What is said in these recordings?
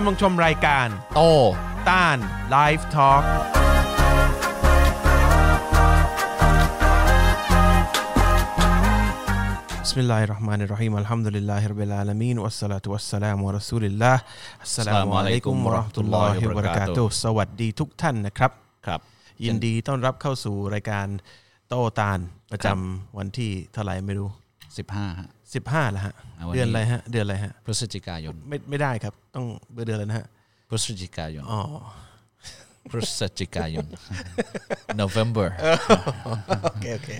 คุณกำลังชมรายการ โต ตาล Live Talk بسم الله الرحمن الرحيم الحمد لله رب العالمين والصلاة والسلام على رسول الله السلام عليكم ورحمة الله وبركاتهสวัสดีทุกท่านนะครับครับ ยินดีต้อนรับเข้าสู่รายการโตตาลประจำวันที่เท่าไหร่ไม่รู้ 15ฮะ15แล้วฮะอ่าวันนี้เดือนอะไรฮะเดือนอะไรฮะพฤศจิกายนไม่ไม่ได้ครับ ต้องเดือนอะไรนะฮะพฤศจิกายนอ๋อพฤศจิกายน November โอเคโอเค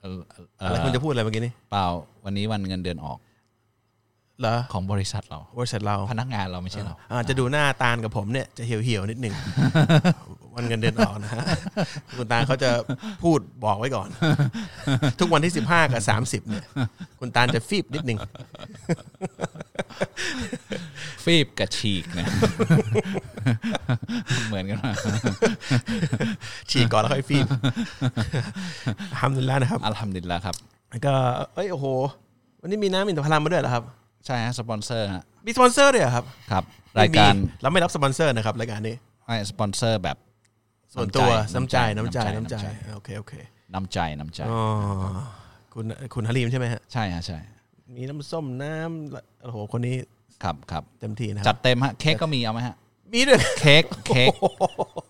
เอ่อเอ่ออะไรคุณจะพูดอะไรเมื่อกี้นี่เปล่าวันนี้วันเงินเดือนออก เหรอของบริษัทเรา บริษัทเราพนักงานเราไม่ใช่เราอาจจะดูหน้าตาลกับผมเนี่ยจะเหี่ยวเหี่ยวๆนิดหนึ่งวันเงินเดือนออกนะฮะคุณตาลเขาจะพูดบอกไว้ก่อน ทุกวันที่สิบห้ากับสามสิบเนี่ย คุณตาลจะฟีบนิดหนึ่งฟีบกับฉีกเนี่ยเหมือนกันมากฉีกก่อนแล้วค่อยฟีบทำดุลิลละนะครับอัลฮัมดุลิลละครับแล้วก็เอ้ยโอ้โหวันนี้มีน้ำอินทผลัมมาด้วยเหรอครับ ใช่ฮะสปอนเซอร์ฮะมีสปอนเซอร์ด้วยเหรอครับครับรายการไม่มีเราไม่รับสปอนเซอร์นะครับรายการนี้ไม่สปอนเซอร์แบบส่วนตัวน้ำน้ำใจใจน้ำใจน้ำน้ำใจใจโอเคโอเคน้ำใจน้ำใจอ๋อคุณคุณฮาริมใช่ไหมฮะใช่ฮะใช่มีน้ำส้มน้ำโอ้โหคนนี้ครับครับเต็มที่นะคจัรัดเต็มฮะเค้กก็มีเอาไหมฮะมีด้วยเค้กเค้ก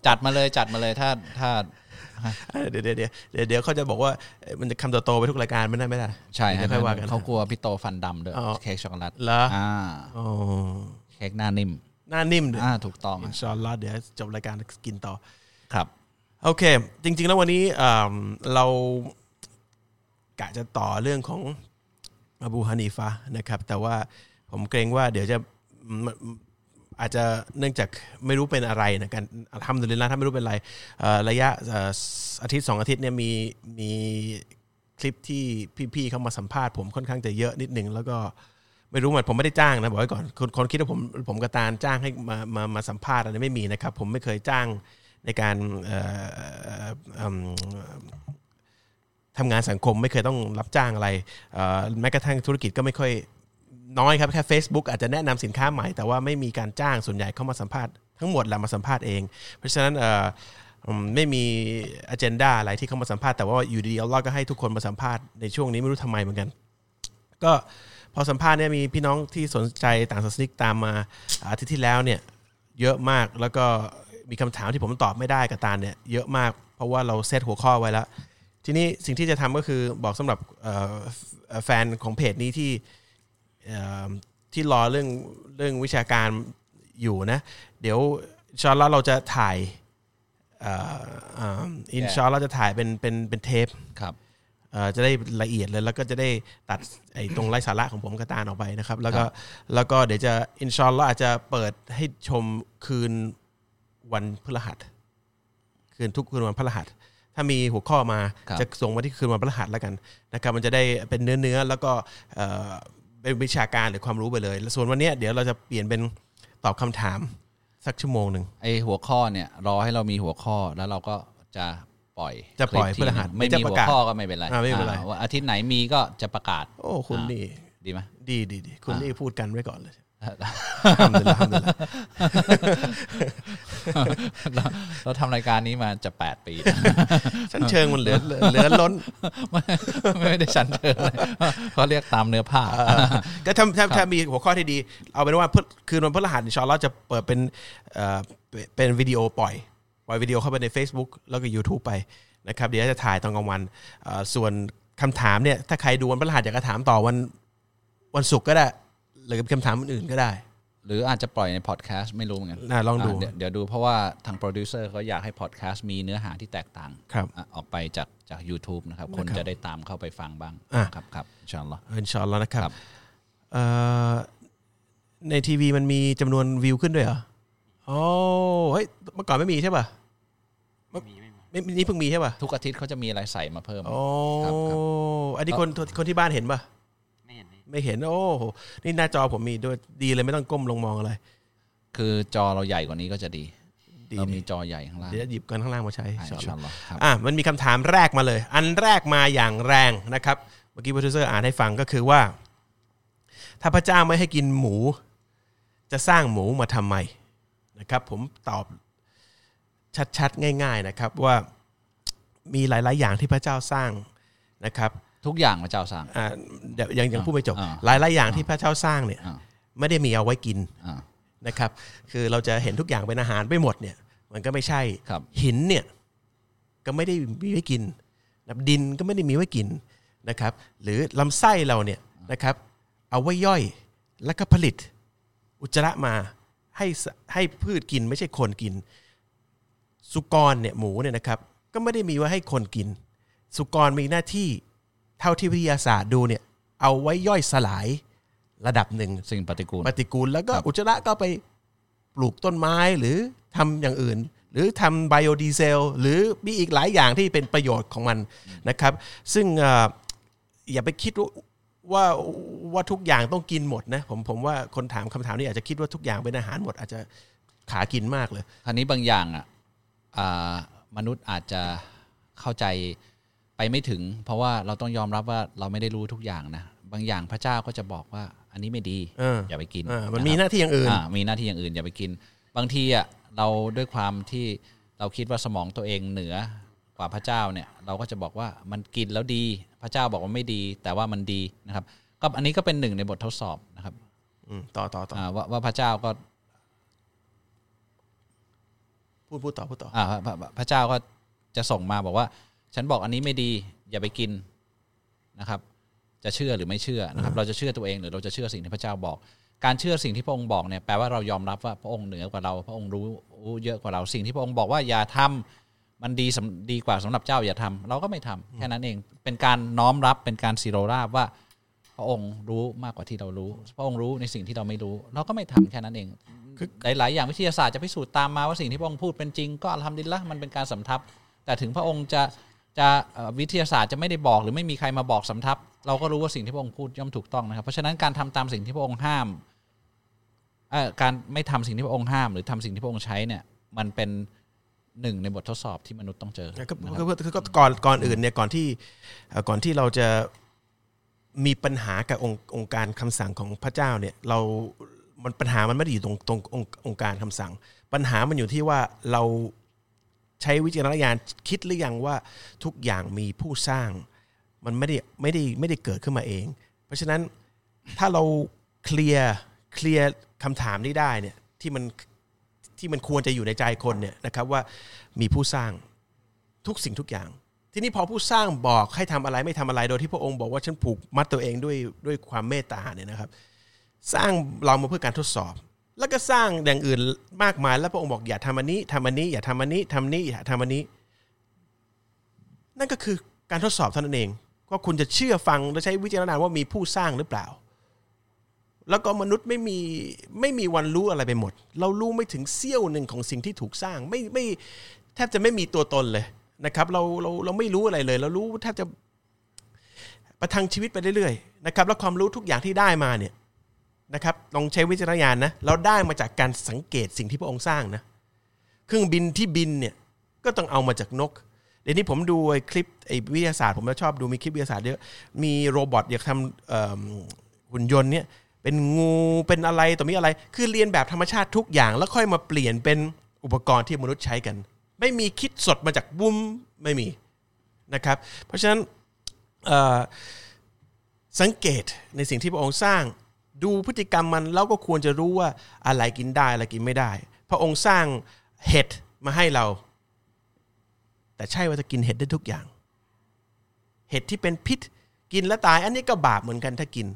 จัดมาเลยจัดมาเลยถ้าถ้า เดี๋ยวเดี๋ยวเดี๋ยวเดี๋ยวเดี๋ยวเขาจะบอกว่าเอ่อมันจะคำโตๆไปทุกรายการไม่ได้ไม่ได้ใช่เดี๋ฮะยวค่อยว่ากันเขากลัวพี่โตฟันดำด้วยอ๋อเค้กช็อกโกแลตเหรออ่าอ๋อเค้กหน้านิ่มหน้านิ่มด้วยอ่าถูกต้องอินชาอัลลอฮ์เดี๋ยวจบรายการกินต่อครับ โอเค จริง ๆ แล้ววันนี้เอิ่มเรากะจะต่อเรื่องของอบูฮานีฟะนะครับ แต่ว่าผมเกรงว่าเดี๋ยวจะม อาจจะเนื่องจากไม่รู้เป็นอะไรนะกันทำดุลิลละถ้าไม่รู้เป็นอะไรระยะอาทิตย์สองอาทิตย์เนี่ยมีมีคลิปที่พี่ๆเขามาสัมภาษณ์ผมค่อนข้างจะเยอะนิดหนึ่งแล้วก็ไม่รู้เหมือนผมไม่ได้จ้างนะบอกไว้ก่อนคนคนคิดว่าผมผมกระตานจ้างให้มามามาสัมภาษณ์อะไรไม่มีนะครับ ผมไม่เคยจ้างในการทำงานสังคมไม่เคยต้องรับจ้างอะไรแม้กระทั่งธุรกิจก็ไม่ค่อย น้อยครับแค่ Facebook อาจจะแนะนำสินค้าใหม่ แต่ว่าไม่มีการจ้างส่วนใหญ่เข้ามาสัมภาษณ์ทั้งหมดแหละมาสัมภาษณ์เอง เพราะฉะนั้นเออไม่มีอ g e n d a อะไรที่เข้ามาสัมภาษณ์แต่ว่าอยู่ดีๆอัลลอฮ์ก็ให้ทุกคนมาสัมภาษณ์ในช่วงนี้ไม่รู้ทำไมเหมือนกัน ก็พอสัมภาษณ์เนี่ยมีพี่น้องที่สนใจต่างศาสนิกตามมาอาทิตย์ที่แล้วเนี่ยเยอะมากแล้วก็มีคำถามที่ผมตอบไม่ได้กับตาเนี่ยเยอะมาก เพราะว่าเราเซตหัวข้อไว้แล้ว ทีนี้สิ่งที่จะทำก็คือบอกสำหรับแฟนของเพจนี้ที่ ที่รอเรื่องเรื่องวิชาการอยู่นะ เดี๋ยวอินชาอนเราเราจะถ่ายเอ่อเอ่ออินชาอนเราจะถ่ายเป็นเป็นเป็นเทปครับเอ่อจะได้ละเอียดเลยแล้วก็จะได้ตัดไอ้ตรงไร้สาระของผมกับตาลออกไปนะครับ แล้วก็แล้วก็เดี๋ยวจะอินชอนเราอาจจะเปิดให้ชมคืนวันพฤหัส คืนทุกคืนวันพฤหัสถ้ามีหัวข้อมาครับจะส่งมาที่คืนวันพฤหัสแล้วกันนะครับ มันจะได้เป็นเนื้อเนื้อๆแล้วก็ เอ่อเป็นวิชาการหรือความรู้ไปเลยแล้วส่วนวันเนี้ยเดี๋ยวเราจะเปลี่ยนเป็นตอบคำถามสักชั่วโมงหนึ่งไอหัวข้อเนี่ยรอให้เรามีหัวข้อแล้วเราก็จะปล่อยจะปล่อยคลิปทีพฤหัสไม่จะมีประหัวกาศข้อก็ไม่เป็นไรอ่าไม่เป็นไรอ่าว่าอาทิตย์ไหนมีก็จะประกาศ โอ้คุณนี่ดีไหมดีดีดีคุณนี่พูดกันไว้ก่อนเลย ทำเลยทำเลยเราเราทำรายการนี้มาจะแปดปีชั้นเชิงมันเหลือเหลือล้น ไม่ได้ชันเชิงเลยเขาเรียกตามเนื้อผ้าก็ถ้าถ้าถ้ามีหัวข้อที่ดี เอาเป็นว่าคืนวันพฤหัสชอลลอฮ์จะเปิดเป็นเป็นวิดีโอปล่อยปล่อยวิดีโอเข้าไปใน Facebook แล้วก็ YouTube ไปนะครับ เดี๋ยวจะถ่ายตอนกลางวันส่วนคำถามเนี่ยถ้าใครดูวันพฤหัสอยากจะถามต่อวันวันศุกร์ก็ได้ หรือคำถามอื่นๆก็ได้ หรืออาจจะปล่อยในพอดแคสต์ไม่รู้เหมือนกันน่าลองดูาเยวเดี๋ยวดูเพราะว่าทางโปรดิวเซอร์เขาอยากให้พอดแคสต์มีเนื้อหาที่แตกต่างครับอะออกไปจากจาก YouTube นะครับ คนนะครับจะได้ตามเข้าไปฟังบ้างอะครับครับإن شاء الله إن شاء اللهนะครับครับเอ่อในทีวีมันมีจำนวนวิวขึ้นด้วยเหรอโอ้เฮ้ยเมื่อก่อนไม่มีใช่ป่ะไม่ไม่นี่เพิ่งมีใช่ป่ะทุกอาทิตย์เขาจะมีอะไรใส่มาเพิ่มโอ้ครับครับอันนี้คนคนที่บ้านเห็นป่ะ ไม่เห็นพี่ไม่เห็นโอ้โหนี่หน้าจอผมมีด้วยดีเลยไม่ต้องก้มลงมองอะไร คือจอเราใหญ่กว่านี้ก็จะดีดีเรามีดีจอใหญ่ข้างล่างเดี๋ยวจะหยิบกันข้างล่างมาใช้อะإن شاء الله إن شاء اللهครับอะมันมีคำถามแรกมาเลย อันแรกมาอย่างแรงนะครับ เมื่อกี้โปรดิวเซอร์อ่านให้ฟังก็คือว่า ถ้าพระเจ้าไม่ให้กินหมู จะสร้างหมูมาทำไมนะครับ ผมตอบชัดๆง่าย ๆนะครับว่ามีหลาย ๆ อย่างที่พระเจ้าสร้างนะครับ ทุกอย่างพระเจ้าสร้างอ่าเดี๋ยวยังยังพูดไม่จบอ่าหลายๆอย่างที่พระเจ้าสร้างเนี่ยอ่าไม่ได้มีเอาไว้กินอ่านะครับ คือเราจะเห็นทุกอย่างเป็นอาหารไปหมดเนี่ย มันก็ไม่ใช่ครับหินเนี่ยก็ไม่ได้มีไว้กินนะดินก็ไม่ได้มีไว้กินนะครับ หรือลำไส้เราเนี่ยนะครับเอาไว้ย่อยแล้วก็ผลิตอุจจาระมาให้สให้พืชกินไม่ใช่คนกิน สุกรเนี่ยหมูเนี่ยนะครับ ก็ไม่ได้มีไว้ให้คนกิน สุกรมีหน้าที่ เท่าที่วิทยาศาสตร์ดูเนี่ยเอาไว้ย่อยสลายระดับหนึ่งสิ่งปฏิกูลปฏิกูล แล้วก็ครับอุจจาระก็ไปปลูกต้นไม้หรือทำอย่างอื่น หรือทำไบโอดีเซลหรือมีอีกหลายอย่างที่เป็นประโยชน์ของมันนะครับ ซึ่งเอ่ออย่าไปคิดว่าว่าว่าทุกอย่างต้องกินหมดนะผมผมว่าคนถามคำถามนี้อาจจะคิดว่าทุกอย่างเป็นอาหารหมดอาจจะขากินมากเลยคราวนี้บางอย่างอะอ่ามนุษย์อาจจะเข้าใจ ไปไม่ถึง เพราะว่าเราต้องยอมรับว่าเราไม่ได้รู้ทุกอย่างนะบางอย่างพระเจ้าก็จะบอกว่าอันนี้ไม่ดีเอออย่าไปกินอ่ามันะคมีรับหน้าที่อย่างอื่นอ่ามีหน้าที่อย่างอื่นอย่าไปกิน บางทีอะเราด้วยความที่เราคิดว่าสมองตัวเองเหนือกว่าพระเจ้าเนี่ย เราก็จะบอกว่ามันกินแล้วดี พระเจ้าบอกว่าไม่ดี แต่ว่ามันดีนะครับก็อันนี้ก็เป็นหนึ่งในบททดสอบนะครับอืมต่อต่อต่ออ่าว่าว่าพระเจ้าก็พูดพูดต่อพูดต่ออ่าพระพระพระเจ้าก็จะส่งมาบอกว่า ฉันบอกอันนี้ไม่ดี อย่าไปกินนะครับ จะเชื่อหรือไม่เชื่อนะครับ เราจะเชื่อตัวเองหรือเราจะเชื่อสิ่งที่พระเจ้าบอก การเชื่อสิ่งที่พระองค์บอกเนี่ยแปลว่าเรายอมรับว่าพระองค์เหนือกว่าเรา พระองค์รู้รู้เยอะกว่าเราสิ่งที่พระองค์บอกว่าอย่าทำมันดีสำดีกว่าสำหรับเจ้าอย่าทำเราก็ไม่ทำแค่นั้นเองเป็นการน้อมรับเป็นการสิโรราบว่าพระองค์รู้มากกว่าที่เรารู้ พระองค์รู้ในสิ่งที่เราไม่รู้ เราก็ไม่ทำแค่นั้นเองคือหลาย ๆ อย่างวิทยาศาสตร์จะพิสูจน์ตามมาว่าสิ่งที่พระองค์พูดเป็นจริง ก็ทำดีละมันเป็นการสำทับ แต่ถึงพระองค์จะ จะเอ่อวิทยาศาสตร์จะไม่ได้บอกหรือไม่มีใครมาบอกสำทับ เราก็รู้ว่าสิ่งที่พระองค์พูดย่อมถูกต้องนะครับเพราะฉะนั้นการทำตามสิ่งที่พระองค์ห้ามเอ่อการไม่ทำสิ่งที่พระองค์ห้าม หรือทำสิ่งที่พระองค์ใช้เนี่ยมันเป็นหนึ่งในบททดสอบที่มนุษย์ต้องเจอก็นะคก็รับก็ก็ก่อนก่อนอื่นเนี่ยก่อนที่เอ่อก่อนที่เราจะมีปัญหากับองค์องค์การคำสั่งของพระเจ้าเนี่ยเรา มันปัญหามันไม่ได้อยู่ตรงตรงองค์องค์การคำสั่ง ปัญหามันอยู่ที่ว่าเรา ใช้วิจารณญาณคิดหรือยังว่าทุกอย่างมีผู้สร้าง มันไม่ได้ไม่ได้ไม่ได้เกิดขึ้นมาเอง เพราะฉะนั้นถ้าเราเคลียร์เคลียร์คำถามนี้ได้เนี่ยที่มันที่มันควรจะอยู่ในใจคนเนี่ยนะครับว่ามีผู้สร้างทุกสิ่งทุกอย่าง ทีนี้พอผู้สร้างบอกให้ทำอะไรไม่ทำอะไรโดยที่พระองค์บอกว่าฉันผูกมัดตัวเองด้วยด้วยความเมตตาเนี่ยนะครับ สร้างเรามาเพื่อการทดสอบ แล้วก็สร้างอย่างอื่นมากมายแล้วพระองค์บอกอย่าทำอันนี้ทำอันนี้อย่าทำอันนี้ทำนี้อย่าทำอันนี้ นั่นก็คือการทดสอบเท่านั้นเองว่าคุณจะเชื่อฟังและใช้วิจารณญาณว่ามีผู้สร้างหรือเปล่า แล้วก็มนุษย์ไม่มีไม่มีวันรู้อะไรไปหมด เรารู้ไม่ถึงเสี้ยวหนึ่งของสิ่งที่ถูกสร้างไม่ไม่แทบจะไม่มีตัวตนเลยนะครับ เราเราเราไม่รู้อะไรเลย เรารู้แทบจะประทังชีวิตไปเรื่อยๆนะครับ แล้วความรู้ทุกอย่างที่ได้มาเนี่ย นะครับลองใช้วิจารณญาณนะเราได้มาจากการสังเกตสิ่งที่พระองค์สร้างนะเครื่องบินที่บินเนี่ยก็ต้องเอามาจากนกเดี๋ยวนี้ผมดูคลิปไอ้วิทยาศาสตร์ผมชอบดูมีคลิปวิทยาศาสตร์เยอะมีโรบอทอยากทำหุ่นยนต์เนี่ยเป็นงูเป็นอะไรตัวมีอะไร คือเรียนแบบธรรมชาติทุกอย่าง แล้วค่อยมาเปลี่ยนเป็นอุปกรณ์ที่มนุษย์ใช้กัน ไม่มีคิดสดมาจากบุ้มไม่มีนะครับ เพราะฉะนั้นสังเกตในสิ่งที่พระองค์สร้าง ดูพฤติกรรมมันแล้วก็ควรจะรู้ว่าอะไรกินได้อะไรกินไม่ได้ พระองค์สร้างเห็ดมาให้เรา แต่ใช่ว่าจะกินเห็ดได้ทุกอย่าง เห็ดที่เป็นพิษกินแล้วตาย อันนี้ก็บาปเหมือนกันถ้ากิน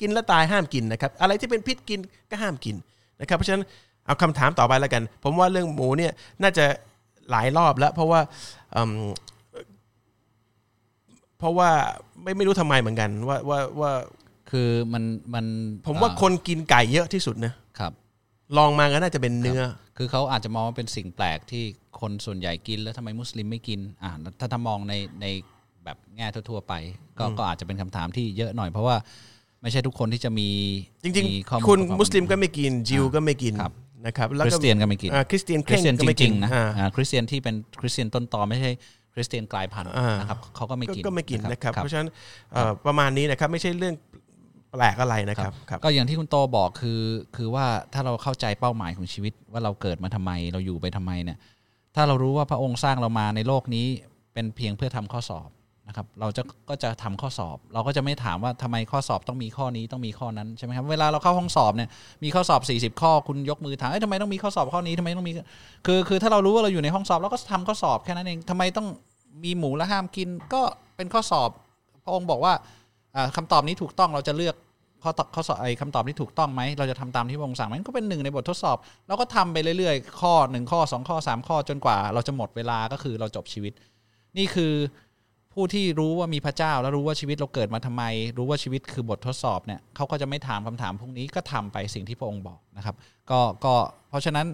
กินแล้วตายห้ามกินนะครับ อะไรที่เป็นพิษกินก็ห้ามกินนะครับ เพราะฉะนั้นเอาคำถามต่อไปแล้วกัน ผมว่าเรื่องหมูเนี่ยน่าจะหลายรอบแล้ว เพราะว่าเพราะว่าไม่ไม่รู้ทำไมเหมือนกัน ว่าว่าว่า คือมันมันผมว่าอ่คนกินไก่เยอะที่สุดนะครับ ลองมาก็น่าจะเป็นเนื้อ คือเขาอาจจะมองว่าเป็นสิ่งแปลกที่คนส่วนใหญ่กินแล้วทำไมมุสลิมไม่กินอ่าถ้าถ้ามองในในแบบแง่ทั่ว ๆ ไป ก็ก็อาจจะเป็นคำถามที่เยอะหน่อย เพราะว่าไม่ใช่ทุกคนที่จะมีจริงมีข้อๆคุณประกอบมุสลิมก็ไม่กินจิวก็ไม่กินครับนะครับคริสเตียนก็ไม่กินอ่าคริสเตียนคริสเตียนก็จไม่กิริงๆนะอ่าอ่าคริสเตียนที่เป็นคริสเตียนต้นตอไม่ใช่คริสเตียนกลายพันธุ์อ่านนะครับเขาก็ไม่ก็กินก็ไม่กินนะครับครับเพราะฉะนั้นเอ่อประมาณนี้นะครับไม่ใช่เรื่อง แปลกอะไรนะครับครับ ก็อย่างที่คุณโตบอกคือคือว่าถ้าเราเข้าใจเป้าหมายของชีวิตว่าเราเกิดมาทำไมเราอยู่ไปทำไมเนี่ย ถ้าเรารู้ว่าพระองค์สร้างเรามาในโลกนี้เป็นเพียงเพื่อทำข้อสอบนะครับ เราจะก็จะทำข้อสอบ เราก็จะไม่ถามว่าทำไมข้อสอบต้องมีข้อนี้ต้องมีข้อนั้นใช่ไหมครับเวลาเราเข้าห้องสอบเนี่ยมีข้อสอบ 40 ข้อคุณยกมือถามเอ้ยทำไมต้องมีข้อสอบข้อนี้ทำไมต้องมีคือคือถ้าเรารู้ว่าเราอยู่ในห้องสอบเราก็ทำข้อสอบแค่นั้นเองทำไมต้องมีหมูและห้ามกินก็เป็นข้อสอบพระองค์บอกว่า อ่าคำตอบนี้ถูกต้องเราจะเลือกข้อตอบข้อสอบไอ้คำตอบที่ถูกต้องไหมเราจะทำตามที่พระองค์สั่งไหมมันก็เป็นหนึ่งในบททดสอบเราก็ทำไปเรื่อยๆ ข้อหนึ่งข้อสองข้อสามข้อจนกว่า เราจะหมดเวลาก็คือเราจบชีวิต นี่คือผู้ที่รู้ว่ามีพระเจ้า แล้วรู้ว่าชีวิตเราเกิดมาทำไม รู้ว่าชีวิตคือบททดสอบเนี่ยเขาก็จะไม่ถามคำถามพวกนี้ก็ทำไปสิ่งที่พระองค์บอกนะครับก็ก็เพราะฉะนั้น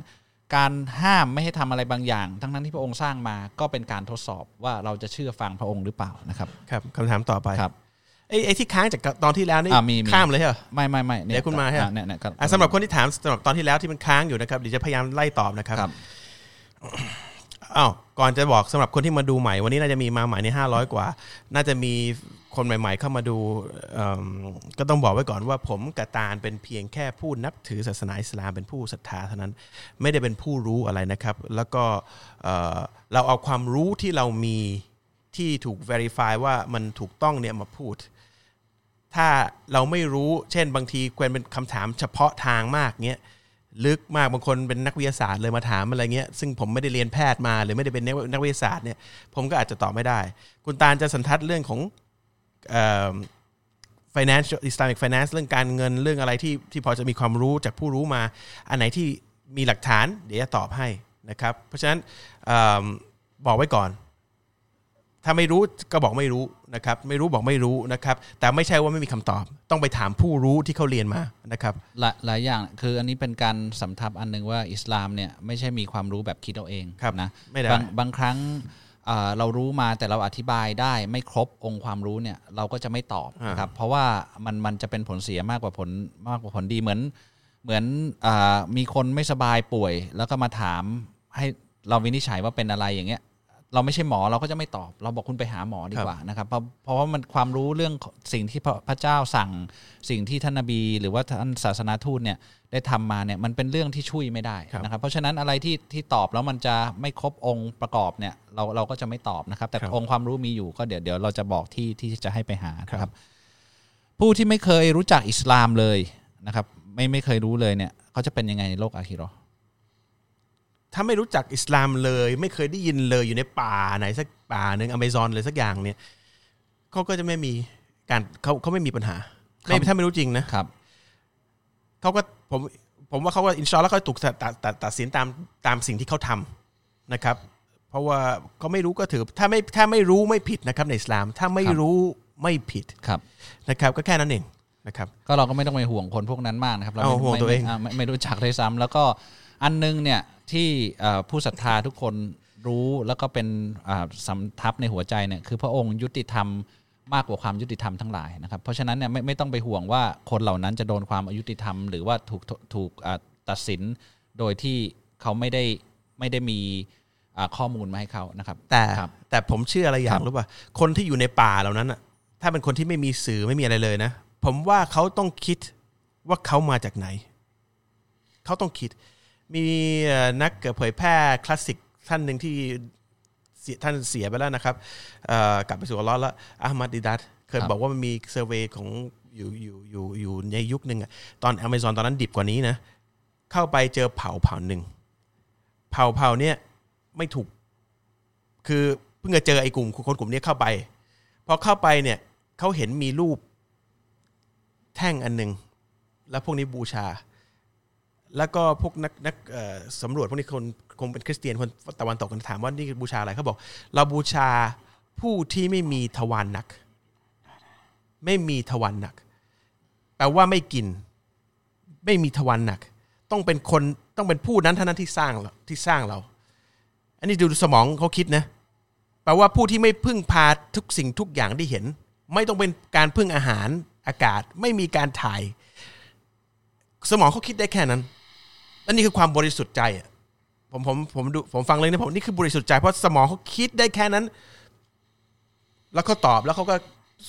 การห้ามไม่ให้ทำอะไรบางอย่าง ทั้งนั้นที่พระองค์สร้างมาก็เป็นการทดสอบว่าเราจะเชื่อฟังพระองค์หรือเปล่านะครับครับคำถามต่อไปครับ ไอ้ไอ้ที่ค้างจากตอนที่แล้วนี่อ่ามีมีข้ามเลยเหรอไม่ไม่ไม่เดี๋ยวคุณมาฮะอ่เนี่ยเนี่ยครับอะสำหรับคนที่ถามสำหรับตอนที่แล้วที่มันค้างอยู่นะครับเดี๋ยวจะพยายามไล่ตอบนะครับครับอ้าวก่อนจะบอกสำหรับคนที่มาดูใหม่ วันนี้น่าจะมีมาใหม่ในห้าร้อยกว่า น่าจะมีคนใหม่ ๆ เข้ามาดูเอิ่มก็ต้องบอกไว้ก่อนว่าผมกับตาลเป็นเพียงแค่ผู้นับถือศาสนาอิสลามเป็นผู้ศรัทธาเท่านั้นไม่ได้เป็นผู้รู้อะไรนะครับ แล้วก็เอ่อเราเอาความรู้ที่เรามีที่ถูก verify ว่ามันถูกต้องเนี่ยมาพูด ถ้าเราไม่รู้เช่นบางทีควรเป็นคำถามเฉพาะทางมากเงี้ยลึกมากบางคนเป็นนักวิทยาศาสตร์เลยมาถามอะไรเงี้ยซึ่งผมไม่ได้เรียนแพทย์มาหรือไม่ได้เป็นนักวิทยาศาสตร์เนี่ยผมก็อาจจะตอบไม่ได้ คุณตาลจะสันทัดเรื่องของเอ่อ finance Islamic finance เรื่องการเงินเรื่องอะไรที่ที่พอจะมีความรู้จากผู้รู้มา อันไหนที่มีหลักฐานเดี๋ยวจะตอบให้นะครับ เพราะฉะนั้นอบอกไว้ก่อน ถ้าไม่รู้ก็บอกไม่รู้นะครับ ไม่รู้บอกไม่รู้นะครับ แต่ไม่ใช่ว่าไม่มีคำตอบ ต้องไปถามผู้รู้ที่เขาเรียนมานะครับ หลายหลายอย่างคืออันนี้เป็นการสำทับอันหนึ่งว่าอิสลามเนี่ยไม่ใช่มีความรู้แบบคิดเอาเองครับนะไม่ได้บางบางครั้งอ่าเรารู้มาแต่เราอธิบายได้ไม่ครบองค์ความรู้เนี่ยเราก็จะไม่ตอบนะครับเพราะว่ามันมันจะเป็นผลเสียมากกว่าผลมากกว่าผลดีเหมือนเหมือนอามีคนไม่สบายป่วย แล้วก็มาถามให้เราวินิจฉัยว่าเป็นอะไรอย่างเงี้ย เราไม่ใช่หมอเราก็จะไม่ตอบ เราบอกคุณไปหาหมอดีกว่านะครับ เพราะเพราะว่ามันความรู้เรื่องสิ่งที่พระพระเจ้าสั่งสิ่งที่ท่านนบี หรือว่าท่านศาสนาทูตเนี่ยได้ทำมาเนี่ยมันเป็นเรื่องที่ช่วยไม่ได้ครับนะครับ เพราะฉะนั้นอะไรที่ที่ตอบแล้วมันจะไม่ครบองค์ประกอบเนี่ยเราเราก็จะไม่ตอบนะครับ แต่ครับองค์ความรู้มีอยู่ก็เดี๋ยวเดี๋ยวเราจะบอกที่ที่จะให้ไปหานะครับ ผู้ที่ไม่เคยรู้จักอิสลามเลยนะครับ ไม่ไม่เคยรู้เลยเนี่ยเขาจะเป็นยังไงในโลกอาคิเราะห์ ถ้าไม่รู้จักอิสลามเลย ไม่เคยได้ยินเลยอยู่ในป่าไหนสักป่าหนึ่งอเมซอนเลยสักอย่างเนี่ยเขาก็จะไม่มีการเขาเขาไม่มีปัญหาไม่ถ้าไม่รู้จริงนะครับเขาก็ผมผมว่าเขาก็อินชาอัลแล้วเขาถูกตัดตัดตัดตัดสินตามตามสิ่งที่เขาทำนะครับ เพราะว่าเขาไม่รู้ก็ถือ ถ้าไม่ถ้าไม่รู้ไม่ผิดนะครับ ในอิสลาม ถ้าไม่ครับรู้ไม่ผิดครับนะครับ ก็แค่นั้นเองนะครับ ก็เราก็ไม่ต้องไปห่วงคนพวกนั้นมากนะครับ เราเอาไม่ห่วงไม่ตัวเองไม่าไม่ไม่รู้จักเลยซ้ำแล้วก็ อันนึงเนี่ยที่เอ่อผู้ศรัทธาทุกคนรู้แล้วก็เป็นอ่าสำทับในหัวใจเนี่ยคือพระองค์ยุติธรรมมากกว่าความยุติธรรมทั้งหลายนะครับเพราะฉะนั้นเนี่ยไม่ไม่ต้องไปห่วงว่าคนเหล่านั้นจะโดนความอายุติธรรม หรือว่าถูกถูกอ่าตัดสินโดยที่เขาไม่ได้ไม่ได้มีอ่าข้อมูลมาให้เขานะครับ แต่ครับแต่ผมเชื่ออะไรอย่าครังบรู้ป่ะคนที่อยู่ในป่าเหล่านั้นอะถ้าเป็นคนที่ไม่มีสื่อไม่มีอะไรเลยนะ ผมว่าเขาต้องคิดว่าเขามาจากไหน เขาต้องคิด มีเอ่อนักเผยแพร่คลาสสิกท่านหนึ่งที่เสียท่านเสียไปแล้วนะครับเอ่อกลับไปสู่อัลเลอฮ์แล้วอามัดดิดัตเคยครับบอกว่ามันมีเซอร์เวยของอยู่อยู่อยู่อยู่ในยุคหนึ่งอะตอนอเมซอนตอนนั้นดิบกว่านี้นะ เข้าไปเจอเผ่าเผ่าหนึ่งเผ่าเผ่าเนี่ยไม่ถูก คือเพิ่งจะเจอไอ้กลุ่มคนกลุ่มนี้เข้าไปพอเข้าไปเนี่ยเขาเห็นมีรูปแท่งอันหนึ่งแล้วพวกนี้บูชา แล้วก็พวกนักนักสำรวจพวกนี้คนคงเป็นคริสเตียนคนตะวันตกกันถามว่านี่บูชาอะไรเขาบอก เราบูชาผู้ที่ไม่มีทวารหนัก ไม่มีทวารหนัก แปลว่าไม่กิน ไม่มีทวารหนัก ต้องเป็นคนต้องเป็นผู้นั้นเท่านั้นที่สร้างเราที่สร้างเรา อันนี้ดูสมองเขาคิดนะแปลว่าผู้ที่ไม่พึ่งพาทุกสิ่งทุกอย่างที่เห็น ไม่ต้องเป็นการพึ่งอาหารอากาศ ไม่มีการถ่าย สมองเขาคิดได้แค่นั้น และนี่คือความบริสุทธิ์ใจอะผมผมผมดูผมฟังเลยนะผมนี่คือบริสุทธิ์ใจเพราะสมองเขาคิดได้แค่นั้น แล้วเขาตอบแล้วเขาก็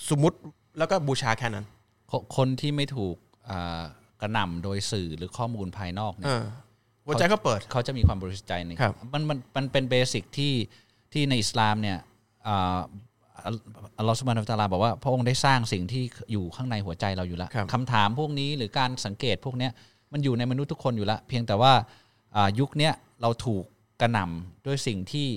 สมมติแล้วก็บูชาแค่นั้นคคนที่ไม่ถูกอ่ากระหน่ำโดยสื่อหรือข้อมูลภายนอกเนี่เอยอหัวใจเขาเปิดเขาจะมีความบริสุทธิ์ใจในครับมันมันมันเป็นเบสิกที่ที่ในอิสลามเนี่ยอ่าอัลลอฮฺสุบฮานะฮูวะตะอาลาบอกว่าพระองค์ได้สร้างสิ่งที่อยู่ข้างในหัวใจเราอยู่แล้วครับคำถามพวกนี้หรือการสังเกตพวกเนี้ย มันอยู่ในมนุษย์ทุกคนอยู่แล้วเพียงแต่ว่าอ่ายุคเนี้ยเราถูกกระหน่ำด้วยสิ่งที่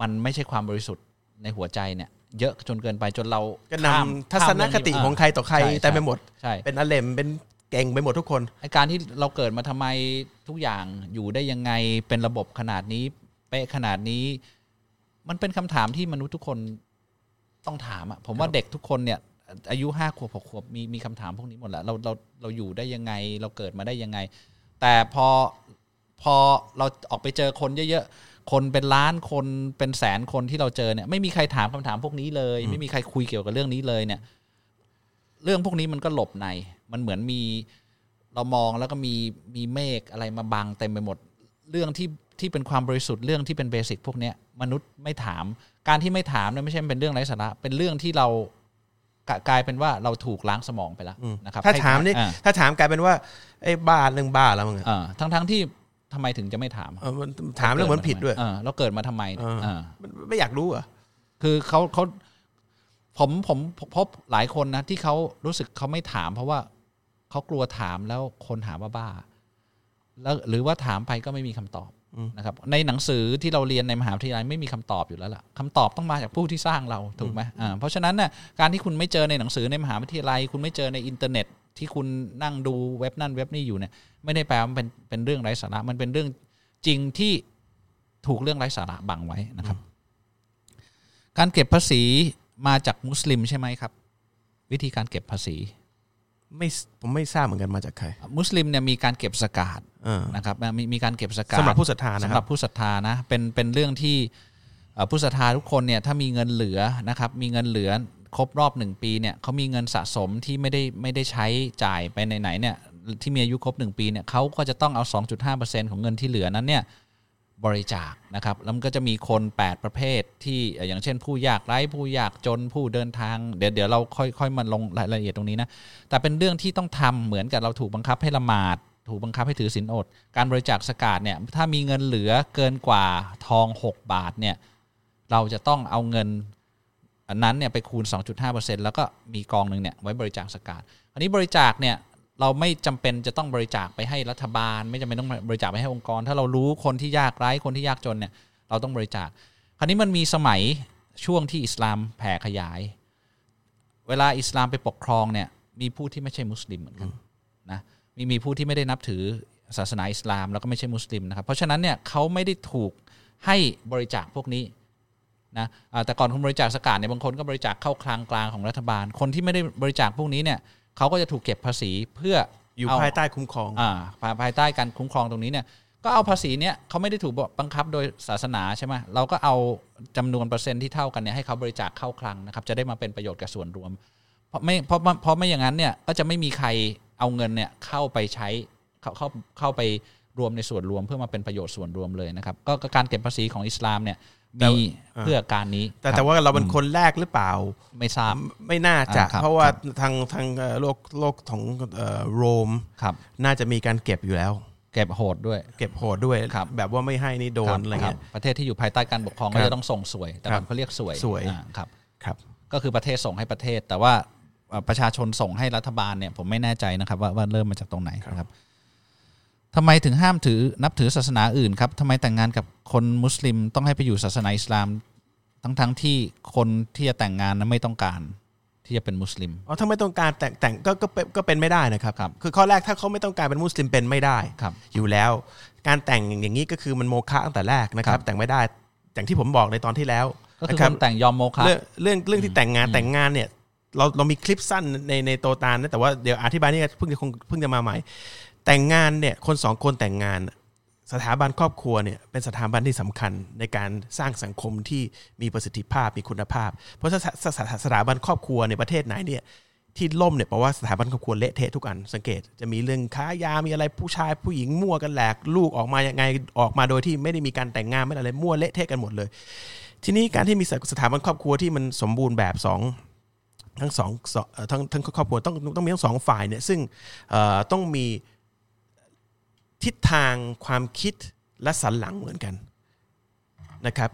มันไม่ใช่ความบริสุทธิ์ในหัวใจเนี่ยเยอะจนเกินไปจนเราก็ข้ามนำทัศนคติข้ามของใครต่อใครช่แต่ไปหมดใช่เป็นอเลมเป็นเก่งไปหมดทุกคนไอการที่เราเกิดมาทำไมทุกอย่างอยู่ได้ยังไงเป็นระบบขนาดนี้เป๊ะขนาดนี้ มันเป็นคำถามที่มนุษย์ทุกคนต้องถามอะผมว่าเด็กทุกคนเนี่ย อายุห้าขวบหกขวบมีมีคำถามพวกนี้หมดแหละเราเราเราอยู่ได้ยังไง เราเกิดมาได้ยังไง แต่พอพอเราออกไปเจอคนเยอะๆ คนเป็นล้านคนเป็นแสนคนที่เราเจอเนี่ยไม่มีใครถามคำถามพวกนี้เลย ไม่มีใครคุยเกี่ยวกับเรื่องนี้เลยเนี่ย เรื่องพวกนี้มันก็หลบใน มันเหมือนมีเรามองแล้วก็มีมีเมฆอะไรมาบังเต็มไปหมด เรื่องที่ที่เป็นความบริสุทธิ์เรื่องที่เป็นเบสิกพวกเนี้ยมนุษย์ไม่ถาม การที่ไม่ถามเนี่ยไม่ใช่เป็นเรื่องไร้สาระเป็นเรื่องที่เรา กะกลายเป็นว่าเราถูกล้างสมองไปแล้วนะครับถ้าให้ถามนี่อ่าถ้าถามกลายเป็นว่าไอ้บ้าเรื่องบ้าแล้วมึงอะอ่าทั้งทั้งที่ทำไมถึงจะไม่ถามเออมันถามเรื่องเหมือนผิดด้วยเออเราเกิดมาทำไมเออเออมันไม่อยากรู้เหรอะคือเขาเขาผมผมพบหลายคนนะที่เขารู้สึกเขาไม่ถาม เพราะว่าเขากลัวถามแล้วคนหาว่าบ้า แล้วหรือว่าถามไปก็ไม่มีคำตอบ นะครับในหนังสือที่เราเรียนในมหาวิทยาลัยไม่มีคำตอบอยู่แล้วล่ะคำตอบต้องมาจากผู้ที่สร้างเราถูกไหมอ่าเพราะฉะนั้นน่ะการที่คุณไม่เจอในหนังสือในมหาวิทยาลัย คุณไม่เจอในอินเทอร์เน็ต ที่คุณนั่งดูเว็บนั่นเว็บนี้อยู่เนี่ยไม่ได้แปลว่าเป็นเป็นเรื่องไร้สาระมันเป็นเรื่องจริงที่ถูกเรื่องไร้สาระบังไว้นะครับ การเก็บภาษีมาจากมุสลิมใช่ไหมครับ วิธีการเก็บภาษี ไม่ผมไม่ทราบเหมือนกันมาจากใคร มุสลิมเนี่ยมีการเก็บสกาดเออนะครับมีมีการเก็บสกาดสำหรับผู้ศรัทธานะสำคหรัรับบผู้ศรัทธานะเป็นเป็นเรื่องที่เอ่อผู้ศรัทธาทุกคนเนี่ยถ้ามีเงินเหลือนะครับมีเงินเหลือครบรอบหนึ่งปีเนี่ยเขามีเงินสะสมที่ไม่ได้ไม่ได้ใช้จ่ายไปไหนๆเนี่ยที่มีอายุครบหนึ่งปีเนี่ยเขาก็จะต้องเอา 2.5%ของเงินที่เหลือนั้นเนี่ย บริจาคนะครับแล้วมันก็จะมีคน 8 ประเภท ที่อย่างเช่น ผู้ยากไร้ผู้ยากจนผู้เดินทาง เดี๋ยวเดี๋ยวเราค่อยค่อยมาลงรายละเอียดตรงนี้นะแต่เป็นเรื่องที่ต้องทำเหมือนกับเราถูกบังคับให้ละหมาดถูกบังคับให้ถือศีลอด การบริจาคสกาดเนี่ยถ้ามีเงินเหลือเกินกว่าทอง 6 บาทเนี่ยเราจะต้องเอาเงินนนั้นเนี่ยไปคูณ 2.5%แล้วก็มีกองหนึ่งเนี่ยไว้บริจาคสกาดอันนี้บริจาคเนี่ย เราไม่จำเป็นจะต้องบริจาคไปให้รัฐบาล ไม่จำเป็นต้องบริจาคไปให้องค์กร ถ้าเรารู้คนที่ยากไร้คนที่ยากจนเนี่ยเราต้องบริจาค คราวนี้มันมีสมัยช่วงที่อิสลามแผ่ขยาย เวลาอิสลามไปปกครองเนี่ยมีผู้ที่ไม่ใช่มุสลิมเหมือนกันนะมีมีผู้ที่ไม่ได้นับถือศาสนาอิสลามแล้วก็ไม่ใช่มุสลิมนะครับเพราะฉะนั้นเนี่ยเขาไม่ได้ถูกให้บริจาคพวกนี้นะแต่ก่อนคุณบริจาคสกาดเนี่ยบางคนก็บริจาคเข้าคลังกลางของรัฐบาล คนที่ไม่ได้บริจาคพวกนี้เนี่ย เขาก็จะถูกเก็บภาษีเพื่ออยู่เภายใต้คุ้มครองอ่าภายภายใต้การคุ้มครองตรงนี้เนี่ยก็เอาภาษีเนี่ยเขาไม่ได้ถูกบังคับโดยศาสนาใช่ไหมเราก็เอาจำนวนเปอร์เซ็นต์ที่เท่ากันเนี่ยให้เขาบริจาคเข้าคลังนะครับ จะได้มาเป็นประโยชน์กับส่วนรวม เพราะไม่เพราะเพราะไม่อย่างนั้นเนี่ยก็จะไม่มีใครเอาเงินเนี่ยเข้าไปใช้เข้าเข้าเข้าไปรวมในส่วนรวมเพื่อมาเป็นประโยชน์ส่วนรวมเลยนะครับ ก็ก็การเก็บภาษีของอิสลามเนี่ยแต่ มีเพื่อการนี้ แต่ครับแต่ว่าเราเป็นคนแรกหรือเปล่า ไม่ทราบไม่น่าจะอ่าครับเพราะว่าครับทางทางเอ่อโลกโลกของเอ่อโรมครับน่าจะมีการเก็บอยู่แล้ว เก็บโหดด้วย เก็บโหดด้วยครับแบบว่าไม่ให้นี่โดครันบอะไรครัเงี้บยประเทศที่อยู่ภายใต้การปกครองครัก็บจะต้องส่งสวย แต่ครับมันเขาเรียกสวยสวยอ่าครับครับ ก็คือประเทศส่งให้ประเทศ แต่ว่าเอ่อประชาชนส่งให้รัฐบาลเนี่ยผมไม่แน่ใจนะครับว่าว่าเริ่มมาจากตรงไหนนะครับ ทำไมถึงห้ามถือนับถือศาสนาอื่นครับทำไมแต่งงานกับคนมุสลิมต้องให้ไปอยู่ศาสนาอิสลาม ทั้งทั้งที่คนที่จะแต่งงานนั้นไม่ต้องการที่จะเป็นมุสลิมอ๋อถ้าไม่ต้องการแต่งแต่งก็ก็เป็นก็เป็นไม่ได้นะครับครับคือข้อแรกถ้าเขาไม่ต้องการเป็นมุสลิมเป็นไม่ได้ครับอยู่แล้ว การแต่งอย่างนี้ก็คือมันโมฆะตั้งแต่แรกนะครัครับบแต่งไม่ได้อย่างที่ผมบอกในตอนที่แล้วก็คือนะครับนแต่งยอมโมฆะเรื่องเรื่องเรื่องที่แต่งงานแต่งงานเนี่ยเราเรามีคลิปสั้นในในโตตานนะแต่ว่าเดี๋ยวอธิบายนี่เพิ่งจะคงเพิ่งจะมาใหม่ แต่งงานเนี่ยคนสองคนแต่งงาน สถาบันครอบครัวเนี่ยเป็นสถาบันที่สำคัญในการสร้างสังคมที่มีประสิทธิภาพมีคุณภาพ เพราะถ้าสสสถาบันครอบครัวในประเทศไหนเนี่ยที่ล่มเนี่ยเพราะว่าสถาบันครอบครัวเละเทะทุกอัน สังเกตจะมีเรื่องค้ายา มีอะไรผู้ชายผู้หญิงมั่วกันแหลก ลูกออกมายังไงออกมาโดยที่ไม่ได้มีการแต่งงานไม่อะไรมั่วเละเทะกันหมดเลย ทีนี้การที่มีสถาบันครอบครัวที่มันสมบูรณ์แบบสองทั้งสองทั้งทั้งครอบครัวต้องต้องมีทั้งสองฝ่ายเนี่ยซึ่งเอ่อต้องมี ทิศทางความคิดและสันหลังเหมือนกันนะครับ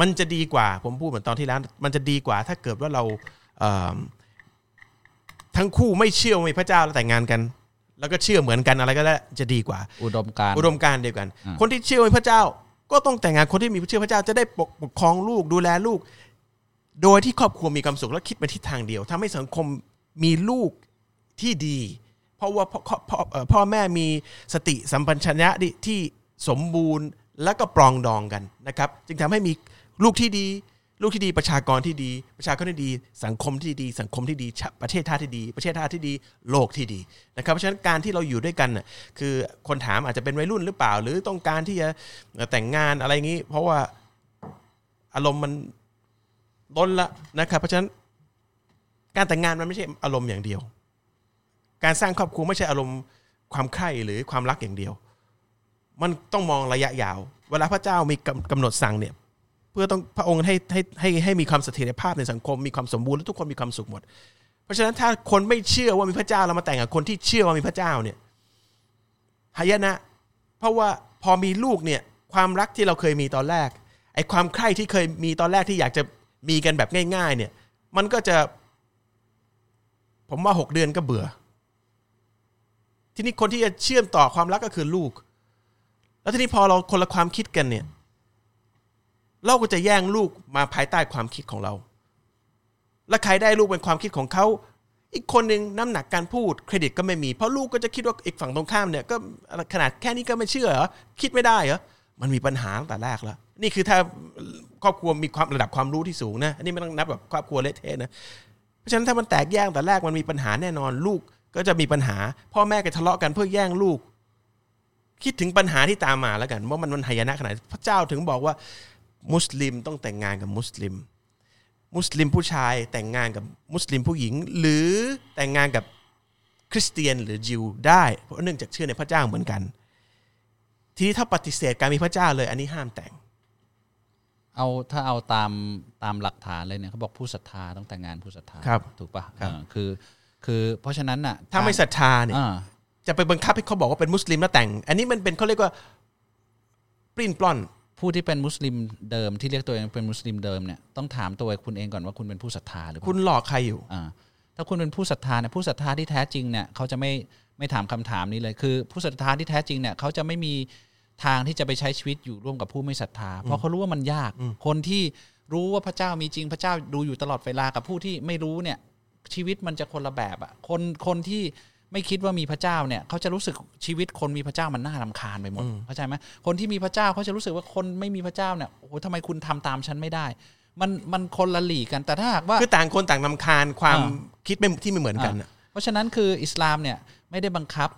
มันจะดีกว่าผมพูดเหมือนตอนที่แล้วมันจะดีกว่าถ้าเกิดว่าเราเอ่อทั้งคู่ไม่เชื่อว่ามีพระเจ้าแล้วแต่งงานกัน แล้วก็เชื่อเหมือนกันอะไรก็ได้จะดีกว่า อุดมการณ์อุดมการณ์เดียวกันอ่าคนที่เชื่อในพระเจ้า ก็ต้องแต่งงานคนที่มีเชื่อพระเจ้าจะได้ปกปกครองลูกดูแลลูก โดยที่ครอบครัวมีความสุขและคิดไปทิศทางเดียวทำให้สังคมมีลูกที่ดี เพราะว่าพ่อพ่อเอ่อพ่อแม่มีสติสัมปชัญญะที่ที่สมบูรณ์และก็ปรองดองกันนะครับ จึงทำให้มีลูกที่ดี ลูกที่ดีประชากรที่ดี ประชากรที่ดี สังคมที่ดี สังคมที่ดี ประเทศชาติที่ดี ประเทศชาติที่ดี โลกที่ดีนะครับเพราะฉะนั้นการที่เราอยู่ด้วยกันน่ะคือคนถามอาจจะเป็นวัยรุ่นหรือเปล่า หรือต้องการที่จะแต่งงานอะไรอย่างนี้ เพราะว่าอารมณ์มันล้นละนะครับ เพราะฉะนั้นการแต่งงานมันไม่ใช่อารมณ์อย่างเดียว การสร้างครอบครัวไม่ใช่อารมณ์ความใคร่หรือความรักอย่างเดียว มันต้องมองระยะยาว เวลาพระเจ้ามีกำกำหนดสั่งเนี่ย เพื่อต้องพระองค์ให้ให้ให้ให้มีความเสถียรภาพในสังคม มีความสมบูรณ์และทุกคนมีความสุขหมด เพราะฉะนั้นถ้าคนไม่เชื่อว่ามีพระเจ้าแล้วมาแต่งกับคนที่เชื่อว่ามีพระเจ้าเนี่ยหายนะ เพราะว่าพอมีลูกเนี่ยความรักที่เราเคยมีตอนแรกไอ้ความใคร่ที่เคยมีตอนแรกที่อยากจะมีกันแบบง่าย ๆ เนี่ย มันก็จะ ผมว่าหกเดือนก็เบื่อ ทีนี้คนที่จะเชื่อมต่อความรักก็คือลูก แล้วทีนี้พอเราคนละความคิดกันเนี่ย เราก็จะแย่งลูกมาภายใต้ความคิดของเรา และใครได้ลูกเป็นความคิดของเขาอีกคนหนึ่งน้ำหนักการพูดเครดิตก็ไม่มีเพราะลูกก็จะคิดว่าอีกฝั่งตรงข้ามเนี่ยก็ขนาดแค่นี้ก็ไม่เชื่อเหรอคิดไม่ได้เหรอมันมีปัญหาตั้งแต่แรกแล้วนี่คือถ้าครอบครัวมีความระดับความรู้ที่สูงนะอันนี้ไม่ต้องนับแบบครอบครัวเละเทะนะเพราะฉะนั้นถ้ามันแตกแยกตั้งแต่แรกมันมีปัญหาแน่นอนลูก ก็จะมีปัญหา พ่อแม่ก็ทะเลาะกันเพื่อแย่งลูก คิดถึงปัญหาที่ตามมาแล้วกันว่ามันมันหายนะขนาดไหนพระเจ้าถึงบอกว่า มุสลิมต้องแต่งงานกับมุสลิม มุสลิมผู้ชายแต่งงานกับมุสลิมผู้หญิง หรือแต่งงานกับคริสเตียนหรือยิวได้เพราะเนื่องจากเชื่อในพระเจ้าเหมือนกัน ทีนี้ถ้าปฏิเสธการมีพระเจ้าเลย อันนี้ห้ามแต่ง เอาถ้าเอาตามตามหลักฐานเลยเนี่ยเขาบอกผู้ศรัทธาต้องแต่งงานผู้ศรัทธาครับถูกปะครับเออคือ คือเพราะฉะนั้นน่ะถ้าไม่ศรัทธาเนี่ยอ่าจะไปบังคับให้เขาบอกว่าเป็นมุสลิมแล้วแต่ง อันนี้มันเป็นเขาเรียกว่าปลิ้นปล้อนผู้ที่เป็นมุสลิมเดิมที่เรียกตัวเองเป็นมุสลิมเดิมเนี่ยต้องถามตัวคุณเองก่อนว่าคุณเป็นผู้ศรัทธาหรือเปล่าคุณหลอกใครอยู่อ่าถ้าคุณเป็นผู้ศรัทธาเนี่ยผู้ศรัทธาที่แท้จริงเนี่ยเขาจะไม่ไม่ถามคำถามนี้เลยคือ ผู้ศรัทธาที่แท้จริงเนี่ยเขาจะไม่มีทางที่จะไปใช้ชีวิตอยู่ร่วมกับผู้ไม่ศรัทธา เพราะเขารู้ว่ามันยาก คนที่รู้ว่าพระเจ้ามีจริงพระเจ้าดูอยู่ตลอดเวลากับผู้ที่ไม่รู้เนี่ย ชีวิตมันจะคนละแบบอะคนคนที่ไม่คิดว่ามีพระเจ้าเนี่ยเขาจะรู้สึกชีวิตคนมีพระเจ้ามันน่ารำคาญไปหมดเข้าใจไหมคนที่มีพระเจ้าเขาจะรู้สึกว่าคนไม่มีพระเจ้าเนี่ยโอ้โหทำไมคุณทำตามฉันไม่ได้ มันมันคนละหลีกกันแต่ถ้าหากว่าคือต่างคนต่างนำคาญความอ่าคิดไม่ที่ไม่เหมือนกันน่ะเพราะฉะนั้นคืออิสลามเนี่ยไม่ได้บังคับ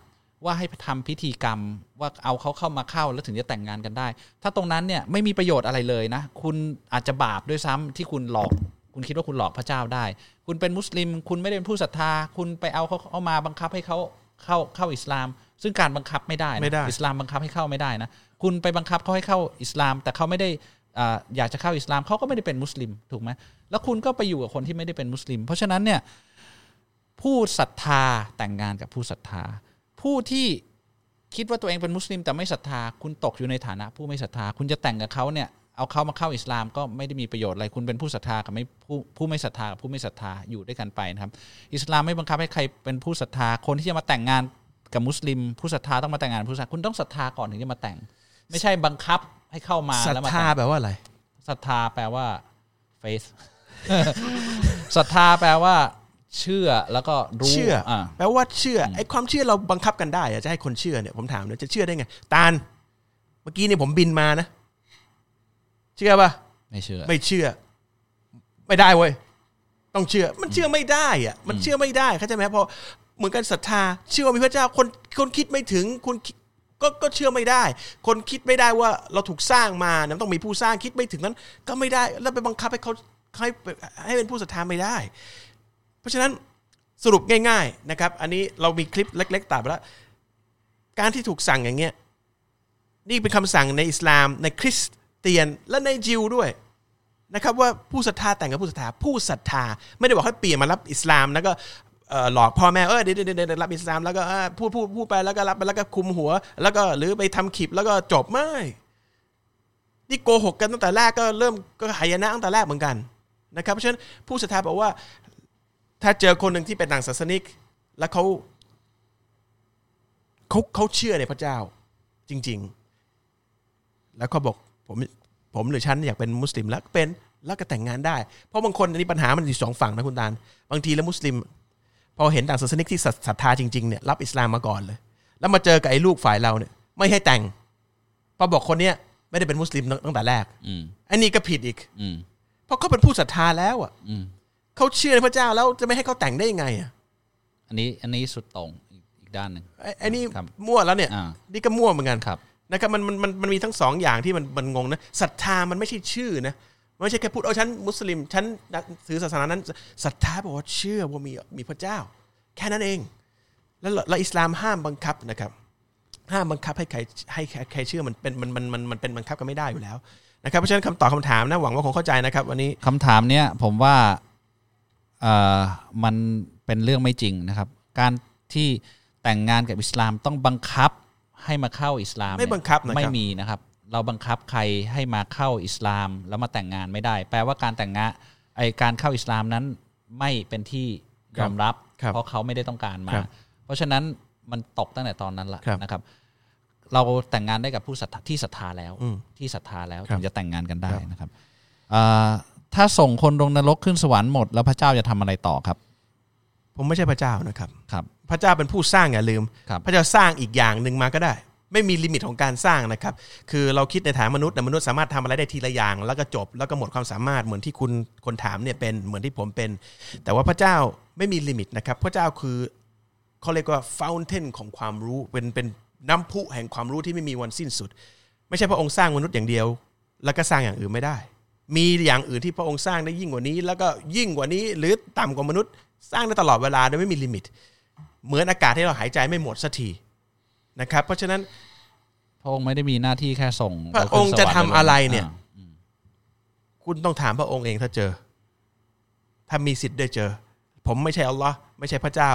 ว่าให้ทำพิธีกรรมว่าเอาเขาเข้ามาเข้าแล้วถึงจะแต่งงานกันได้ ถ้าตรงนั้นเนี่ยไม่มีประโยชน์อะไรเลยนะ คุณอาจจะบาปด้วยซ้ำที่คุณหลอก คุณคิดว่าคุณหลอกพระเจ้าได้ คุณเป็นมุสลิม คุณไม่ได้เป็นผู้ศรัทธา คุณไปเอาเขาเอามาบังคับให้เขาเข้าเข้าอิสลาม ซึ่งการบังคับไม่ได้นะไม่ได้อิสลามบังคับให้เข้าไม่ได้นะคุณไปบังคับเขาให้เข้าอิสลาม แต่เขาไม่ได้อ่าอยากจะเข้าอิสลามเขาก็ไม่ได้เป็นมุสลิมถูกไหมแล้วคุณก็ไปอยู่กับคนที่ไม่ได้เป็นมุสลิม เพราะฉะนั้นเนี่ยผู้ศรัทธาแต่งงานกับผู้ศรัทธา ผู้ที่คิดว่าตัวเองเป็นมุสลิมแต่ไม่ศรัทธา คุณตกอยู่ในฐานะผู้ไม่ศรัทธา คุณจะแต่งกับเขาเนี่ย เอาเขามาเข้าอิสลามก็ไม่ได้มีประโยชน์อะไรคุณเป็นผู้ศรัทธากับไม่ผู้ผู้ไม่ศรัทธากับผู้ไม่ศรัทธาอยู่ด้วยกันไปนะครับ อิสลามไม่บังคับให้ใครเป็นผู้ศรัทธาคนที่จะมาแต่งงานกับมุสลิม ผู้ศรัทธาต้องมาแต่งงานกับผู้ศรัทธาคุณต้องศรัทธาก่อนถึงจะมาแต่ง ไม่ใช่บังคับให้เข้ามาศรัทแล้วมาธาแต่งแปลว่าอะไรศรัทธาแปลว่า faith ศรัทธาแปลว่า เชื่อแล้วก็รู้เชื่ออ่าแปลว่าเชื่อไอ้ความเชื่อเราบังคับกันได้อะจะให้คนเชื่อเนี่ยผมถามเลยจะเชื่อได้ไงตาลเมื่อกี้เนี่ยผมบินมานะเชื่อปะไม่เชื่อ ไม่เชื่อ ไม่ได้เว้ยต้องเชื่อ มันเชื่อไม่ได้อะมันเชื่อไม่ได้เข้าใจไหมเพราะเหมือนกันศรัทธา เชื่อว่ามีพระเจ้าคนคนคิดไม่ถึงคุณคิดก็ก็เชื่อไม่ได้ คนคิดไม่ได้ว่าเราถูกสร้างมาเนี่ยต้องมีผู้สร้างคิดไม่ถึงนั้น ก็ไม่ได้แล้วไปบังคับให้เขาให้ให้เป็นผู้ศรัทธาไม่ได้ เพราะฉะนั้นสรุปง่าย ๆนะครับ อันนี้เรามีคลิปเล็ก ๆตัดไปแล้วการที่ถูกสั่งอย่างเงี้ยนี่เป็นคำสั่งในอิสลามในคริส เตียนและในยิวด้วยนะครับว่าผู้ศรัทธาแต่งกับผู้ศรัทธาผู้ศรัทธา ไม่ได้บอกให้เปลี่ยนมารับอิสลามแล้วก็หลอกพ่อแม่เออเดี๋ยวเดี๋ยวเดี๋ยวรับอิสลามแล้วก็พูดพูดพูดไปแล้วก็รับไปแล้วก็คุมหัว แล้วก็หรือไปทำคลิปแล้วก็จบไม่นี่โกหกกันตั้งแต่แรกก็เริ่มก็หายนะตั้งแต่แรกเหมือนกันนะครับเพราะฉะนั้นผู้ศรัทธาบอกว่า ถ้าเจอคนหนึ่งที่เป็นต่างศาสนิก แล้วเขาเขาเขาเชื่อในพระเจ้าจริง ๆ แล้วเขาบอก ผมผมหรือฉันอยากเป็นมุสลิมแล้วก็เป็นแล้วก็แต่งงานได้ เพราะบางคนอันนี้ปัญหามันอยู่สองฝั่งนะคุณตาลบางทีแล้วมุสลิม พอเห็นต่างศาสนิกที่ศรัทศรัทธาจริงๆเนี่ยรับอิสลามมาก่อนเลย แล้วมาเจอกับไอ้ลูกฝ่ายเราเนี่ย ไม่ให้แต่งเพอบอกคนเนี้ยไม่ได้เป็นมุสลิมตั้งแต่แรกอืมอันนี้ก็ผิดอีกอืมเพราะเขาเป็นผู้ศรัทธาแล้วอะอืมเขาเชื่อในพระเจ้าแล้วจะไม่ให้เขาแต่งได้ยังไงอะอันนี้อันนี้สุดตรงอีกอีกด้านหนึ่งไอ้ไอ้นี่ครับมั่วแล้วเนี่ยอ่านี่ก็มั่วเหมือนกันครับ นะครับมันมันมันมันมีทั้งสองอย่างที่มันมันงงนะศรัทธามันไม่ใช่ชื่อนะไม่ใช่แค่พูดเออฉันมุสลิมฉันถือศาสนานั้นศรัทธาบอกว่าเชื่อว่ามีมีพระเจ้า แค่นั้นเอง แล้วแล้วอิสลามห้ามบังคับนะครับ ห้ามบังคับให้ใครให้ใครใครเชื่อมันเป็นมันมันมันมันเป็นบังคับกันไม่ได้อยู่แล้วนะครับเพราะฉะนั้นคำตอบคำถามนะหวังว่าคงเข้าใจนะครับ วันนี้คำถามเนี้ยผมว่าเอ่อมันเป็นเรื่องไม่จริงนะครับ การที่แต่งงานกับอิสลามต้องบังคับ ให้มาเข้าอิสลามไม่เนี่ยบังคับนะครับไม่มีนะครับ เราบังคับใครให้มาเข้าอิสลามแล้วมาแต่งงานไม่ได้ แปลว่าการแต่งงานไอการเข้าอิสลามนั้นไม่เป็นที่ยอมรับครับเพราะเขาไม่ได้ต้องการมาครับเพราะฉะนั้นมันตกตั้งแต่ตอนนั้นละครับนะครับ เราแต่งงานได้กับผู้ศรัทธาที่ศรัทธาแล้วอืมที่ศรัทธาแล้วครับถึงจะแต่งงานกันได้ครับนะครับอ่าถ้าส่งคนลงนรกขึ้นสวรรค์หมด แล้วพระเจ้าจะทำอะไรต่อครับ ผมไม่ใช่พระเจ้านะครับครับ พระเจ้าเป็นผู้สร้างอย่าลืมครับพระเจ้าสร้างอีกอย่างหนึ่งมาก็ได้ ไม่มีลิมิตของการสร้างนะครับ คือเราคิดในฐานมนุษย์แต่มนุษย์สามารถทำอะไรได้ทีละอย่าง แล้วก็จบแล้วก็หมดความสามารถเหมือนที่คุณคนถามเนี่ยเป็นเหมือนที่ผมเป็น แต่ว่าพระเจ้าไม่มี limit นะครับ พระเจ้าคือเขาเรียกว่า fountain ของความรู้เป็นเป็นน้ำพุแห่งความรู้ที่ไม่มีวันสิ้นสุด ไม่ใช่พระองค์สร้างมนุษย์อย่างเดียว แล้วก็สร้างอย่างอื่นไม่ได้ มีอย่างอื่นที่พระองค์สร้างได้ยิ่งกว่านี้ แล้วก็ยิ่งกว่านี้ หรือต่ำกว่ามนุษย์สร้างได้ตลอดเวลาโดยไม่มี limit เหมือนอากาศที่เราหายใจไม่หมดสักทีนะครับ เพราะฉะนั้นพระองค์ไม่ได้มีหน้าที่แค่ส่ง พระองค์จะทำอะไรเนี่ยคุณต้องถามพระองค์เองถ้าเจอ ถ้ามีสิทธิ์ได้เจอ ผมไม่ใช่อัลลอฮ์ไม่ใช่พระเจ้า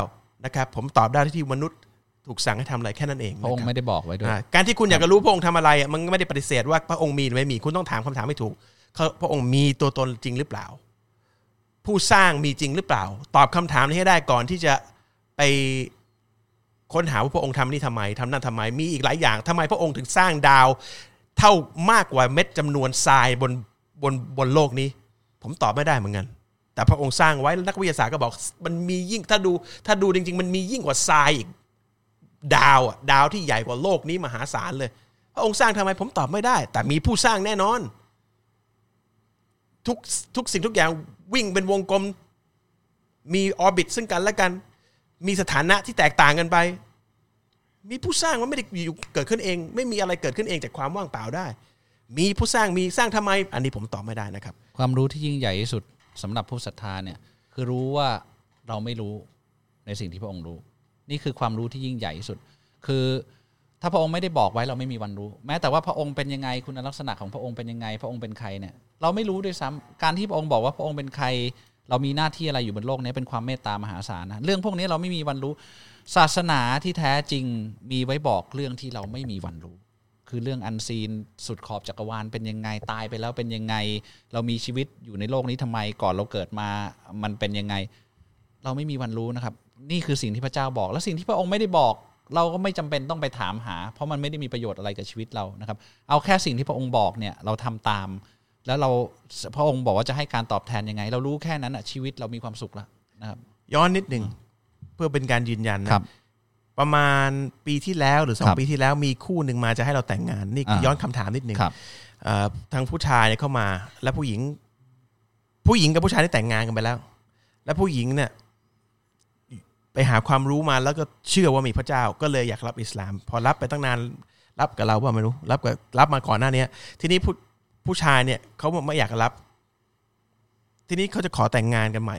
นะครับ ผมตอบได้ที่มนุษย์ถูกสั่งให้ทำอะไรแค่นั้นเองพระองค์นคบไม่ได้บอกไว้ด้วยอ่าการที่คุณอยากจะรู้พระองค์ทำอะไรอะมันไม่ได้ปฏิเสธว่าพระองค์มีหรือไม่มีคุณต้องถามคำถามให้ถูกเขาพระองค์มีตัวตนจริงหรือเปล่า ผู้สร้างมีจริงหรือเปล่า ตอบคำถามนี้ให้ได้ก่อนที่จะ ไปค้นหาว่าพระองค์ทำนี่ทำไมทำนั่นทำไม มีอีกหลายอย่างทำไมพระองค์ถึงสร้างดาว เท่ามากกว่าเม็ดจำนวนทรายบนบนบนโลกนี้ ผมตอบไม่ได้เหมือนกัน แต่พระองค์สร้างไว้นักวิทยาศาสตร์ก็บอก มันมียิ่งถ้าดูถ้าดูจริง ๆ มันมียิ่งกว่าทรายอีกดาวอะดาวที่ใหญ่กว่าโลกนี้มหาศาลเลย พระองค์สร้างทำไมผมตอบไม่ได้ แต่มีผู้สร้างแน่นอน ทุกทุกสิ่งทุกอย่างวิ่งเป็นวงกลม มีออร์บิทซึ่งกันและกัน มีสถานะที่แตกต่างกันไป มีผู้สร้างมันไม่ได้อยู่เกิดขึ้นเอง ไม่มีอะไรเกิดขึ้นเองจากความว่างเปล่าได้ มีผู้สร้างมีสร้างทำไม อันนี้ผมตอบไม่ได้นะครับ ความรู้ที่ยิ่งใหญ่ที่สุดสำหรับผู้ศรัทธาเนี่ยคือรู้ว่าเราไม่รู้ในสิ่งที่พระองค์รู้ นี่คือความรู้ที่ยิ่งใหญ่ที่สุด คือถ้าพระองค์ไม่ได้บอกไว้เราไม่มีวันรู้ แม้แต่ว่าพระองค์เป็นยังไงคุณลักษณะของพระองค์เป็นยังไง พระองค์เป็นใครเนี่ยเราไม่รู้ด้วยซ้ำการที่พระองค์บอกว่าพระองค์เป็นใคร เรามีหน้าที่อะไรอยู่บนโลกนี้เป็นความเมตตามหาศาลนะเรื่องพวกนี้เราไม่มีวันรู้ ศาสนาที่แท้จริงมีไว้บอกเรื่องที่เราไม่มีวันรู้ คือเรื่องอันซีนสุดขอบจักรวาลเป็นยังไงตายไปแล้วเป็นยังไง เรามีชีวิตอยู่ในโลกนี้ทำไมก่อนเราเกิดมามันเป็นยังไง เราไม่มีวันรู้นะครับ นี่คือสิ่งที่พระเจ้าบอก และสิ่งที่พระองค์ไม่ได้บอก เราก็ไม่จำเป็นต้องไปถามหา เพราะมันไม่ได้มีประโยชน์อะไรกับชีวิตเรานะครับ เอาแค่สิ่งที่พระองค์บอกเนี่ยเราทำตาม แล้วเราพระองค์บอกว่าจะให้การตอบแทนยังไง เรารู้แค่นั้นอะชีวิตเรามีความสุขแล้วนะครับย้อนนิดหนึ่งเพื่อเป็นการยืนยันนะครับ ประมาณปีที่แล้วหรือสองครับปีที่แล้วมีคู่หนึ่งมาจะให้เราแต่งงาน นี่คืออ่าย้อนคำถามนิดหนึ่งครับเอ่อทางผู้ชายเนี่ยเข้ามา แล้วผู้หญิง ผู้หญิงกับผู้ชายได้แต่งงานกันไปแล้ว แล้วผู้หญิงเนี่ยไปหาความรู้มาแล้วก็เชื่อว่ามีพระเจ้า ก็เลยอยากรับอิสลาม พอรับไปตั้งนานรับกับเราว่าไม่รู้ รับกับรับมาก่อนหน้าเนี้ยทีนี้ ผู้ผู้ชายเนี่ยเขาไม่อยากรับ ทีนี้เขาจะขอแต่งงานกันใหม่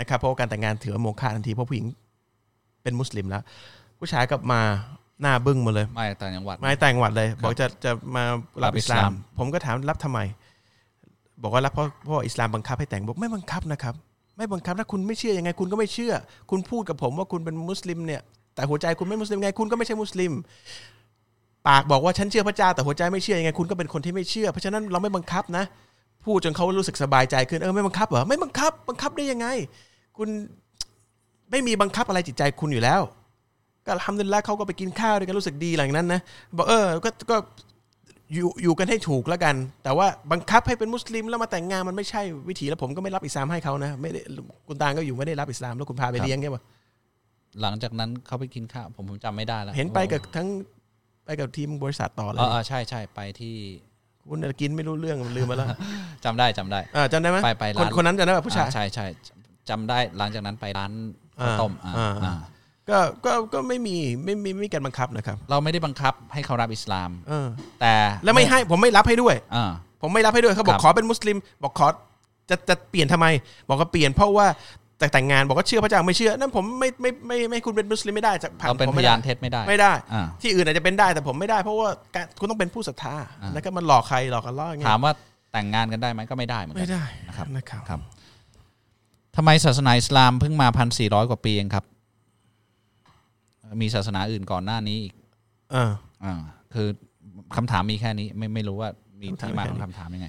นะครับเพราะว่าการแต่งงานถือว่าโมฆะทันทีเพราะผู้หญิงเป็นมุสลิมแล้ว ผู้ชายก็มาหน้าบึ้งมาเลยไม่ต่างจังหวัดไม่แต่งหวัดเลยครับบอกจะจะมารับรับอิอิสสลาลามมผมก็ถามรับทำไม บอกว่ารับเพราะเพราะอิสลามบังคับให้แต่งบอกไม่บังคับนะครับ ไม่บังคับถ้าคุณไม่เชื่อยังไง คุณก็ไม่เชื่อ คุณพูดกับผมว่าคุณเป็นมุสลิมเนี่ยแต่หัวใจคุณไม่มุสลิมไงคุณก็ไม่ใช่มุสลิม ปากบอกว่าฉันเชื่อพระเจ้าแต่หัวใจไม่เชื่อยังไงคุณก็เป็นคนที่ไม่เชื่อ เพราะฉะนั้นเราไม่บังคับนะ พูดจนเขารู้สึกสบายใจขึ้นเออไม่บังคับเหรอไม่บังคับ บังคับได้ยังไง คุณไม่มีบังคับอะไรจิตใจคุณอยู่แล้ว ก็ทำดุลิลละเขาก็ไปกินข้าวด้วยกันรู้สึกดีหลังนั้นนะบอกเออก็ก็อยู่อยู่กันให้ถูกแล้วกัน แต่ว่าบังคับให้เป็นมุสลิมแล้วมาแต่งงานมันไม่ใช่วิถีแล้วผมก็ไม่รับอิสลามให้เขานะไม่ได้คุณตาลก็อยู่ไม่ได้รับอิสลามแล้วคุณพาไปเลี้ยงใช่ปะหลังจากนั้นเขาไปกินข้าวผมผมจำไม่ได้แล้วเห็นไปกับทั้ง ไปกับทีมบริษัทต่อเลเอยอเออใช่ใช่ไปที่คุณน่ะกินไม่รู้เรื่องลืมไปแล้วจำได้จำได้อ่าจำได้ไหมไปไปคนร้านคนนั้นจำได้ป่ะผู้ชายอ่ใช่ใช่จำได้หลังจากนั้นไปร้านข้าวต้มอ่าอ่าอ่าก็ก็ก็ไม่มีไม่มีไม่มีการบังคับนะครับ เราไม่ได้บังคับให้เขารับอิสลามเออแต่แล้วไม่ให้ผมไม่รับให้ด้วยอ่าผมไม่รับให้ด้วยเขาบอคกรับขอเป็นมุสลิม บอกขอจะจะเปลี่ยนทำไม บอกว่าเปลี่ยนเพราะว่า แต่แต่งงานบอกว่าเชื่อพระเจ้าไม่เชื่อนั่นผมไม่ไม่ไม่ไม่ให้คุณเป็นมุสลิมไม่ได้จะผ่านเราเป็นผมพไม่ยาได้นเท็จไม่ได้ ไม่ได้ อ่า ที่อื่นอาจจะเป็นได้แต่ผมไม่ได้เพราะว่าการคุณต้องเป็นผู้ศรัทธาอ่าแล้วก็มันหลอกใครหลอกกันล่ออย่างเงี้ถายมว่าแต่งงานกันได้ไหมก็ไม่ได้เหมือนกัไม่นได้นะครับนะครับ ครับทำไมศาสนาอิสลามเพิ่งมาพันสี่ร้อยกว่าปีเองครับ มีศาสนาอื่นก่อนหน้านี้อีกเออ อ่าคือคำถามมีแค่นี้ไม่ไม่รู้ว่ามีคำถามที่มาแค่ขอนี้งคำถามยังไง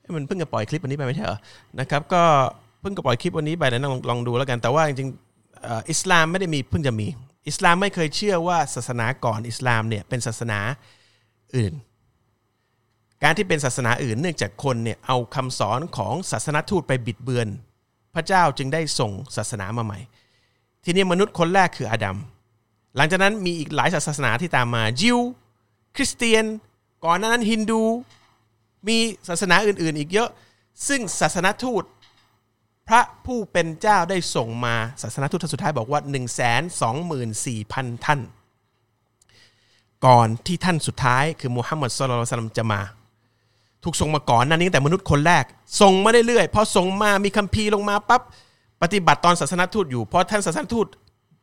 เอ้ยมันเพิ่งจะปล่อยคลิปวันนี้ไปไม่ใช่เหรอนะครับก็เพิ่งจะปล่อยคลิปวันนี้ไปแล้วลองลองดูแล้วกัน แต่ว่าจริงๆอิสลามไม่ได้มีเพิ่งจะมี อิสลามไม่เคยเชื่อว่าศาสนาก่อนอิสลามเนี่ยเป็นศาสนาอื่น การที่เป็นศาสนาอื่น เนื่องจากคนเนี่ยเอาคำสอนของศาสนทูตไปบิดเบือน พระเจ้าจึงได้ส่งศาสนามาใหม่ ทีนี้มนุษย์คนแรกคืออาดัมหลังจากนั้นมีอีกหลายศาสนาที่ตามมายิวคริสเตียน ก่อนหน้านั้นฮินดู มีศาสนาอื่นๆ อีกเยอะ ซึ่งศาสนทูต พระผู้เป็นเจ้าได้ส่งมาศาสนทูตท่านสุดท้ายบอกว่า 1 2 4 0 0 0 ท่าน ก่อนที่ท่านสุดท้ายคือมูฮัมหมัดสุลลัลลอฮุอะลัมจะมา ถูกส่งมาก่อนนั่นนี้ตั้งแต่มนุษย์คนแรก ส่งมาเรื่อยๆพอส่งมามีคัมภีร์ลงมาปั๊บปฏิบัติตอนศาสนทูตอยู่พอท่านศาสนทูต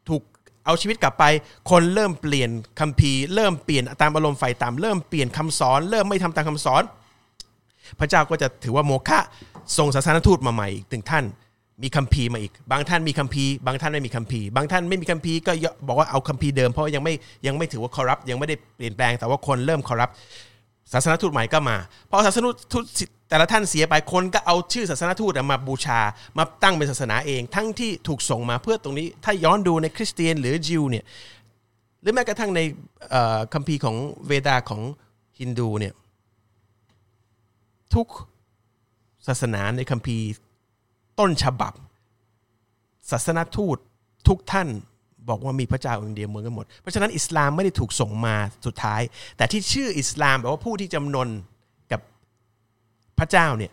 ถูกเอาชีวิตกลับไป คนเริ่มเปลี่ยนคัมภีร์ เริ่มเปลี่ยนตามอารมณ์ไฟต่ำเริ่มเปลี่ยนคำสอน เริ่มไม่ทำตามคำสอน พระเจ้าก็จะถือว่าโมฆะส่งศาสนทูตมาใหม่อีกหนึ่งท่านมีคัมภีร์มาอีก บางท่านมีคัมภีร์บางท่านไม่มีคัมภีร์บางท่านไม่มีคัมภีร์ก็บอกว่าเอาคัมภีร์เดิมเพราะยังไม่ยังไม่ถือว่าคอรัปยังไม่ได้เปลี่ยนแปลงแต่ว่าคนเริ่มคอรัปศาสนทูตใหม่ก็มาพอศาสนทูตแต่ละท่านเสียไปคนก็เอาชื่อศาสนทูตมาบูชา มาตั้งเป็นศาสนาเอง ทั้งที่ถูกส่งมาเพื่อตรงนี้ ถ้าย้อนดูในคริสเตียนหรือยิวเนี่ยหรือแม้กระทั่งในคัมภีร์ของเวดาของฮินดูเนี่ย ทุกศาสนาในคัมภีร์ต้นฉบับ ศาสนทูตทุกท่านบอกว่ามีพระเจ้าองค์เดียวเหมือนกันหมด เพราะฉะนั้นอิสลามไม่ได้ถูกส่งมาสุดท้าย แต่ที่ชื่ออิสลามแปลว่าผู้ที่จำนนกับพระเจ้าเนี่ย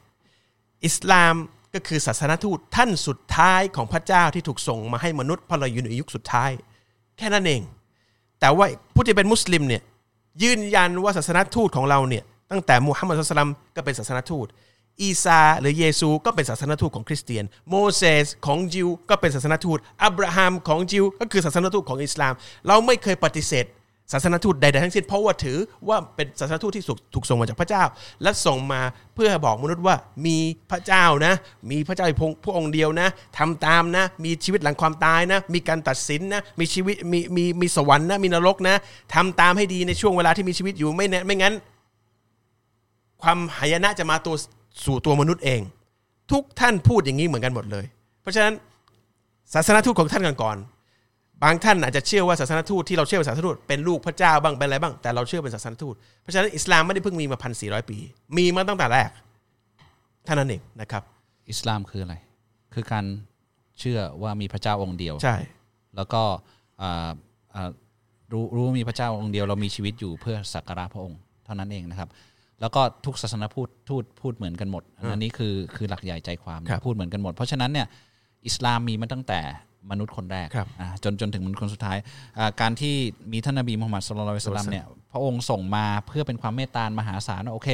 อิสลามก็คือศาสนทูตท่านสุดท้ายของพระเจ้าที่ถูกส่งมาให้มนุษย์พราะเราอยู่ในยุคสุดท้าย แค่นั้นเอง แต่ว่าผู้ที่เป็นมุสลิมเนี่ยยืนยันว่าศาสนทูตของเราเนี่ย ตั้งแต่มูฮัมมัดสุลตัมก็เป็นศาสนทูต อีซาหรือเยซูก็เป็นศาสนทูตของคริสเตียน โมเสสของยิวก็เป็นศาสนทูต อับราฮัมของยิวก็คือศาสนทูตของอิสลาม เราไม่เคยปฏิเสธศาสนทูตใดๆทั้งสิ้นเพราะว่าถือว่าเป็นศาสนทูตที่ถูกส่งมาจากพระเจ้า และส่งมาเพื่อบอกมนุษย์ว่ามีพระเจ้านะ มีพระเจ้าพระองค์เดียวนะทำตามนะ มีชีวิตหลังความตายนะ มีการตัดสินนะมีชีวิตมีมีมีสวรรค์นะมีนรกนะทำตามให้ดีในช่วงเวลาที่มีชีวิตอยู่ไม่แน่ไม่งั้น ความหายนะจะมาตัวสู่ตัวมนุษย์เอง ทุกท่านพูดอย่างนี้เหมือนกันหมดเลย เพราะฉะนั้นศาสนทูตของท่านก่อนๆบางท่านอาจจะเชื่อว่าศาสนทูตที่เราเชื่อเป็นศาสนทูตเป็นลูกพระเจ้าบ้างเป็นอะไรบ้างแต่เราเชื่อเป็นศาสนทูตเพราะฉะนั้นอิสลามไม่ได้เพิ่งมีมาพันสี่ร้อยปี มีมาตั้งแต่แรกเท่านั้นเองนะครับ อิสลามคืออะไร คือการเชื่อว่ามีพระเจ้าองค์เดียวใช่ แล้วก็อ่าอ่ารู้รู้ว่ามีพระเจ้าองค์เดียวเรามีชีวิตอยู่เพื่อสักการะพระองค์ เท่านั้นเองนะครับ แล้วก็ทุกศาสนาพูดทูตพูดเหมือนกันหมด อันนี้คือคือหลักใหญ่ใจความครับพูดเหมือนกันหมด เพราะฉะนั้นเนี่ยอิสลามมีมาตั้งแต่มนุษย์คนแรกครับอ่าจนจนถึงมนุษย์คนสุดท้ายอ่าการที่มีท่านนบีมุฮัมมัดสุลลัลลอฮุอะลัยฮิวะสัลลัมเนี่ยพระองค์ส่งมาเพื่อเป็นความเมตตามหาศาลว่าโอเค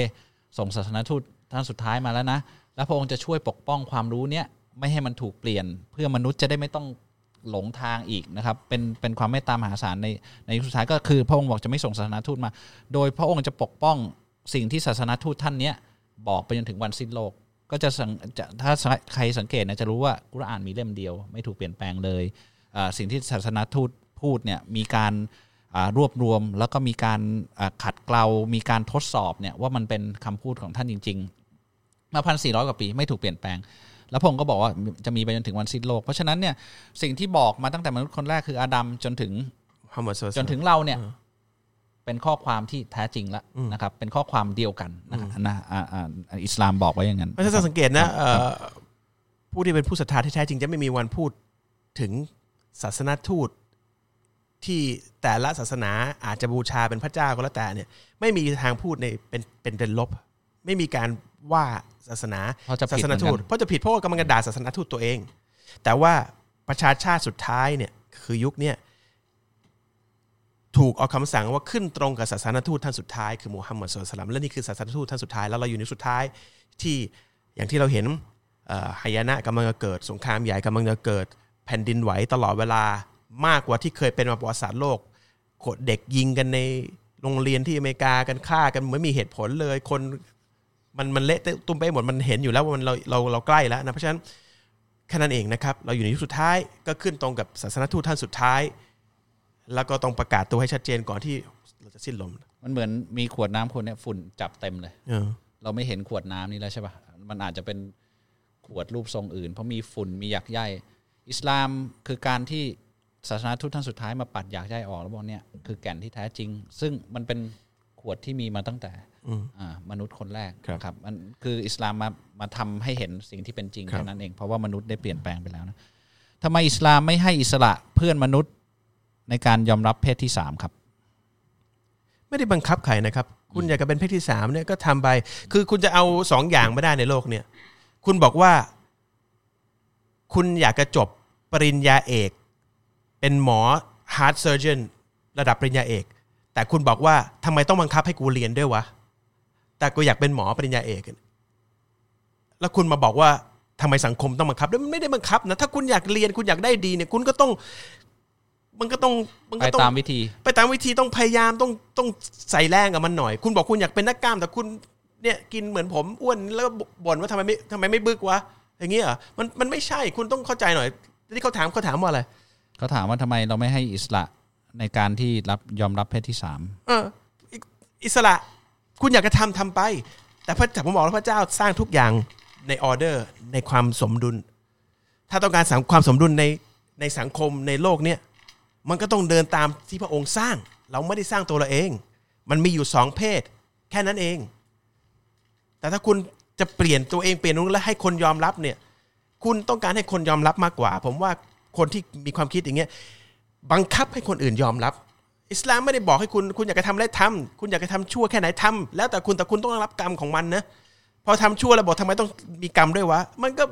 ส่งศาสนทูตท่านสุดท้ายมาแล้วนะ แล้วพระองค์จะช่วยปกป้องความรู้เนี้ยไม่ให้มันถูกเปลี่ยน เพื่อมนุษย์จะได้ไม่ต้องหลงทางอีกนะครับเป็นเป็นความเมตตามหาศาลในในยุคสุดท้ายก็คือพระองค์บอกจะไม่ส่งศาสนทูตมา โดยพระองค์จะปกป้อง สิ่งที่ศาสนทูตท่านเนี้ยบอกไปจนถึงวันสิ้นโลก ก็จะสังจะถ้าใครสังเกตนะจะรู้ว่ากุรอานมีเล่มเดียว ไม่ถูกเปลี่ยนแปลงเลยอ่าสิ่งที่ศาสนทูตพูดเนี่ยมีการอ่ารวบรวมแล้วก็มีการอ่าขัดเกลา มีการทดสอบเนี่ยว่ามันเป็นคำพูดของท่านจริงๆมาพันสี่ร้อยกว่าปีไม่ถูกเปลี่ยนแปลง แล้วพระองค์ก็บอกว่าจะมีไปจนถึงวันสิ้นโลก เพราะฉะนั้นเนี่ยสิ่งที่บอกมาตั้งแต่มนุษย์คนแรกคืออาดัมจนถึงมุฮัมมัดศ็อลลัลลอฮุจอะลัยฮิวะซัลลัมนถึงเราเนี่ย เป็นข้อความที่แท้จริงแล้วนะครับ เป็นข้อความเดียวกันนะครับนะอ่าอ่าอ่าอิสลามบอกไว้อย่างนั้นเพราะฉะนั้นสังเกตนะเอ่อผู้ที่เป็นผู้ศรัทธาที่แท้จริงจะไม่มีวันพูดถึงศาสนทูตที่แต่ละศาสนาอาจจะบูชาเป็นพระเจ้าก็แล้วแต่เนี่ย ไม่มีทางพูดในเป็นเป็นเป็นลบ ไม่มีการว่าศาสนาเพราะจะศาผิดสเหมืนอนทูกัตนเพราะจะผิดเพราะว่ากำลังจะด่าศาสนาทูตตัวเอง แต่ว่าประชาชาติสุดท้ายเนี่ยคือยุคเนี่ย ถูกเอาคำสั่งว่าขึ้นตรงกับศาสนทูตท่านสุดท้ายคือมูฮัมหมัดสุลตัลลัมและนี่คือศาสนทูตท่านสุดท้ายแล้วเราอยู่ในสุดท้ายที่อย่างที่เราเห็นหายนะกำลังจะเกิด สงครามใหญ่กำลังจะเกิด แผ่นดินไหวตลอดเวลามากกว่าที่เคยเป็นมาประวัติศาสตร์โลกโขดเด็กยิงกันในโรงเรียนที่อเมริกากันฆ่ากันไม่มีเหตุผลเลยคนมันมันเละตุ้มไปหมดมันเห็นอยู่แล้วว่ามันเราเราเราใกล้แล้วนะเพราะฉะนั้นแค่นั้นเองนะครับ เราอยู่ในยุคสุดท้ายก็ขึ้นตรงกับศาสนทูตท่านสุดท้าย แล้วก็ต้องประกาศตัวให้ชัดเจนก่อนที่เราจะสิ้นลม มันเหมือนมีขวดน้ำคนเนี่ยฝุ่นจับเต็มเลย เออ เราไม่เห็นขวดน้ำนี้แล้วใช่ปะมันอาจจะเป็นขวดรูปทรงอื่น เพราะมีฝุ่นมีหยักใยอิสลามคือการที่ศาสนาทูตท่านสุดท้ายมาปัดหยักใยออกแล้วบอกเนี่ยคือแก่นที่แท้จริง ซึ่งมันเป็นขวดที่มีมาตั้งแต่อืม อ่ามนุษย์คนแรกครับครับมันคืออิสลามมามาทำให้เห็นสิ่งที่เป็นจริงครับแค่นั้นเองเพราะว่ามนุษย์ได้เปลี่ยนแปลงไปแล้วนะทำไมอิสลามไม่ให้อิสระเพื่อนมนุษย์ ในการยอมรับเพศที่สามครับ ไม่ได้บังคับใครนะครับ คุณอยากจะเป็นเพศที่สามเนี่ยก็ทำไป คือคุณจะเอาสองอย่างไม่ได้ในโลกเนี่ย คุณบอกว่า คุณอยากจะจบปริญญาเอก เป็นหมอ heart surgeon ระดับปริญญาเอก แต่คุณบอกว่าทำไมต้องบังคับให้กูเรียนด้วยวะ แต่กูอยากเป็นหมอปริญญาเอกแล้วคุณมาบอกว่าทำไมสังคมต้องบังคับด้วยมันไม่ได้บังคับนะถ้าคุณอยากเรียนคุณอยากได้ดีเนี่ย คุณก็ต้อง มันก็ต้องมันไปก็ต้องตามวิธี ไปตามวิธีต้องพยายามต้องต้องใส่แรงกับมันหน่อย คุณบอกคุณอยากเป็นนักกล้ามแต่คุณเนี่ยกินเหมือนผมอ้วนแล้วก็บ่นว่าทำไมไม่ทำไมไม่บึกวะอย่างเงี้ยเหรอมันมันไม่ใช่คุณต้องเข้าใจหน่อยที่เขาถามเขาถามว่าอะไรเขาถามว่าทำไมเราไม่ให้อิสระในการที่รับยอมรับเพศที่สามเอออิอิสระคุณอยากจะทำทำไป แต่พระแต่ผมบอกแล้วพระเจ้าสร้างทุกอย่างในออเดอร์ในความสมดุล ถ้าต้องการสังความสมดุลในในสังคมในโลกเนี่ย มันก็ต้องเดินตามที่พระองค์สร้าง เราไม่ได้สร้างตัวเราเอง มันมีอยู่สองเพศ แค่นั้นเอง แต่ถ้าคุณจะเปลี่ยนตัวเองเปลี่ยนนู้นแล้วให้คนยอมรับเนี่ย คุณต้องการให้คนยอมรับมากกว่า ผมว่าคนที่มีความคิดอย่างเงี้ยบังคับให้คนอื่นยอมรับ อิสลามไม่ได้บอกให้คุณคุณอยากจะทำอะไรทำคุณอยากจะทำชั่วแค่ไหนทำแล้วแต่คุณแต่คุณต้องรับกรรมของมันนะพอทำชั่วแล้วบอกทำไมต้องมีกรรมด้วยวะมันก็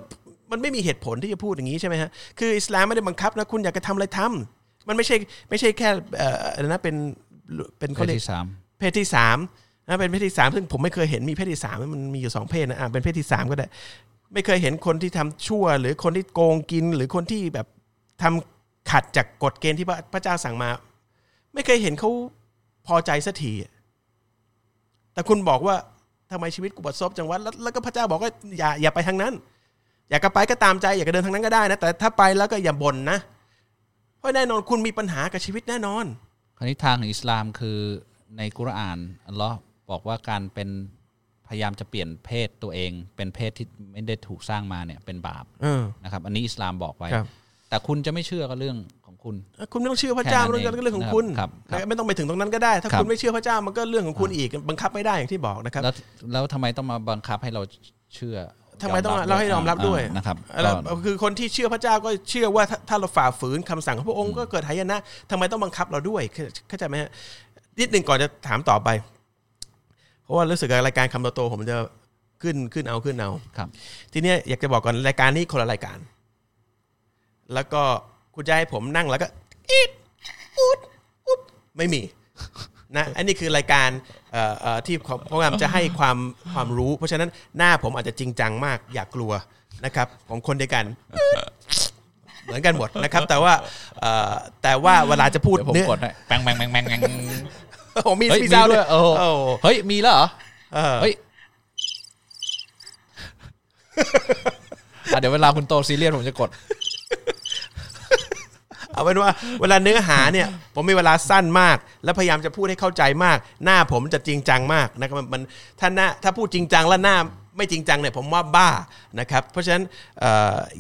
มันไม่มีเหตุผลที่จะพูดอย่างนี้ใช่ไหมฮะคืออิสลามไม่ได้บังคับนะคุณอยากจะทำอะไรทำ มันไม่ใช่ไม่ใช่แค่เอ่ออะไรนะเป็นเป็นเพเขาศเรียกที่สามเพศที่สามนะเป็นเพศที่สามซึ่งผมไม่เคยเห็นมีเพศที่สามมันมีอยู่สองเพศนะอะเป็นเพศที่สามก็ได้ ไม่เคยเห็นคนที่ทำชั่ว หรือคนที่โกงกิน หรือคนที่แบบทำขัดจากกฎเกณฑ์ที่พระพระเจ้าสั่งมา ไม่เคยเห็นเขาพอใจสักทีอะแต่คุณบอกว่าทำไมชีวิตกูบัดซบจังวะแล้วแล้วก็พระเจ้าบอกว่าอย่าอย่าไปทางนั้น อยากจะไปก็ตามใจ อยากจะเดินทางนั้นก็ได้นะแต่ถ้าไปแล้วก็อย่าบ่นนะเพ ราะแน่นอนคุณมีปัญหากับชีวิตแน่นอน คราวนี้ทางของอิสลามคือในกุรอานอัลลอฮ์บอกว่าการเป็นพยายามจะเปลี่ยนเพศตัวเอง เป็นเพศที่ไม่ได้ถูกสร้างมาเนี่ยเป็นบาปเออ นะครับ อันนี้อิสลามบอกไว้ ครับ แต่คุณจะไม่เชื่อก็เรื่องของคุณ คุณไม่ต้องเชื่อพระเจ้าแค่นั้มันนก็เรื่องของคุณครับครับไม่ต้องไปถึงตรงนั้นก็ได้ ถ้าครับ คุณไม่เชื่อพระเจ้ามันก็เรื่องของคุณอีกบังคับไม่ได้อย่างที่บอกนะครับ แล้วแล้วทำไมต้องมาบังคับให้เราเชื่อ ทำไมต้องยบเราให้ยอมรับด้วยอ่านะครับแล้วก็คือคนที่เชื่อพระเจ้าก็เชื่อว่าถ้าถ้าเราฝ่าฝืนคำสั่งของพระองค์ก็เกิดหายนะทำไมต้องบังคับเราด้วยเข้าเข้าใจไหมฮะนิดหนึ่งก่อนจะถามต่อไป เพราะว่ารู้สึกว่ารายการคำโตๆผมจะขึ้นขึ้นเอาขึ้นเอาครับ ทีเนี้ยอยากจะบอกก่อนรายการนี้คนละรายการ แล้วก็คุณจะให้ผมนั่งแล้วก็อีดอุดอุดไม่มีนะอันนี้คือรายการเอ่อเอ่อ ที่พยายามจะให้ความความรู้ เพราะฉะนั้นหน้าผมอาจจะจริงจังมากอย่ากลัวนะครับของคนเดียวกันเหมือนกันหมดนะครับ แต่ว่าเอ่อแต่ว่าเวลาจะพูดเดี๋ยวผมเนื้อกดให้แปงแปงแปงแปงแปงโอ้มีเฮ้ยมีมีซาวด์ด้วยด้วยโอ้โหโอ้เฮ้ยมีแล้วเหรอเออเฮ้ยอะเดี๋ยวเวลาคุณโตซีเรียสผมจะกด เอาเป็นว่าเวลาเนื้อหาเนี่ยผมมีเวลาสั้นมาก แล้วพยายามจะพูดให้เข้าใจมาก หน้าผมจะจริงจังมากนะครับมันถ้าหน้าถ้าพูดจริงจังแล้วหน้าไม่จริงจังเนี่ยผมว่าบ้านะครับเพราะฉะนั้น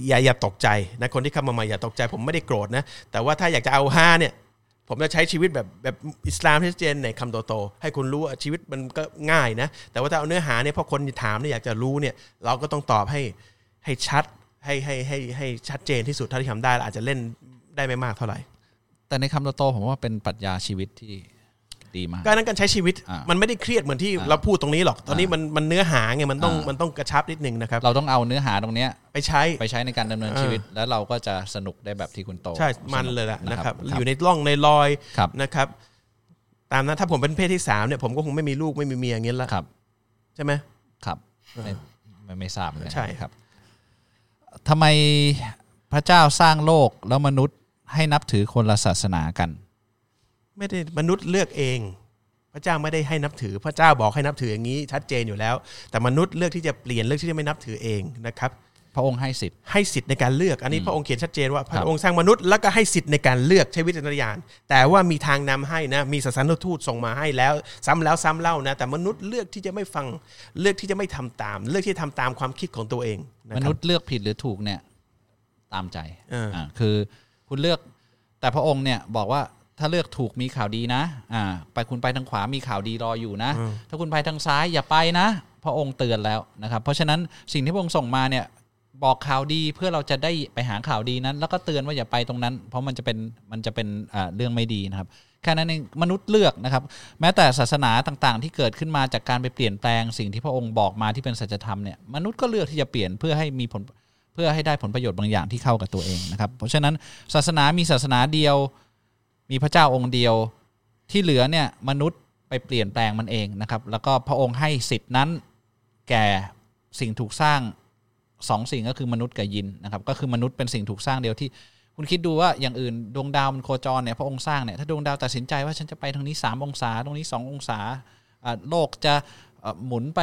อย่าอย่าตกใจนะคนที่เข้ามาใหม่อย่าตกใจ ผมไม่ได้โกรธนะแต่ว่าถ้าอยากจะเอาฮาเนี่ยผมจะใช้ชีวิตแบบแบบอิสลามที่ชัดเจนในคำโตๆให้คุณรู้ว่าชีวิตมันก็ง่ายนะแต่ว่าถ้าเอาเนื้อหาเนี่ยพอคนถามเนี่ยอยากจะรู้เนี่ยเราก็ต้องตอบให้ให้ชัดให้ให้ให้ให้ชัดเจนที่สุดเท่าที่ทำได้อาจจะเล่น ได้ไม่มากเท่าไหร่ แต่ในคำโตๆผมว่าเป็นปรัชญาชีวิตที่ดีมากก็นั้นการใช้ชีวิตอ่ามัมันไม่ได้เครียดเหมือนที่เราพูดตรงนี้หรอก ตอนนี้มันมันเนื้อหาไงมันต้องอ่ามัมันต้องกระชับนิดนึงนะครับ เราต้องเอาเนื้อหาตรงเนี้ยไปใช้ไปใช้ในการดำเนินเออชีวิต แล้วเราก็จะสนุกได้แบบที่คุณโต ใช่ มันสกเลยแหละนะครับคอยู่ในร่องในรอยครับนะครับ ตามนั้นถ้าผมเป็นเพศที่สามเนี่ยผมก็คงไม่มีลูกไม่มีเมียอย่างเงี้ยละครับใช่ไหมครับไม่ไม่ไม่ทราบเหมือนกันใช่ครับทำไมพระเจ้าสร้างโลกแล้วมนุษย์ ให้นับถือคนละศาสนากัน ไม่ได้มนุษย์เลือกเอง พระเจ้าไม่ได้ให้นับถือ พระเจ้าบอกให้นับถืออย่างนี้ ชัดเจนอยู่แล้ว แต่มนุษย์เลือกที่จะเปลี่ยนเลือกที่จะไม่นับถือเองนะครับ พระองค์ให้สิทธิ์ให้สิทธิ์ในการเลือก อันนี้พระองค์เขียนชัดเจนว่าพครัระบองค์สร้างมนุษย์แล้วก็ให้สิทธิ์ในการเลือกใช้วิจารณญาณแต่ว่ามีทางนำให้นะมีศาสนทูตส่งมาให้แล้ว ซ้ำแล้วซ้ำเล่านะ แต่มนุษย์เลือกที่จะไม่ฟังเลือกที่จะไม่ทำตาม เลือกที่จะทำตามความคิดของตัวเองนะมคนุรับษย์เลือกผิดหรือถูกเนี่ยตามใจเอออ่าคือ คุณเลือก แต่พระองค์เนี่ยบอกว่าถ้าเลือกถูกมีข่าวดีนะ อ่า ไปคุณไปทางขวามีข่าวดีรออยู่นะ ถ้าคุณไปทางซ้ายอย่าไปนะ พระองค์เตือนแล้วนะครับ เพราะฉะนั้นสิ่งที่พระองค์ส่งมาเนี่ยบอกข่าวดีเพื่อเราจะได้ไปหาข่าวดีนั้น แล้วก็เตือนว่าอย่าไปตรงนั้น เพราะมันจะเป็นมันจะเป็นอ่าเรื่องไม่ดีนะครับแค่นั้นเองมนุษย์เลือกนะครับ แม้แต่ศาสนาต่างๆ ที่เกิดขึ้นมาจากการไปเปลี่ยนแปลงสิ่งที่พระองค์บอกมาที่เป็นสัจธรรมเนี่ยมนุษย์ก็เลือกที่จะเปลี่ยนเพื่อให้มีผล เพื่อให้ได้ผลประโยชน์บางอย่างที่เข้ากับตัวเองนะครับ เพราะฉะนั้นศาสนามีศาสนาเดียว มีพระเจ้าองค์เดียวที่เหลือเนี่ยมนุษย์ไปเปลี่ยนแปลงมันเองนะครับ แล้วก็พระองค์ให้สิทธินั้นแก่สิ่งถูกสร้างสองสิ่งก็คือมนุษย์กับยินนะครับ ก็คือมนุษย์เป็นสิ่งถูกสร้างเดียวที่ คุณคิดดูว่าอย่างอื่นดวงดาวมันโคจรเนี่ยพระองค์สร้างเนี่ยถ้าดวงดาวตัดสินใจว่าฉันจะไปทางนี้ 3 องศา ตรงนี้ 2 องศาอ่าโลกจะหมุนไป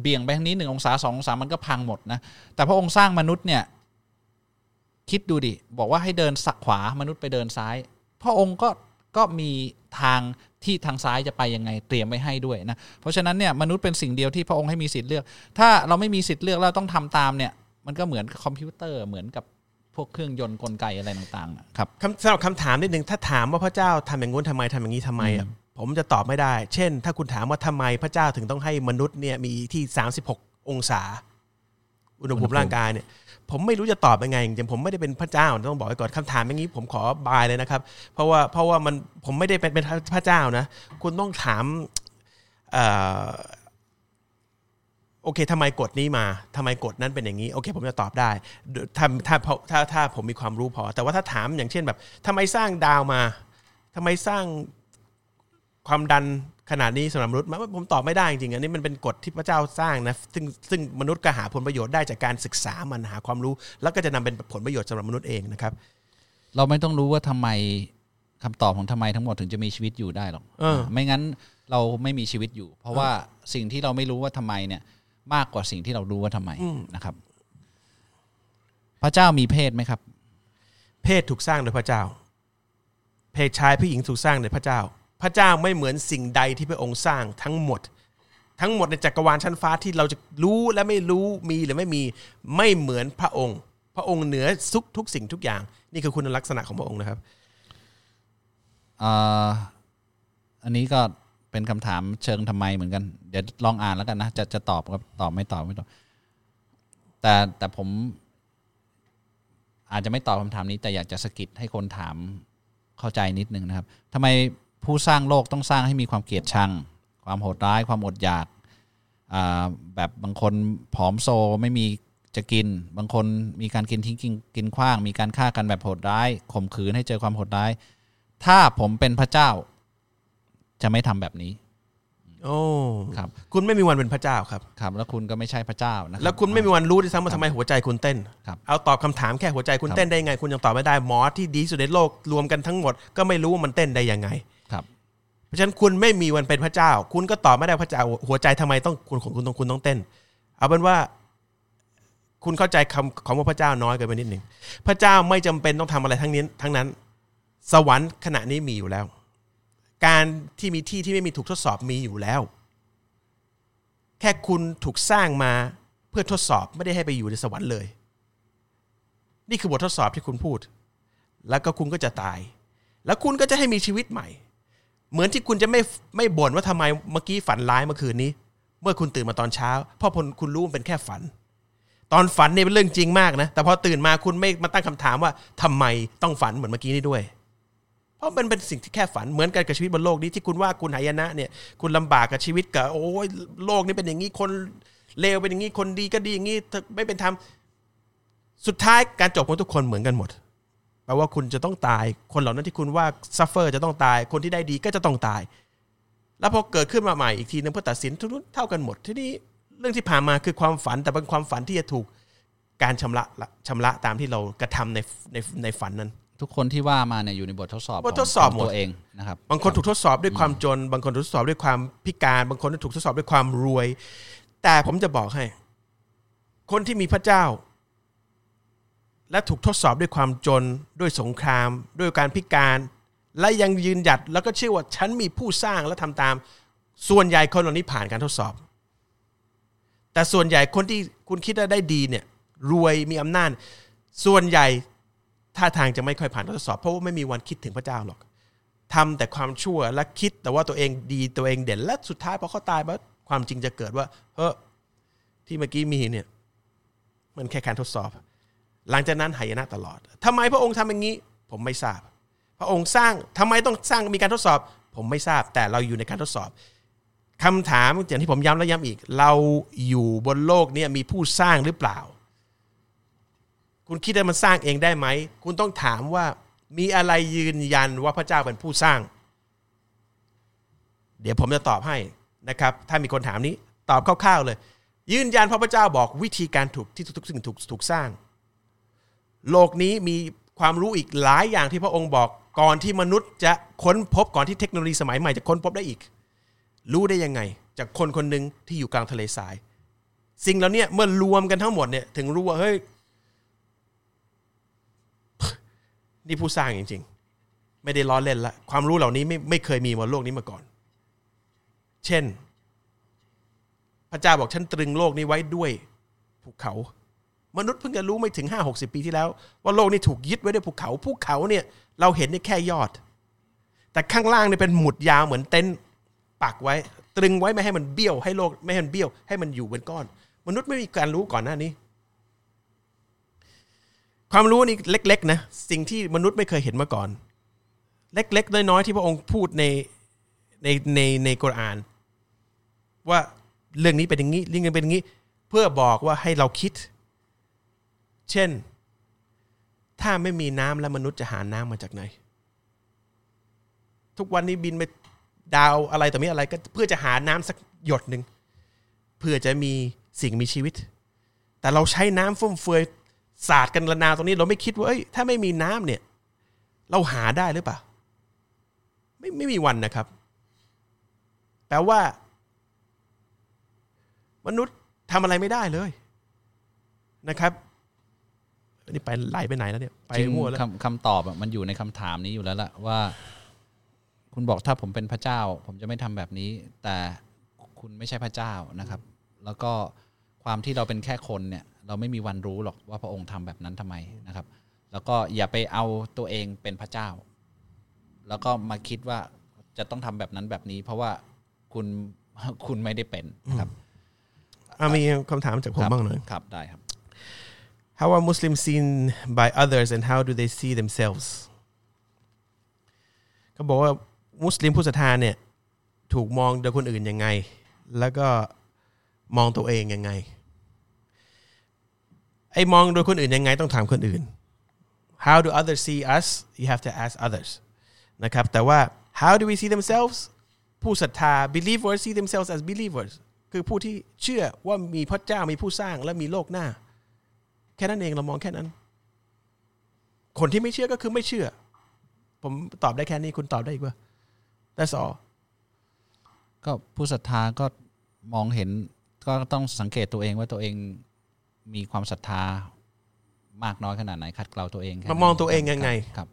เบี่ยงไปทางนี้หนึ่งองศาสององศามันก็พังหมดนะ แต่พระองค์สร้างมนุษย์เนี่ย คิดดูดิ บอกว่าให้เดินสักขวามนุษย์ไปเดินซ้าย พระองค์ก็ก็มีทางที่ทางซ้ายจะไปยังไงเตรียมไว้ให้ด้วยนะ เพราะฉะนั้นเนี่ยมนุษย์เป็นสิ่งเดียวที่พระองค์ให้มีสิทธิ์เลือก ถ้าเราไม่มีสิทธิ์เลือกแล้วต้องทำตามเนี่ย มันก็เหมือนกับคอมพิวเตอร์เหมือนกับพวกเครื่องยนต์กลไกอะไรต่างๆอะครับคำสำหรับคำถามนิดหนึ่งถ้าถามว่าพระเจ้าทำอย่างงู้นทำไมทำอย่างนี้ทำไมอะ ผมจะตอบไม่ได้ เช่น ถ้าคุณถามว่าทำไมพระเจ้าถึงต้องให้มนุษย์เนี่ยมีที่ 36 องศา อุณหภูมิร่างกายเนี่ย ผมไม่รู้จะตอบยังไงจริงผมไม่ได้เป็นพระเจ้าต้องบอกไว้ก่อนคำถามอย่างนี้ ผมขอบายเลยนะครับ เพราะว่าเพราะว่ามันผมไม่ได้เป็นเป็นพระเจ้านะ คุณต้องถามโอเคทำไมกฎนี้มาทำไมกฎนั้นเป็นอย่างนี้ โอเค ผมจะตอบได้ ถ้าถ้าถ้าถ้าถ้าผมมีความรู้พอ แต่ว่าถ้าถามอย่างเช่นแบบทำไมสร้างดาวมาทำไมสร้าง ความดันขนาดนี้สำหรับมนุษย์มันผมตอบไม่ได้จริงๆอันนี้มันเป็นกฎที่พระเจ้าสร้างนะซึ่งซึ่งมนุษย์ก็หาผลประโยชน์ได้จากการศึกษามันหาความรู้ แล้วก็จะนำเป็นผลประโยชน์สำหรับมนุษย์เองนะครับ เราไม่ต้องรู้ว่าทำไมคำตอบของทำไมทั้งหมดถึงจะมีชีวิตอยู่ได้หรอกเออไม่งั้นเราไม่มีชีวิตอยู่ เพราะว่าสิ่งที่เราไม่รู้ว่าทำไมเนี่ย มากกว่าสิ่งที่เรารู้ว่าทำไมนะครับ พระเจ้ามีเพศไหมครับ เพศถูกสร้างโดยพระเจ้า เพศชายผู้หญิงถูกสร้างโดยพระเจ้า พระเจ้าไม่เหมือนสิ่งใดที่พระองค์สร้างทั้งหมด ทั้งหมดในจักรวาลชั้นฟ้าที่เราจะรู้และไม่รู้มีหรือไม่มีไม่เหมือนพระองค์ พระองค์เหนือทุกทุกสิ่งทุกอย่าง นี่คือคุณลักษณะของพระองค์นะครับอันนี้ก็เป็นคำถามเชิงทำไมเหมือนกัน เดี๋ยวลองอ่านแล้วกันนะจะจะตอบก็ตอบไม่ตอบไม่ตอบแต่แต่ผมอาจจะไม่ตอบคำถามนี้ แต่อยากจะสกิดให้คนถามเข้าใจนิดนึงนะครับทำไม ผู้สร้างโลกต้องสร้างให้มีความเกลียดชัง ความโหดร้าย ความอดอยากอ่าแบบบางคนผอมโซไม่มีจะกิน บางคนมีการกินทิ้งกินกินขว้าง มีการฆ่ากันแบบโหดร้ายข่มขืนให้เจอความโหดร้าย ถ้าผมเป็นพระเจ้า จะไม่ทำแบบนี้ โอ้ครับ คุณไม่มีวันเป็นพระเจ้าครับครับ แล้วคุณก็ไม่ใช่พระเจ้านะรับแล้วคุณไม่มีวันรู้ด้วยซ้ำว่าทำไมหัวใจคุณเต้นครับเอาตอบคำถามแค่หัวใจคุณครับเต้นได้ยังไง คุณยังตอบไม่ได้หมอที่ดีที่สุดในโลกรวมกันทั้งหมด ก็ไม่รู้ว่ามันเต้นได้ยังไงค รับเพราะฉะนั้นคุณไม่มีวันเป็นพระเจ้า คุณก็ตอบไม่ได้พระเจ้าหัวใจทำไมต้องคุณของคุณต้องคุณต้องเต้น เอาเป็นว่า คุณเข้าใจคำของพระเจ้าน้อยเกินไปนิดหนึ่งพระเจ้าไม่จำเป็นต้องทำอะไรทั้งนี้ทั้งนั้น สวรรค์ขณะนี้มีอยู่แล้ว การที่มีที่ที่ไม่มีถูกทดสอบมีอยู่แล้ว แค่คุณถูกสร้างมาเพื่อทดสอบไม่ได้ให้ไปอยู่ในสวรรค์เลย นี่คือบททดสอบที่คุณพูด แล้วก็คุณก็จะตาย แล้วคุณก็จะให้มีชีวิตใหม่ เหมือนที่คุณจะไม่ไม่บ่นว่าทำไมเมื่อกี้ฝันร้ายเมื่อคืนนี้ เมื่อคุณตื่นมาตอนเช้าเพราะคุณรู้มันเป็นแค่ฝัน ตอนฝันเนี่ยเป็นเรื่องจริงมากนะ แต่พอตื่นมาคุณไม่มาตั้งคำถามว่าทำไมต้องฝันเหมือนเมื่อกี้นี้ด้วย เพราะมันเป็นสิ่งที่แค่ฝันเหมือนกันกับชีวิตบนโลกนี้ที่คุณว่าคุณหายนะเนี่ย คุณลำบากกับชีวิตกับโอ้ยโลกนี้เป็นอย่างนี้คนเลวเป็นอย่างนี้คนดีก็ดีอย่างนี้ไม่เป็นธรรมสุดท้ายการจบของทุกคนเหมือนกันหมด แปลว่าคุณจะต้องตาย คนเหล่านั้นที่คุณว่าซัฟเฟอร์จะต้องตาย คนที่ได้ดีก็จะต้องตาย แล้วพอเกิดขึ้นมาใหม่อีกทีนึงเพื่อตัดสินทุกเท่ากันหมด ที่นี่เรื่องที่ผ่านมาคือความฝันแต่เป็นความฝันที่จะถูกการชำระชำระตามที่เรากระทำในในในฝันนั้น ทุกคนที่ว่ามาเนี่ยอยู่ในบททดสอบบททดสอบขงหมดตัวเองนะครับบางคนถูกทดสอบด้วยความจน บางคนถูกทดสอบด้วยความพิการ บางคนถูกทดสอบด้วยความรวย แต่ผมจะบอกให้ คนที่มีพระเจ้า และถูกทดสอบด้วยความจน ด้วยสงคราม ด้วยการพิการ และยังยืนหยัดแล้วก็เชื่อว่าฉันมีผู้สร้างและทำตาม ส่วนใหญ่คนเหล่านี้ผ่านการทดสอบ แต่ส่วนใหญ่คนที่คุณคิดว่าได้ดีเนี่ยรวยมีอำนาจ ส่วนใหญ่ท่าทางจะไม่ค่อยผ่านการทดสอบ เพราะว่าไม่มีวันคิดถึงพระเจ้าหรอกทำแต่ความชั่วและคิดแต่ว่าตัวเองดีตัวเองเด่นและสุดท้ายพอเขาตายปั๊บความจริงจะเกิดว่าเฮ้ที่เมื่อกี้มีเนี่ย มันแค่การทดสอบ หลังจากนั้นหายนะตลอดทำไมพระองค์ทำอย่างนี้ ผมไม่ทราบ พระองค์สร้างทำไมต้องสร้างมีการทดสอบ ผมไม่ทราบ แต่เราอยู่ในการทดสอบคำถามอย่างที่ผมย้ำและย้ำอีก เราอยู่บนโลกนี้มีผู้สร้างหรือเปล่า คุณคิดว่ามันสร้างเองได้ไหม คุณต้องถามว่ามีอะไรยืนยันว่าพระเจ้าเป็นผู้สร้าง เดี๋ยวผมจะตอบให้นะครับ ถ้ามีคนถามนี้ตอบคร่าวๆเลย ยืนยันพระพระเจ้าบอกวิธีการถูกที่ทุกสิ่งถูกถูกสร้าง โลกนี้มีความรู้อีกหลายอย่างที่พระองค์บอกก่อนที่มนุษย์จะค้นพบก่อนที่เทคโนโลยีสมัยใหม่จะค้นพบได้อีก รู้ได้ยังไง จากคนคนหนึ่งที่อยู่กลางทะเลทราย สิ่งเหล่านี้เมื่อรวมกันทั้งหมดเนี่ยถึงรู้ว่าเฮ้ยนี่ผู้สร้างจริง ๆ ไม่ได้ล้อเล่นละความรู้เหล่านี้ไม่ไม่เคยมีบนโลกนี้มาก่อน เช่น พระเจ้าบอกฉันตรึงโลกนี้ไว้ด้วยภูเขา มนุษย์เพิ่งจะรู้ไม่ถึงห้าหกสิบปีที่แล้ว ว่าโลกนี้ถูกยึดไว้ด้วยภูเขาภูเขาเนี่ยเราเห็นนี่แค่ยอด แต่ข้างล่างเนี่ยเป็นหมุดยาวเหมือนเต็นท์ปักไว้ ตรึงไว้ไม่ให้มันเบี้ยวให้โลกไม่ให้มันเบี้ยวให้มันอยู่เป็นก้อน มนุษย์ไม่มีการรู้ก่อนหน้านี้ ความรู้นี่เล็ก ๆ นะ สิ่งที่มนุษย์ไม่เคยเห็นมาก่อน เล็ก ๆ น้อยๆที่พระองค์พูดในในในในกุรอาน ว่าเรื่องนี้เป็นอย่างนี้เรื่องนี้เป็นอย่างนี้ เพื่อบอกว่าให้เราคิด เช่น ถ้าไม่มีน้ำแล้วมนุษย์จะหาน้ำมาจากไหน ทุกวันนี้บินไปดาวอะไรต่อมีอะไรก็เพื่อจะหาน้ำสักหยดหนึ่งเพื่อจะมีสิ่งมีชีวิต แต่เราใช้น้ำฟุ่มเฟือยสาดกันระนาวตรงนี้เราไม่คิดว่าเอ้ยถ้าไม่มีน้ำเนี่ย เราหาได้หรือเปล่าไม่ไม่มีวันนะครับ แปลว่า มนุษย์ทำอะไรไม่ได้เลยนะครับ นนี้ไปไหลไปไหนแล้วเนี่ยไปจริงมั่วแล้วคำคำตอบอะมันอยู่ในคำถามนี้อยู่แล้วล่ะว่า คุณบอกถ้าผมเป็นพระเจ้า ผมจะไม่ทำแบบนี้ แต่คุณไม่ใช่พระเจ้านะครับ แล้วก็ความที่เราเป็นแค่คนเนี่ยเราไม่มีวันรู้หรอกว่าพระองค์ทำแบบนั้นทำไมนะครับ แล้วก็อย่าไปเอาตัวเองเป็นพระเจ้า แล้วก็มาคิดว่าจะต้องทำแบบนั้นแบบนี้ เพราะว่าคุณคุณไม่ได้เป็นนะครับอะมีคำถามจากผมบ้างหน่อยครับได้ครับ How are Muslims seen by others and how do they see themselves ก็บอกว่ามุสลิมผู้ศรัทธาเนี่ยถูกมองโดยคนอื่นยังไง แล้วก็มองตัวเองยังไง ไอ้มองโดยคนอื่นยังไงต้องถามคนอื่น How do others see us you have to ask others นะครับ แต่ว่า how do we see themselves ผู้ศรัทธา believers see themselves as believers คือผู้ที่เชื่อว่ามีพระเจ้ามีผู้สร้างและมีโลกหน้า แค่นั้นเองเรามองแค่นั้น คนที่ไม่เชื่อก็คือไม่เชื่อ ผมตอบได้แค่นี้คุณตอบได้อีกว่า That's all ก็ผู้ศรัทธาก็มองเห็น ก็ต้องสังเกตตัวเองว่าตัวเองมีความศรัทธามากน้อยขนาดไหนขัดเกลาตัวเองแค่มามองตัวเองยังไงครับ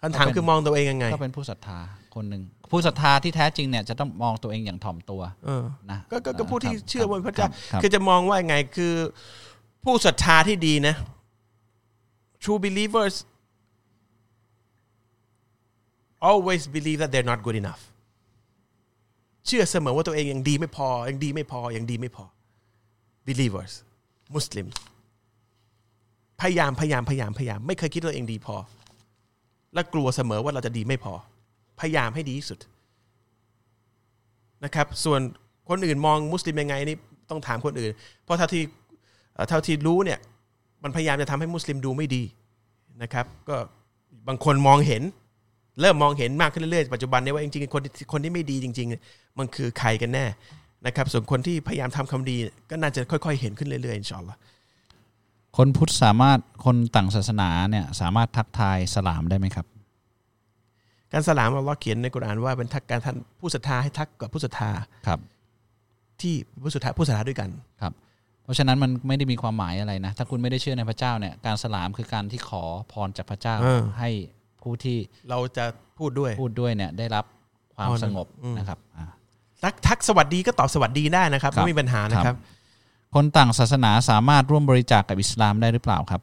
คำถามคือมองตัวเองยังไงก็เป็นผู้ศรัทธาคนหนึ่งผู้ศรัทธาที่แท้จริงเนี่ยจะต้องมองตัวเองอย่างถ่อมตัวเออนะก็ก็ก็ผู้ที่ครับเชื่อว่าพระเจ้าครับคือจะมองว่าไงคือ ผู้ศรัทธาที่ดีนะ true believers always believe that they're not good enough เชื่อเสมอว่าตัวเองยังดีไม่พอ ยังดีไม่พอ ยังดีไม่พอ believers muslim พยายามพยายามพยายามพยายาม ไม่เคยคิดว่าตัวเองดีพอ และกลัวเสมอว่าเราจะดีไม่พอ พยายามให้ดีที่สุดนะครับ ส่วนคนอื่นมองมุสลิมยังไงนี่ต้องถามคนอื่น เพราะเท่าที่ เอ่อเท่าที่รู้เนี่ยมันพยายามจะทำให้มุสลิมดูไม่ดีนะครับ ก็บางคนมองเห็น เริ่มมองเห็นมากขึ้นเรื่อยๆปัจจุบันเนี่ยว่าจริงๆคนที่คนที่ไม่ดีจริงๆเนี่ยมันคือใครกันแน่นะครับ ส่วนคนที่พยายามทำคำดี ก็น่าจะค่อยๆ เห็นขึ้นเรื่อยๆอินชาอัลลอฮ์คนพุทธสามารถคนต่างศาสนาเนี่ยสามารถทักทายสลามได้ไหมครับ การสลามอัลลอฮ์เขียนในกุรอานว่าเป็นทักการท่านผู้ศรัทธาให้ทักกับผู้ศรัทธาครับ ที่ผู้ศรัทธาผู้ศรัทธาด้วยกันครับเพ ราะฉะนั้นมันไม่ได้มีความหมายอะไรนะ ถ้าคุณไม่ได้เชื่อในพระเจ้าเนี่ย การสลามคือการที่ขอพรจากพระเจ้าเออให้ผู้ที่เราจะพูดด้วยพูดด้วยเนี่ยได้รับความพรสงบอืมนะครับอ่าทักทักสวัสดีก็ตอบสวัสดีได้นะครับครับไม่มีปัญหานะครับ คนต่างศาสนาสามารถร่วมบริจาคกับอิสลามได้หรือเปล่าครับ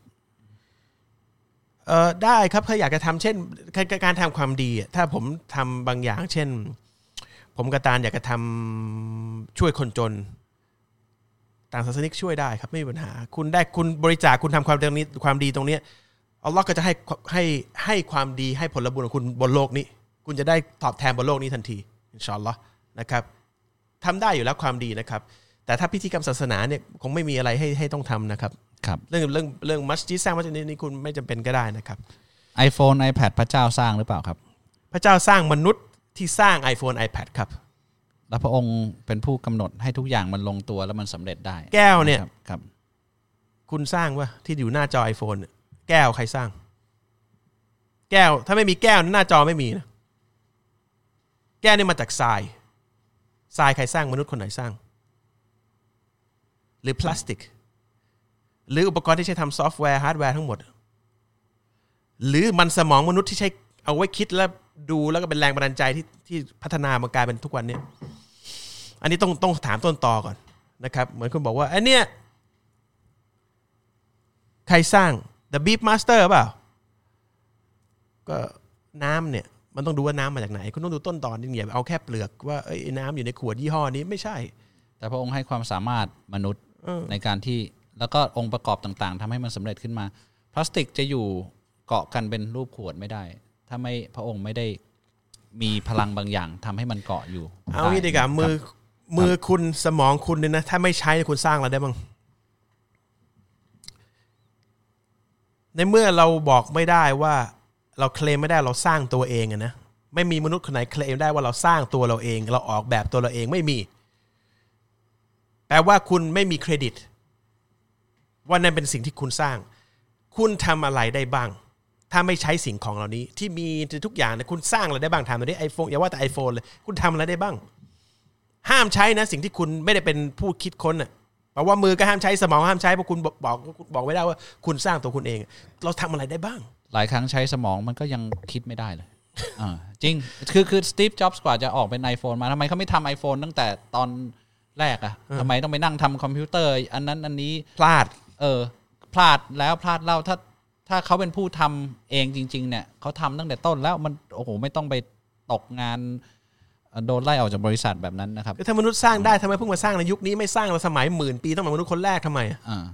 เออได้ครับถ้าอยากจะทำเช่น การการทำความดีอะถ้าผมทำบางอย่าง เช่น ผมกระตานอยากจะทำช่วยคนจน ต่างศาสนิกช่วยได้ครับไม่มีปัญหา คุณได้คุณบริจาคคุณทำความตรงนี้ความดีตรงเนี้ยอัลลอฮ์ก็จะให้ให้ให้ความดีให้ผลบุญของคุณบนโลกนี้ คุณจะได้ตอบแทนบนโลกนี้ทันทีอินชาอัลลอฮ์นะครับทำได้อยู่แล้วความดีนะครับ แต่ถ้าพิธีกรรมศาสนาเนี่ยคงไม่มีอะไรให้ให้ต้องทำนะครับครับเรื่องเรื่องเรื่องมัสยิดสร้างมัสยิดนี่คุณไม่จำเป็นก็ได้นะครับ iPhone iPad พระเจ้าสร้างหรือเปล่าครับ พระเจ้าสร้างมนุษย์ที่สร้าง iPhone iPad ครับ แล้วพระองค์เป็นผู้กำหนดให้ทุกอย่างมันลงตัวแล้วมันสำเร็จได้ แก้วเนี่ยครับครับคุณสร้างว่าที่อยู่หน้าจอ iPhone เนี่ยแก้วใครสร้าง แก้ว ถ้าไม่มีแก้วหน้าจอไม่มีนะแก้วนี่มาจากทรายทรายใครสร้างมนุษย์คนไหนสร้าง หรือพลาสติก หรืออุปกรณ์ที่ใช้ทำซอฟต์แวร์ฮาร์ดแวร์ทั้งหมด หรือมันสมองมนุษย์ที่ใช้เอาไว้คิดแล้วดูแล้วก็เป็นแรงบันดาลใจที่ที่พัฒนามากลายเป็นทุกวันเนี้ย นนี้ต้องต้องถามต้นตอก่อนนะครับ เหมือนคุณบอกว่าอันเนี้ยใครสร้าง The Beef Master เปล่า ก็น้ำเนี่ย มันต้องดูว่าน้ำมาจากไหน คุณต้องดูต้นตอนนี่อย่าเอาแค่เปลือกว่าเอ้ยไอ้น้ำอยู่ในขวดยี่ห้อนี้ไม่ใช่ แต่พระองค์ให้ความสามารถมนุษย์เออในการที่แล้วก็องค์ประกอบต่างๆทำให้มันสำเร็จขึ้นมา พลาสติกจะอยู่เกาะกันเป็นรูปขวดไม่ได้ ถ้าไม่พระองค์ไม่ได้มีพลังบางอย่างทำให้มันเกาะอยู่ เอางี้ดีกว่าครับมือ มือคุณสมองคุณเนี่ยนะ ถ้าไม่ใช้คุณสร้างอะไรได้บ้างในเมื่อเราบอกไม่ได้ว่า เราเคลมไม่ได้เราสร้างตัวเองอะนะไม่มีมนุษย์คนไหนเคลมได้ว่าเราสร้างตัวเราเอง เราออกแบบตัวเราเองไม่มี แปลว่าคุณไม่มีเครดิต ว่านั่นเป็นสิ่งที่คุณสร้าง คุณทำอะไรได้บ้าง ถ้าไม่ใช้สิ่งของเหล่านี้ ที่มีทุกอย่างนี่ยคุณสร้างอะไรได้บ้างทำตัวนี้ไอโฟนอย่าว่าแต่ไอโฟนเลยคุณทำอะไรได้บ้าง ห้ามใช้นะ สิ่งที่คุณไม่ได้เป็นผู้คิดค้นอะแปลว่ามือก็ห้ามใช้สมองห้ามใช้เพราะคุณบอกบอกบอกไว้ได้ว่า คุณสร้างตัวคุณเอง เราทำอะไรได้บ้าง หลายครั้งใช้สมองมันก็ยังคิดไม่ได้เลยอ่าจริง คือคือสตีฟจ็อบส์กว่าจะออกเป็น iPhone มาทำไมเขาไม่ทำ iPhone ตั้งแต่ตอนแรกอะทำไมต้องไปนั่งทำคอมพิวเตอร์ อันนั้นอันนี้พลาด เออ พลาดแล้วพลาดเล่าถ้าถ้าเขาเป็นผู้ทำเองจริง ๆ เนี่ยเขาทำตั้งแต่ต้นแล้วมันโอ้โหไม่ต้องไปตกงานเอ่อ โดนไล่ออกจากบริษัทแบบนั้นนะครับถ้ามนุษย์สร้างได้ทำไมเพิ่งมาสร้างในยุคนี้ไม่สร้างเราสมัยหมื่นปีต้องเป็นมนุษย์คนแรกทำไมอะอ่า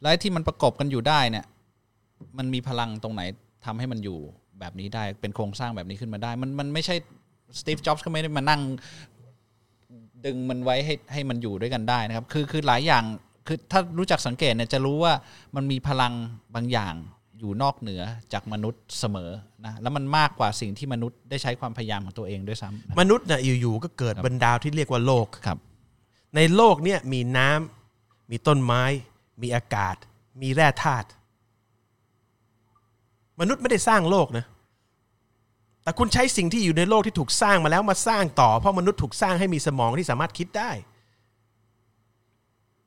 และไอ้ที่มันประกบกันอยู่ได้เนี่ย มันมีพลังตรงไหนทำให้มันอยู่แบบนี้ได้เป็นโครงสร้างแบบนี้ขึ้นมาได้ มันมันไม่ใช่สตีฟจ็อบส์ก็ไม่ได้มานั่ง ดึงมันไว้ให้ให้มันอยู่ด้วยกันได้นะครับ คือคือหลายอย่างคือถ้ารู้จักสังเกตเนี่ยจะรู้ว่ามันมีพลังบางอย่าง อยู่นอกเหนือจากมนุษย์เสมอนะแล้วมันมากกว่าสิ่งที่มนุษย์ได้ใช้ความพยายามของตัวเองด้วยซ้ำนะมนุษย์น่ะอยู่ๆก็เกิดบรรดาวที่เรียกว่าโลกครับ ในโลกเนี่ยมีน้ำมีต้นไม้ มีอากาศ มีแร่ธาตุมนุษย์ไม่ได้สร้างโลกนะแต่คุณใช้สิ่งที่อยู่ในโลกที่ถูกสร้างมาแล้วมาสร้างต่อ เพราะมนุษย์ถูกสร้างให้มีสมองที่สามารถคิดได้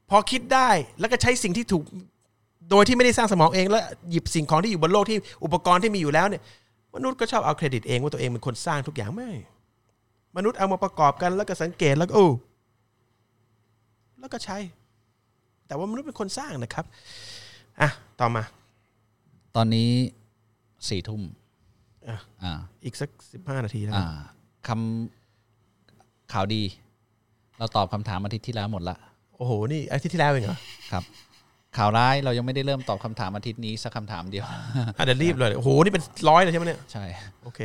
พอคิดได้แล้วก็ใช้สิ่งที่ถูก โดยที่ไม่ได้สร้างสมองเองแล้วหยิบสิ่งของที่อยู่บนโลกที่อุปกรณ์ที่มีอยู่แล้วเนี่ยมนุษย์ก็ชอบเอาเครดิตเองว่าตัวเองเป็นคนสร้างทุกอย่างไม่ มนุษย์เอามาประกอบกันแล้วก็สังเกตแล้วก็โอ้แล้วก็ใช้ แต่ว่ามนุษย์เป็นคนสร้างนะครับอะต่อมา ตอนนี้สี่ทุ่มอะอ่าอีกสักสิบห้านาทีแล้วอ่าคำข่าวดี เราตอบคำถามอาทิตย์ที่แล้วหมดละโอ้โห นี่อาทิตย์ที่แล้วเองเหรอครับ ข่าวร้ายเรายังไม่ได้เริ่มตอบคำถามอาทิตย์นี้สักคำถามเดียวอะเดี๋ยวรีบเลยโอ้โหนี่เป็นร้อยเลยใช่ไหมเนี่ยใช่โอเค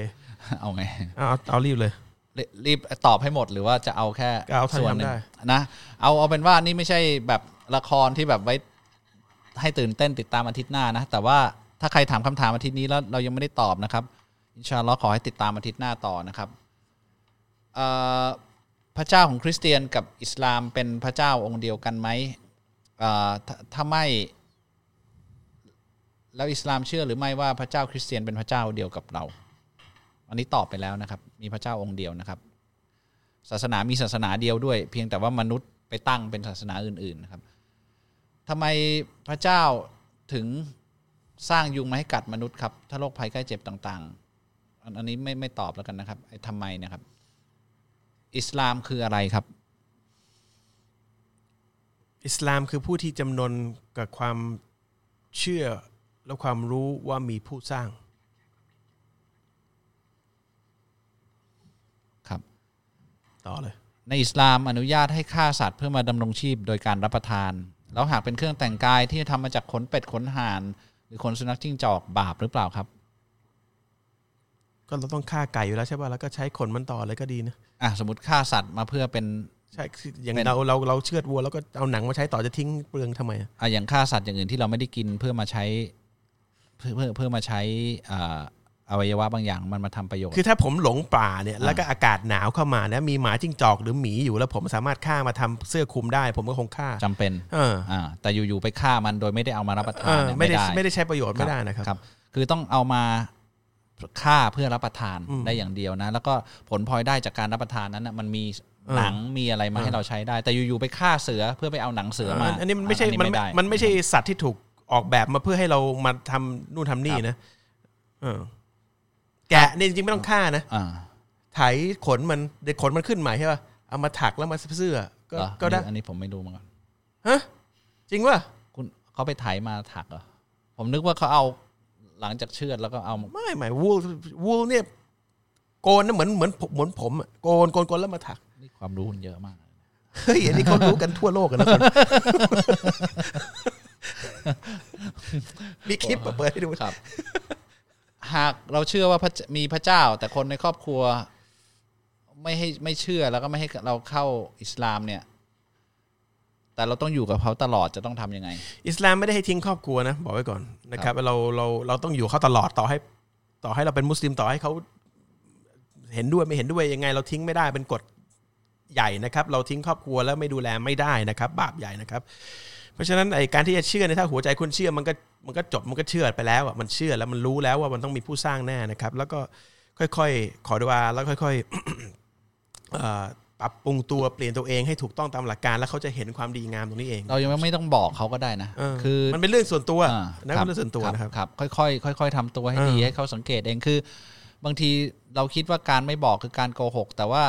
เอาไงเอาเอาเอารีบเลยรีรีบตอบให้หมดหรือว่าจะเอาแค่ก็เอาเท่าที่ส่วนหนึ่งทำได้นะเอาเอาเป็นว่านี่ไม่ใช่แบบละครที่แบบไว้ให้ตื่นเต้นติดตามอาทิตย์หน้านะ แต่ว่าถ้าใครถามคำถามอาทิตย์นี้แล้วเรายังไม่ได้ตอบนะครับอินชาอัลลอฮ์ขอให้ติดตามอาทิตย์หน้าต่อนะครับเอ่อพระเจ้าของคริสเตียนกับอิสลามเป็นพระเจ้าองค์เดียวกันไหมเอ่อ ถ้าถ้าไม่แล้วอิสลามเชื่อหรือไม่ว่าพระเจ้าคริสเตียนเป็นพระเจ้าเดียวกับเรา อันนี้ตอบไปแล้วนะครับ มีพระเจ้าองค์เดียวนะครับ ศาสนามีศาสนาเดียวด้วย เพียงแต่ว่ามนุษย์ไปตั้งเป็นศาสนาอื่นๆนะครับทำไมพระเจ้าถึงสร้างยุงมาให้กัดมนุษย์ครับ ถ้าโรคภัยไข้เจ็บต่างๆ อันนี้ไม่ไม่ตอบแล้วกันนะครับไอ้ทำไมเนะครับ อิสลามคืออะไรครับ อิสลามคือผู้ที่จำนนกับความเชื่อและความรู้ว่ามีผู้สร้าง ครับ ต่อเลย ในอิสลามอนุญาตให้ฆ่าสัตว์เพื่อมาดำรงชีพโดยการรับประทาน แล้วหากเป็นเครื่องแต่งกายที่ทำมาจากขนเป็ดขนห่าน หรือขนสุนัขจิ้งจอกบาปหรือเปล่าครับ ก็เราต้องฆ่าไก่อยู่แล้วใช่ป่ะแล้วก็ใช้ขนมันต่อเลยก็ดีนะอะสมมติฆ่าสัตว์มาเพื่อเป็น ใช่คืออย่างเป็นเราเราเราเชือดวัวแล้วก็เอาหนังมาใช้ต่อจะทิ้งเปลืองทำไมอะอะอย่างฆ่าสัตว์อย่างอื่นที่เราไม่ได้กินเพื่อมาใช้ เพื่อเพื่อเพื่อมาใช้อ่าอวัยวะบางอย่างมันมาทำประโยชน์ คือถ้าผมหลงป่าเนี่ยแล้วก็อากาศหนาวเข้ามานะมีหมาจิ้งจอกหรือหมีอยู่แล้วผมสามารถฆ่ามาทำเสื้อคลุมได้ ผมก็คงฆ่าจำเป็นเอออ่าแต่อยู่ๆไปฆ่ามันโดยไม่ได้เอามารับประเอทานอเนี่ยไม่ได้ไม่ไม่ได้ได้ใช้ประโยชน์ไม่ได้นะครับครับ คือต้องเอามาฆ่าเพื่อรับประทานอืมได้อย่างเดียวนะ แล้วก็ผลพลอยได้จากการรับประทานนั้นนะมันมีเออ หนังมีอะไรมาเออให้เราใช้ได้ แต่อยู่ๆไปฆ่าเสือเพื่อไปเอาหนังเสือมาอันนี้มันไม่ใช่อัมันไม่ด้มันไม่ใช่สัตว์ที่ถูกออกแบบมาเพื่อให้เรามาทำนู่นทำนี่นะเออแกะเนี่ยจริงๆไม่ต้องฆ่านะอ่าไถขนมันเด็กขนมันขึ้นใหม่ใช่ป่ะเอามาถักแล้วมาเสื้อก็เหรอก็ได้อันนี้ผมไม่รู้มาก่อนฮะจริงป่ะคุณเขาไปไถมาถักเหรอผมนึกว่าเขาเอาหลังจากเชือดแล้วก็เอาไม่ไม่วูลวูลเนี่ยโกนนะเหมือนเหมือนเหมือนผมอะโกนโกนโกนแล้วมาถักนี่ ความรู้คุณเยอะมากเฮ้ยอันนี้เขารู้กันทั่วโลกกันนะคนมีคลิปอะเปิดให้ดูครับ หากเราเชื่อว่าพระเจมีพระเจ้า แต่คนในครอบครัว ไม่ให้ไม่เชื่อแล้วก็ไม่ให้เราเข้าอิสลามเนี่ย แต่เราต้องอยู่กับเขาตลอดจะต้องทำยังไง อิสลามไม่ได้ให้ทิ้งครอบครัวนะบอกไว้ก่อนนะครับ เราเราเราต้องอยู่เขาตลอดต่อให้ ต่อให้เราเป็นมุสลิมต่อให้เขาเห็นด้วยไม่เห็นด้วยยังไง เราทิ้งไม่ได้เป็นกฎ ใหญ่นะครับ เราทิ้งครอบครัวแล้วไม่ดูแลไม่ได้นะครับ บาปใหญ่นะครับ เพราะฉะนั้นไอ้การที่จะเชื่อเนี่ยถ้าหัวใจคุณเชื่อมันก็มันก็จบมันก็เชื่อไปแล้วอะมันเชื่อแล้วมันรู้แล้วว่ามันต้องมีผู้สร้างแน่นะครับ แล้วก็ค่อยๆ ขอดุอาแล้วค่อยๆเอ่อปรับปรุงตัวเปลี่ยนตัวเองให้ถูกต้องตามหลักการแล้วเขาจะเห็นความดีงามตรงนี้เอง เรายังไม่ต้องบอกเขาก็ได้นะเออคือมันเป็นเรื่องส่วนตัวอ่านะเป็นเรื่องส่วนตัวนะครับครับค่อยๆค่อย ๆทำตัวให้ดีเออให้เขาสังเกตเองคือ บางทีเราคิดว่าการไม่บอกคือการโกหก แต่ว่า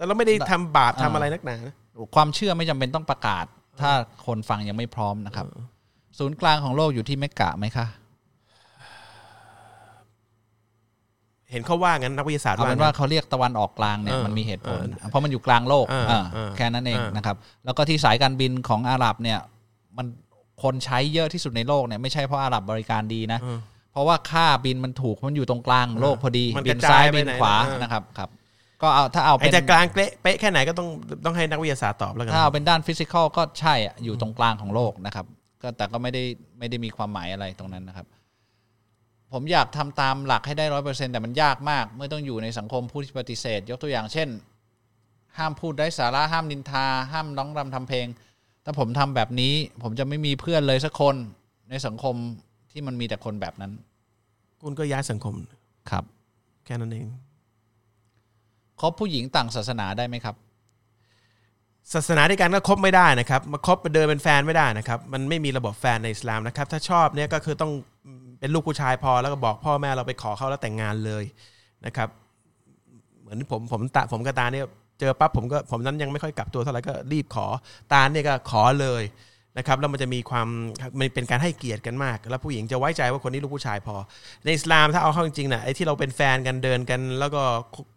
แต่เราไม่ได้ทำบาปอ่าทำอะไรนักหนานะความเชื่อไม่จำเป็นต้องประกาศ ถ้าคนฟังยังไม่พร้อมนะครับ ศูนย์กลางของโลกอยู่ที่เมกกะไหมคะเห็นเขาว่างั้นนักวิทยาศาสตร์เอาว่าเป็นว่างั้นเขาเรียกตะวันออกกลางเนี่ยเออมันมีเหตุผลเออเพราะมันอยู่กลางโลกเอออ่าเออแค่นั้นเองเออนะครับ แล้วก็ที่สายการบินของอาหรับเนี่ย มันคนใช้เยอะที่สุดในโลกเนี่ยไม่ใช่เพราะอาหรับบริการดีนะเออเพราะว่าค่าบินมันถูกมันอยู่ตรงกลางโลกพอดีมันบิกนระจายซ้ายไปบินไหนขวาเออนะครับครับ ก็เอาถ้าเอาไอ้เป็นจะกลางเป๊ะเป๊ะแค่ไหนก็ต้องต้องให้นักวิทยาศาสตร์ตอบแล้วกันถ้าเอาเป็นด้านฟิสิกอลก็ใช่อะอยู่ตรงกลางของโลกนะครับ ก็แต่ก็ไม่ได้ไม่ได้มีความหมายอะไรตรงนั้นนะครับ ผมอยากทำตามหลักให้ได้ร้อยเปอร์เซ็นแต่มันยากมาก เมื่อต้องอยู่ในสังคมผู้ที่ปฏิเสธ ยกตัวอย่างเช่น ห้ามพูดได้สาระห้ามนินทา ห้ามร้องรำทำเพลง ถ้าผมทำแบบนี้ ผมจะไม่มีเพื่อนเลยสักคนในสังคมที่มันมีแต่คนแบบนั้น คุณก็ย้ายสังคมครับ แค่นั้นเอง คบผู้หญิงต่างศาสนาได้ไหมครับ ศาสนาด้วยกันก็คบไม่ได้นะครับมาคบมาเดินเป็นแฟนไม่ได้นะครับ มันไม่มีระบบแฟนในอิสลามนะครับ ถ้าชอบเนี่ยก็คือต้องเป็นลูกผู้ชายพอแล้วก็บอกพ่อแม่เราไปขอเขาแล้วแต่งงานเลยนะครับ เหมือนผมผมตาผมกับตาเนี่ยเจอปั๊บผมก็ผมนั้นยังไม่ค่อยกลับตัวเท่าไหร่ก็รีบขอตาเนี่ยก็ขอเลย นะครับแล้วมันจะมีความมันเป็นการให้เกียรติกันมาก แล้วผู้หญิงจะไว้ใจว่าคนนี้ลูกผู้ชายพอ ในอิสลามถ้าเอาเข้าจริงๆนะไอ้ที่เราเป็นแฟนกันเดินกัน แล้วก็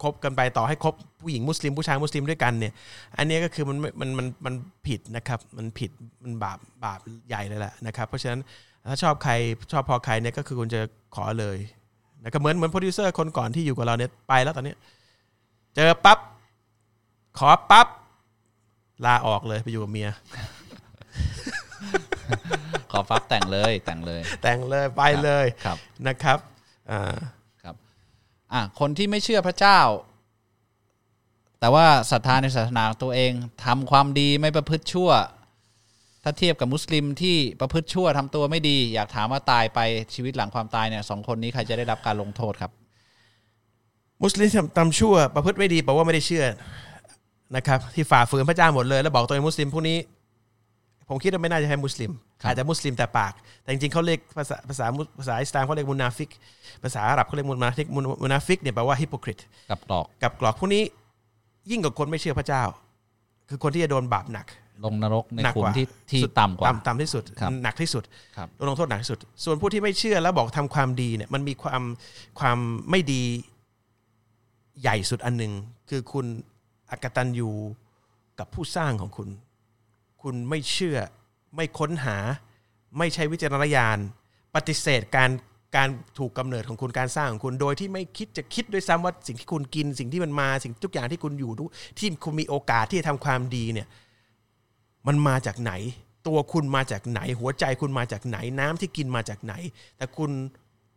คบกันไปต่อให้คบผู้หญิงมุสลิมผู้ชายมุสลิมด้วยกันเนี่ยอันนี้ก็คือมันมันมันมันผิดนะครับมันผิดมันบาปบาปใหญ่เลยแหละนะครับเพราะฉะนั้นถ้าชอบใครชอบพอใครเนี่ยก็คือคุณจะขอเลยนะครับเหมือนเหมือนโปรดิวเซอร์คนก่อนที่อยู่กับเราเนี่ยไปแล้วตอนนี้เจอปั๊บขอปั๊บลาออกเลยไปอยู่กับเมีย ขอฟับแต่งเลยแต่งเลย แต่งเลยไปเลยครับนะครับอ่าครับอะคนที่ไม่เชื่อพระเจ้า แต่ว่าศรัทธาในศาสนาของตัวเองทำความดีไม่ประพฤติชั่ว ถ้าเทียบกับมุสลิมที่ประพฤติชั่วทำตัวไม่ดี อยากถามว่าตายไปชีวิตหลังความตายเนี่ยสองคนนี้ใครจะได้รับการลงโทษครับ มุสลิมทำชั่ว ประพฤติไม่ดีแปลว่าไม่ได้เชื่อนะครับที่ฝ่าฝืนพระเจ้าหมดเลย แล้วบอกตัวเองมุสลิมพวกนี้ ผมคิดว่าไม่น่าจะให้มุสลิมครับอาจจะมุสลิมแต่ปาก แต่จริงๆเขาเรียกภาษาภาษามุภาษาอิสลามเขาเรียกมุนาฟิก ภาษาอาหรับเขาเรียกมุนาฟิกมุนมุนาฟิกเนี่ยแปลว่า hypocrite กลับกลอกกลับกลอกพวกนี้ยิ่งกว่าคนไม่เชื่อพระเจ้า คือคนที่จะโดนบาปหนัก ลงนรกในหนักขุกมว่าที่ที่สุดต่ำกว่าต่ำต่ำที่สุดครับหนักที่สุดครับโดนลงโทษหนักที่สุด ส่วนผู้ที่ไม่เชื่อแล้วบอกทำความดีเนี่ยมันมีความความไม่ดีใหญ่สุดอันหนึ่งคือคุณอกตันยูกับผู้สร้างของคุณ คุณไม่เชื่อ ไม่ค้นหา ไม่ใช้วิจารณญาณ ปฏิเสธการการถูกกำเนิดของคุณการสร้างของคุณโดยที่ไม่คิดจะคิดด้วยซ้ำว่าสิ่งที่คุณกินสิ่งที่มันมาสิ่งทุกอย่างที่คุณอยู่ทุกที่คุณมีโอกาสที่จะทำความดีเนี่ยมันมาจากไหน ตัวคุณมาจากไหน หัวใจคุณมาจากไหนน้ำที่กินมาจากไหน แต่คุณ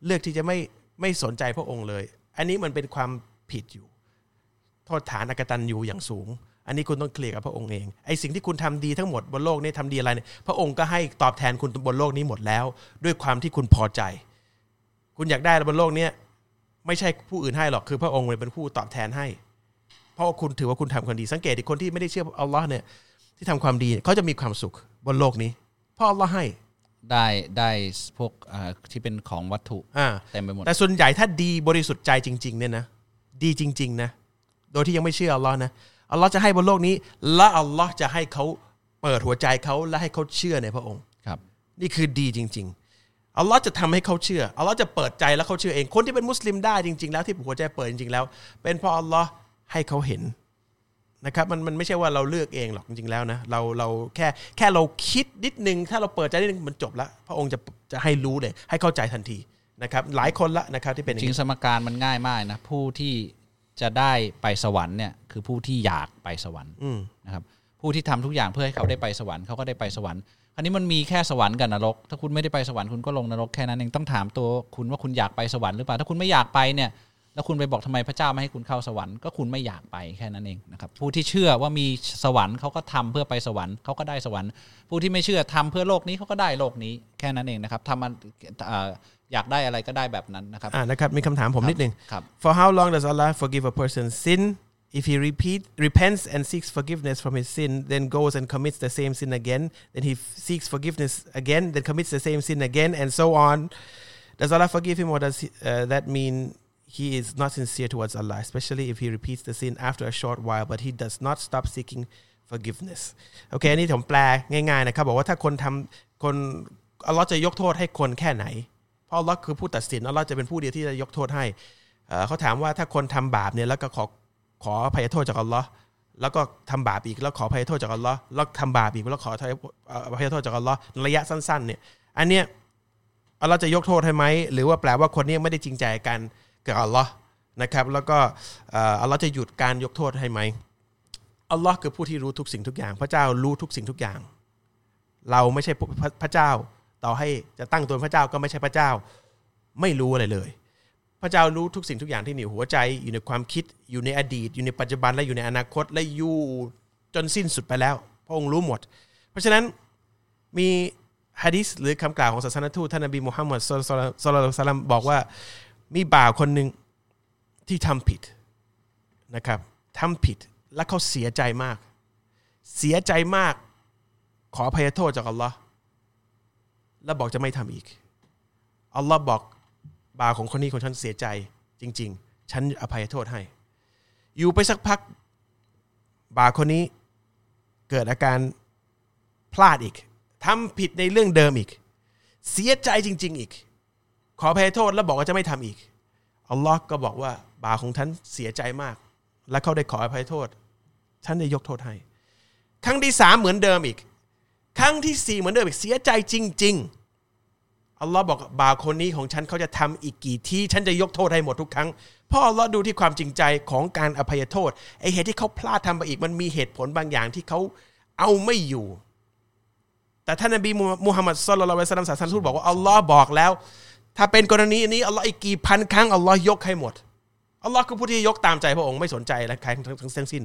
เลือกที่จะไม่ไม่สนใจพระองค์เลย อันนี้มันเป็นความผิดอยู่ โทษฐานอกตันอยู่อย่างสูง อันนี้คุณต้องเคลียร์กับพระองค์เองไอ้สิ่งที่คุณทำดีทั้งหมดบนโลกนี้ทำดีอะไรเนี่ยพระองค์ก็ให้ตอบแทนคุณบนโลกนี้หมดแล้ว ด้วยความที่คุณพอใจ คุณอยากได้บนโลกเนี้ยไม่ใช่ผู้อื่นให้หรอกคือพระองค์เป็นผู้ตอบแทนให้ เพราะว่าคุณถือว่าคุณทำความดีสังเกตดิคนที่ไม่ได้เชื่ออัลลอฮ์เนี่ยที่ทำความดีเขาจะมีความสุขบนโลกนี้เพราะอัลลอฮ์ให้ได้ได้พวกอ่าที่เป็นของวัตถุอ่าเต็มไปหมดแต่ส่วนใหญ่ถ้าดีบริสุทธิ์ใจจริง ๆ เนี่ยนะดีจริง ๆ นะ โดยที่ยังไม่เชื่ออัลลอฮ์นะ อัลลอฮ์จะให้บนโลกนี้ และอัลลอฮ์จะให้เขาเปิดหัวใจเขาและให้เขาเชื่อในพระองค์ครับ นี่คือดีจริง ๆอัลลอฮ์จะทำให้เขาเชื่ออัลลอฮ์จะเปิดใจแล้วเขาเชื่อเองคนที่เป็นมุสลิมได้จริง ๆ แล้วที่หัวใจเปิดจริงๆแล้ว เป็นเพราะอัลลอฮ์ให้เขาเห็นนะครับมันมันไม่ใช่ว่าเราเลือกเองหรอกจริงๆแล้วนะเราเราแค่แค่เราคิดนิดนึง ถ้าเราเปิดใจนิดนึงมันจบแล้ว พระองค์จะจะให้รู้เลย ให้เข้าใจทันทีนะครับหลายคนละนะครับที่เป็นอย่างจริงนี้สมการมันง่ายมากนะผู้ที่ จะได้ไปสวรรค์เนี่ยคือผู้ที่อยากไปสวรรค์อืมนะครับผู้ที่ทำทุกอย่างเพื่อให้เขาได้ไปสวรรค์เขาก็ได้ไปสวรรค์คราวนี้มันมีแค่สวรรค์กับนรก ถ้าคุณไม่ได้ไปสวรรค์คุณก็ลงนรกแค่นั้นเองต้องถามตัวคุณว่าคุณอยากไปสวรรค์หรือเปล่าถ้าคุณไม่อยากไปเนี่ยแล้วคุณไปบอกทำไมพระเจ้าไม่ให้คุณเข้าสวรรค์ก็คุณไม่อยากไปแค่นั้นเองนะครับผู้ที่เชื่อว่ามีสวรรค์เขาก็ทำเพื่อไปสวรรค์เขาก็ได้สวรรค์ ผู้ที่ไม่เชื่อทำเพื่อโลกนี้เขาก็ได้โลกนี้แค่นั้นเองนะครับทำมันเอ่ออยากได้อะไรก็ได้แบบนั้นนะครับอ่านะครับมีคำถามผมนิดนึงครับ For how long does Allah forgive a person's sin? If he repeat, repents and seeks forgiveness from his sin, then goes and commits the same sin again, then he f- seeks forgiveness again, then commits the same sin again, and so on. Does Allah forgive him, or does he, uh, that mean he is not sincere towards Allah, especially if he repeats the sin after a short while, but he does not stop seeking forgiveness? โอเคอันนี้ผมแปลง่ายๆนะครับบอกว่าถ้าคนทำคนอัลลอฮ์จะยกโทษให้คนแค่ไหน เพราะอัลลอฮ์คือผู้ตัดสินอัลลอฮ์จะเป็นผู้เดียวที่จะยกโทษให้เขาถามว่าถ้าคนทำบาปเนี่ยแล้วก็ขอขออภัยโทษจากอัลลอฮ์แล้วก็ทำบาปอีกแล้วขออภัยโทษจากอัลลอฮ์แล้วทำบาปอีกแล้วขออภัยโทษจากอัลลอฮ์ระยะสั้นๆเนี่ยอันเนี้ยอัลลอฮ์จะยกโทษให้ไหมหรือว่าแปลว่าคนนี้ไม่ได้จริงใจกันกับอัลลอฮ์นะครับ แล้วก็เอ่ออัลลอฮ์จะหยุดการยกโทษให้ไหมอัลลอฮ์คือผู้ที่รู้ทุกสิ่งทุกอย่าง พระเจ้ารู้ทุกสิ่งทุกอย่าง เราไม่ใช่พระเจ้า ต่อให้จะตั้งตัวเป็นพระเจ้าก็ไม่ใช่พระเจ้า ไม่รู้อะไรเลย พระเจ้ารู้ทุกสิ่งทุกอย่างที่อยู่ในหัวใจอยู่ในความคิดอยู่ในอดีต อยู่ในปัจจุบันและอยู่ในอนาคตและอยู่จนสิ้นสุดไปแล้ว พระองค์รู้หมด เพราะฉะนั้นมีฮะดิษหรือคำกล่าวของศาสนทูตท่านนบีมุฮัมมัดศ็อลลัลลอฮุลัยฮิวะสัลลัมบอกว่ามีบ่าวคนหนึ่งที่ทำผิดนะครับทำผิดและเขาเสียใจมาก เสียใจมาก ขออภัยโทษจากอัลลอฮ์ แล้วบอกจะไม่ทำอีกอัลลอฮ์บอกบาของคนนี้ของฉันเสียใจจริง ๆ ฉันอภัยโทษให้ อยู่ไปสักพักบาคนนี้เกิดอาการพลาดอีกทำผิดในเรื่องเดิมอีก เสียใจจริง ๆ อีก ขออภัยโทษแล้วบอกว่าจะไม่ทำอีกอัลลอฮ์ก็บอกว่าบาของท่านเสียใจมาก และเขาได้ขออภัยโทษ ท่านได้ยกโทษให้ ครั้งที่สามเหมือนเดิมอีก ครั้งที่สี่เหมือนเดิมอีกเสียใจจริง ๆ อัลลอฮ์บอกบาคนนี้ของฉันเขาจะทำอีกกี่ที่ฉันจะยกโทษให้หมดทุกครั้งเพราะอัลลอฮ์ดูที่ความจริงใจของการอภัยโทษไอเหตุที่เขาพลาดทำไปอีกมันมีเหตุผลบางอย่างที่เขาเอาไม่อยู่ แต่ท่านนบีมูฮัมมัดสุลลัลวะสัลลัมศาสนทูตบอกว่าอัลลอฮ์บอกแล้ว ถ้าเป็นกรณีนี้อัลลอฮ์อีกกี่พันครั้งอัลลอฮ์ยกให้หมดอัลลอฮ์คือผู้ที่ยกตามใจพระองค์ไม่สนใจและใครทั้งทั้งสิ้น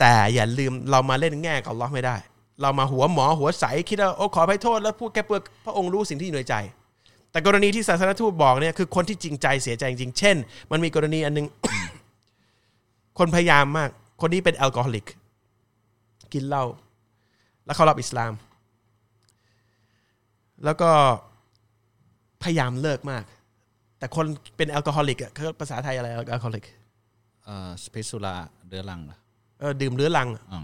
แต่อย่าลืมเรามาเล่นแง่กับอัลลอฮ์ไม่ได้ เรามาหัวหมอหัวใสคิดว่าโอ้ขออภัยโทษแล้วพูดแค่เปลือกพระองค์รู้สิ่งที่อยู่ในใจ แต่กรณีที่ศาสนทูตบอกเนี่ยคือคนที่จริงใจเสียใจจริงๆเช่น มันมีกรณีอันหนึง คนพยายามมาก คนนี้เป็นแอลกอฮอลิก กินเหล้าแล้วเขารับอิสลาม แล้วก็พยายามเลิกมาก แต่คนเป็นแอลกอฮอลิกอะเขาภาษาไทยอะไรแอลกอฮอลิกเอ่อสเปซูลาเดือรังเหรอเออดื่มเรื้อรังอะอ๋อ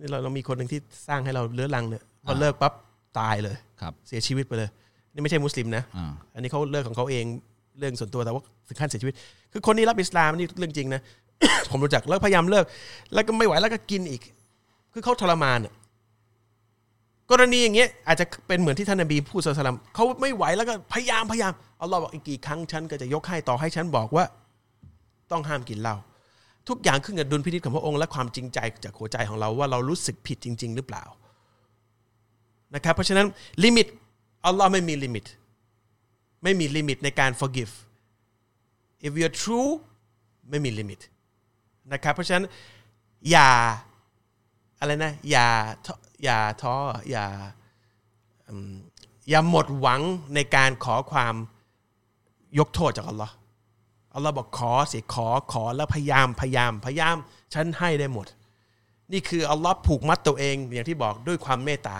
นี่เราเรามีคนหนึ่งที่สร้างให้เราเรื้อรังเนี่ยพออ่าเลิกปั๊บตายเลยครับ เสียชีวิตไปเลย นี่ไม่ใช่มุสลิมนะอ่าอันนี้เขาเลิกของเขาเองเรื่องส่วนตัวแต่ว่าถึงขั้นเสียชีวิต คือคนนี้รับอิสลามนี่เรื่องจริงนะผมรู้จักแล้วพยายามเลิก แล้วก็ไม่ไหวแล้วก็กินอีก คือเขาทรมานอะกรณีอย่างเงี้ยอาจจะเป็นเหมือนที่ท่านนบีพูดสลลัมเขาไม่ไหวแล้วก็พยายามพยายามอัลลอฮ์บอกอีกกี่ครั้งฉันก็จะยกให้ต่อให้ฉันบอกว่า ต้องห้ามกินเหล้า ทุกอย่างขึ้นกับดุลพินิจของพระองค์และความจริงใจจากหัวใจของเราว่าเรารู้สึกผิดจริง ๆ หรือเปล่านะครับเพราะฉะนั้นลิมิตอัลลอฮ์ไม่มีลิมิต ไม่มีลิมิตในการ forgive if you're true ไม่มี limit นะครับเพราะฉะนั้นอย่าอะไรนะอย่าอย่าท้ออย่าอย่าหมดหวังในการขอความยกโทษจากอัลลอฮ์ อัลลอฮ์บอกขอสิขอขอแล้วพยายามพยายามพยายามฉันให้ได้หมด นี่คืออัลลอฮ์ผูกมัดตัวเองอย่างที่บอกด้วยความเมตตา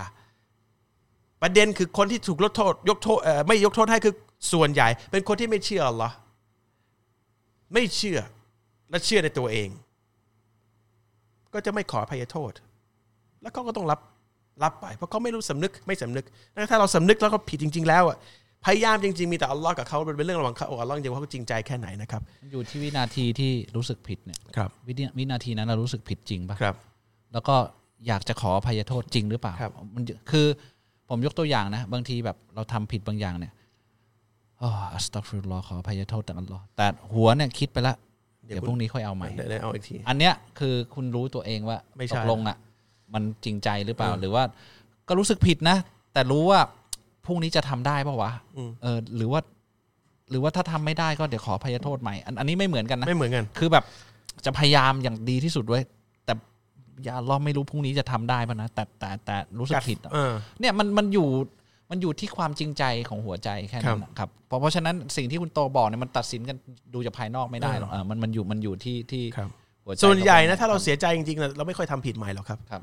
ประเด็นคือคนที่ถูกลดโทษยกโทษไม่ยกโทษให้คือส่วนใหญ่ เป็นคนที่ไม่เชื่ออัลลอฮ์ไม่เชื่อและเชื่อในตัวเอง ก็จะไม่ขออภัยโทษ แล้วเขาก็ต้องรับรับไป เพราะเขาไม่รู้สำนึกไม่สำนึกถ้าเราสำนึกแล้วก็ผิดจริง ๆ แล้วอะ พยายามจริงๆ มีแต่อัลลอฮ์กับเขาเป็นเรื่องระหว่างเขากับอัลลอฮ์จริงๆว่าเขาจริงใจแค่ไหนนะครับ อยู่ที่วินาทีที่รู้สึกผิดเนี่ยครับวินาวินาทีนั้นเรารู้สึกผิดจริงปะครับ แล้วก็อยากจะขออภัยโทษจริงหรือเปล่าครับมันคือผมยกตัวอย่างนะ บางทีแบบเราทำผิดบางอย่างเนี่ยอ๋ออัสตัฆฟิรุลลอฮ์ขออภัยโทษแต่อัลลอฮ์แต่หัวเนี่ยคิดไปละเดี๋เดี๋ยยววพรุ่งนี้ค่อยเอาใหม่ได้ได้เอาอีกทีอันเนี้ยคือคุณรู้ตัวเองว่าไม่ใช่ตกลงอะ มันจริงใจหรือเปล่าเออหรือว่า ก็รู้สึกผิดนะ แต่รู้ว่า พรุ่งนี้จะทำได้ปะวะอืมเออ หรือว่า หรือว่าถ้าทำไม่ได้ก็เดี๋ยวขออภัยโทษใหม่อันอันนี้ไม่เหมือนกันนะไม่เหมือนกัน คือแบบ จะพยายามอย่างดีที่สุดไว้ยแต่อย่าล้อไม่รู้พรุ่งนี้จะทำได้ปะนะแต่แต่แต่รู้สึกผิดอะเออเนี่ยมันมันอยู่มันอยู่ที่ความจริงใจของหัวใจแค่นั้นครับนะครับเพราะเพราะฉะนั้นสิ่งที่คุณโตบอกเนี่ยมันตัดสินกันดูจากภายนอกไม่ได้หรอกเออเออมันมันอยู่มันอยู่ที่ที่ครับหัวใจส่วนใหญ่นะขถ้าองเราเสียใจจริงๆนะเราไม่ค่อยทำผิดใหม่หรอกครับครับ